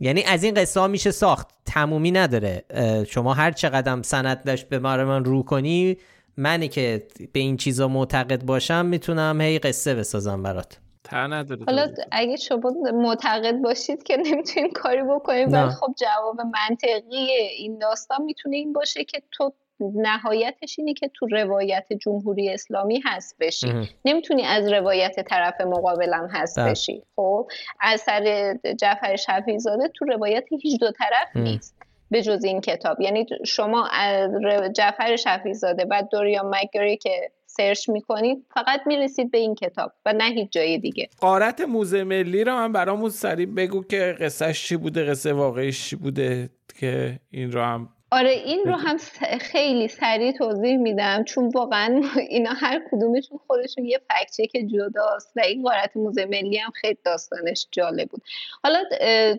یعنی از این قصه ها میشه ساخت. تمومی نداره. شما هر چقدر سند داشت به من رو کنی منی که به این چیزا معتقد باشم می‌تونم هی قصه بسازم برات. نداره حالا اگه شما معتقد باشید که نمی‌تونیم کاری بکنیم ولی خب جواب منطقی این داستان می‌تونه این باشه که تو نهایتش اینه که تو روایت جمهوری اسلامی هست بشی. نمی‌تونی از روایت طرف مقابلم هست بله. بشی. خب اثر جعفر شفیزاده تو روایت هیچ دو طرف نیست به جز این کتاب. یعنی شما از جعفر شفیزاده بعد دوریان مگری که سرچ می‌کنید فقط می‌رسید به این کتاب و نه هیچ جای دیگه. قارت موزه ملی رو من برامون سریع بگو که قصهش چی بوده قصه واقعیش بوده که این رو هم آره این رو هم خیلی سریع توضیح میدم چون واقعا اینا هر کدومشون خودشون یه فکچه که جداست و این قارت موزه ملی هم خیلی داستانش جالب بود. حالا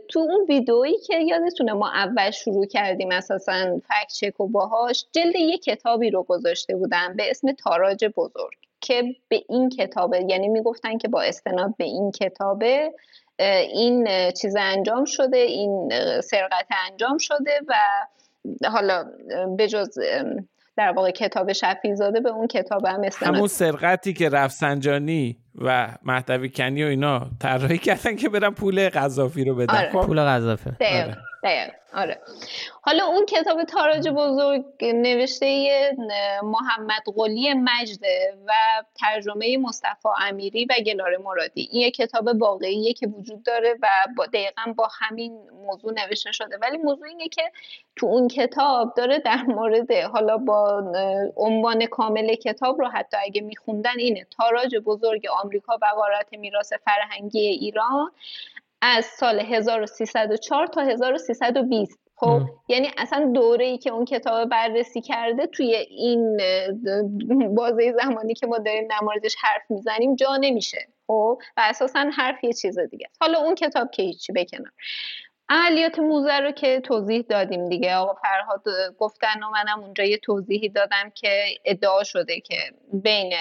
تو اون ویدئویی که یادتونه ما اول شروع کردیم اساسا فکچک و باهاش جلد یه کتابی رو گذاشته بودم به اسم تاراج بزرگ که به این کتابه یعنی می‌گفتن که با استناد به این کتابه این چیز انجام شده این سرقت انجام شده و حالا به جز در واقع کتاب شفی زاده به اون کتاب هم همون سرقتی که رفسنجانی و مهدوی کنی و اینا طراحی کردن که برن پول قذافی رو بدن آره. پول قذافی آره. آره. حالا اون کتاب تاراج بزرگ نوشته محمد قلی مجده و ترجمه مصطفی امیری و گلار مرادی. این یه کتاب واقعیه که وجود داره و با دقیقا با همین موضوع نوشته شده. ولی موضوع اینه که تو اون کتاب داره در مورد حالا با عنوان کامل کتاب رو حتی اگه میخوندن اینه. تاراج بزرگ آمریکا و غارت میراث فرهنگی ایران. از سال 1304 تا 1320 خب یعنی اصلا دوره ای که اون کتاب بررسی کرده توی این بازه زمانی که ما داریم در موردش حرف می‌زنیم جا نمیشه. خب و اساسا حرف یه چیز دیگه حالا اون کتاب که هیچی بکنم عملیات موزه رو که توضیح دادیم دیگه. آقا فرهاد گفتن و منم اونجا یه توضیحی دادم که ادعا شده که بین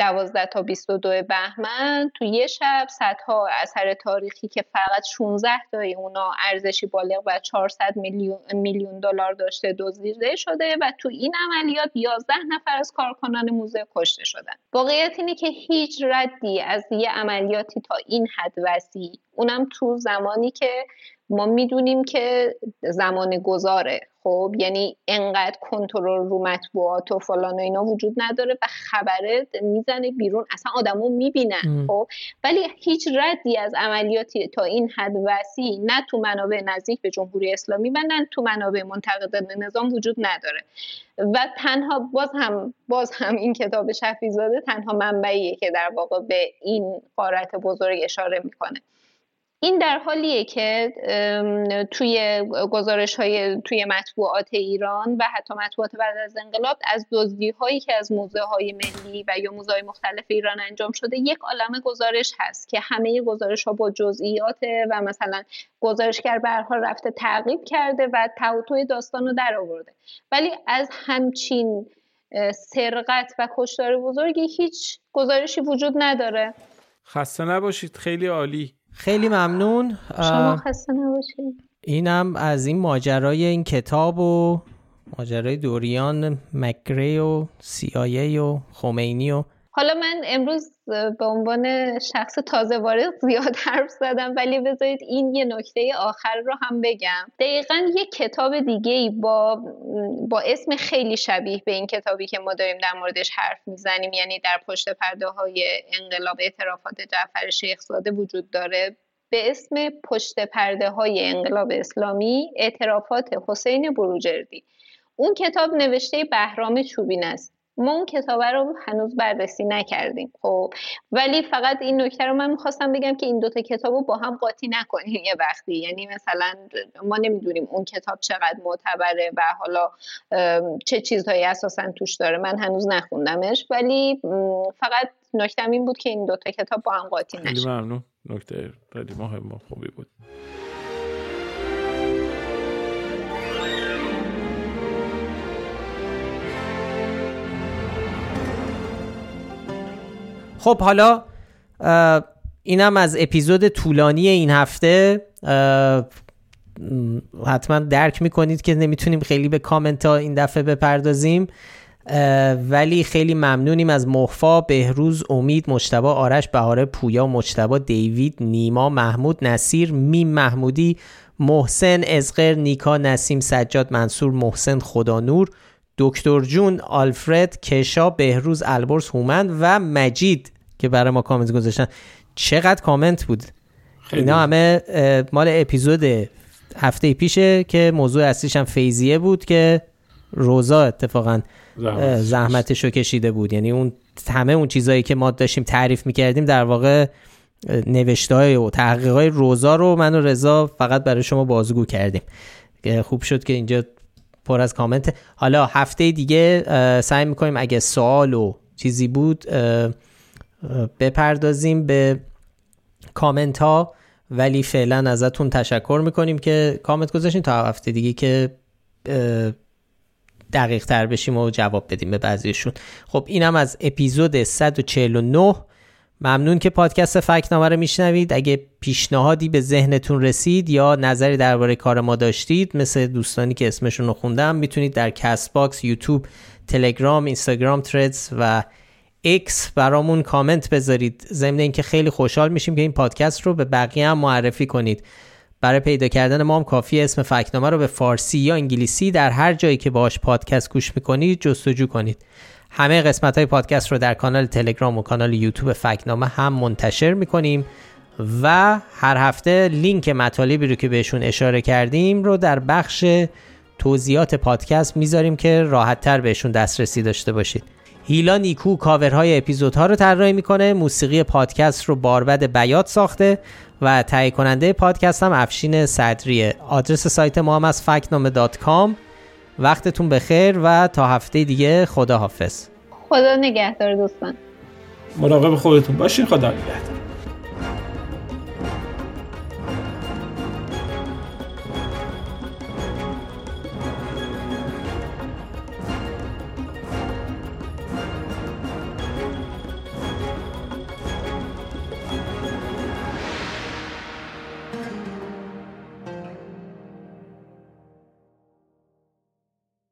12 تا 22 بهمن تو یه شب صدها اثر تاریخی که فقط 16 تای اونا ارزشی بالغ بر 400 میلیون میلیون دلار داشته دزدیده شده و تو این عملیات 11 نفر از کارکنان موزه کشته شدن. واقعیت اینه که هیچ ردی از یه عملیاتی تا این حد وسیع اونم تو زمانی که ما می‌دونیم که زمان گذاره. خب یعنی انقدر کنترل رو مطبوعات و فلان و اینا وجود نداره و خبره می‌زنه بیرون اصلا آدمو می‌بینن خب ولی هیچ ردی از عملیاتی تا این حد وسیع نه تو منابع نزدیک به جمهوری اسلامی و نه تو منابع منتقدان نظام وجود نداره. و تنها باز هم باز هم این کتاب شفیزاده تنها منبعیه که در واقع به این قارت بزرگ اشاره می‌کنه. این در حالیه که توی گزارش های توی مطبوعات ایران و حتی مطبوعات بعد از انقلاب از دزدی هایی که از موزه های ملی و یا موزه های مختلف ایران انجام شده یک عالم گزارش هست که همه گزارش ها با جزئیات و مثلا گزارشگر به حال رفته تعقیب کرده و توتوی داستان رو در آورده ولی از همچین سرقت و کشتار بزرگی هیچ گزارشی وجود نداره. خسته نباشید خیلی عالی. خیلی ممنون. شما خسته نباشید اینم از این ماجرای این کتاب و ماجرای دوریان مکری و سیایه و خمینی و حالا من امروز به عنوان شخص تازه وارد زیاد حرف زدم ولی بذارید این یه نکته آخر رو هم بگم. دقیقا یه کتاب دیگه با با اسم خیلی شبیه به این کتابی که ما داریم در موردش حرف می‌زنیم یعنی در پشت پرده های انقلاب اعترافات جعفر شیخزاده وجود داره به اسم پشت پرده های انقلاب اسلامی اعترافات حسین بروجردی. اون کتاب نوشته بهرام چوبین است. ما اون کتاب رو هنوز بررسی نکردیم خب. ولی فقط این نکته رو من می‌خواستم بگم که این دوتا کتاب رو با هم قاطی نکنیم یه وقتی. یعنی مثلا ما نمی‌دونیم اون کتاب چقدر معتبره و حالا چه چیزهایی اساسا توش داره. من هنوز نخوندمش. ولی فقط نکتم این بود که این دوتا کتاب با هم قاطی نشه. خیلی ممنون. نکته خیلی مهم خوبی بود. خب حالا اینم از اپیزود طولانی این هفته حتما درک می‌کنید که نمی‌تونیم خیلی به کامنت ها این دفعه بپردازیم ولی خیلی ممنونیم از محفا بهروز امید مجتبا آرش بهاره پویا مجتبا دیوید نیما محمود نصیر میم محمودی محسن ازغر نیکا نسیم سجاد منصور محسن خدانور دکتر جون آلفرد کشا بهروز البرز هومن و مجید. که برای ما کامنت گذاشتن. چقدر کامنت بود. خیلی. اینا همه مال اپیزود هفته پیشه که موضوع اصلیش هم فیزیه بود که روزا اتفاقا زحمتش رو کشیده بود. یعنی اون همه اون چیزهایی که ما داشتیم تعریف می‌کردیم در واقع نوشته های و تحقیق های روزا رو من و رضا فقط برای شما بازگو کردیم. خوب شد که اینجا پر از کامنت. حالا هفته دیگه سعی می‌کنیم اگه سوال و چیزی بود بپردازیم به کامنت ها ولی فعلا ازتون تشکر می‌کنیم که کامنت گذاشتین تا هفته دیگه که دقیق تر بشیم و جواب بدیم به بعضیشون. خب اینم از اپیزود 149 ممنون که پادکست فکت‌نامه رو میشنوید. اگه پیشنهادی به ذهنتون رسید یا نظری درباره کار ما داشتید مثل دوستانی که اسمشون رو خوندم می‌تونید در کست‌باکس یوتیوب تلگرام اینستاگرام تردز و ایکس برامون کامنت بذارید. ضمن اینکه خیلی خوشحال میشیم که این پادکست رو به بقیه هم معرفی کنید. برای پیدا کردن ما هم کافیه اسم فکت‌نامه رو به فارسی یا انگلیسی در هر جایی که باش پادکست گوش می‌کنید جستجو کنید. همه قسمت های پادکست رو در کانال تلگرام و کانال یوتیوب فکت‌نامه هم منتشر می‌کنیم و هر هفته لینک مطالبی رو که بهشون اشاره کردیم رو در بخش توضیحات پادکست می‌ذاریم که راحت تر بهشون دسترسی داشته باشید. هیلا نیکو کاورهای اپیزودها رو طراحی می‌کنه موسیقی پادکست رو باربد بیات ساخته و تهیه کننده پادکست هم افشین صدریه. آدرس سایت ما هم از فکت‌نامه dot com. وقتتون بخیر و تا هفته دیگه خدا حافظ خدا نگهدار دوستان. مراقب خودتون باشین خدا نگهدار.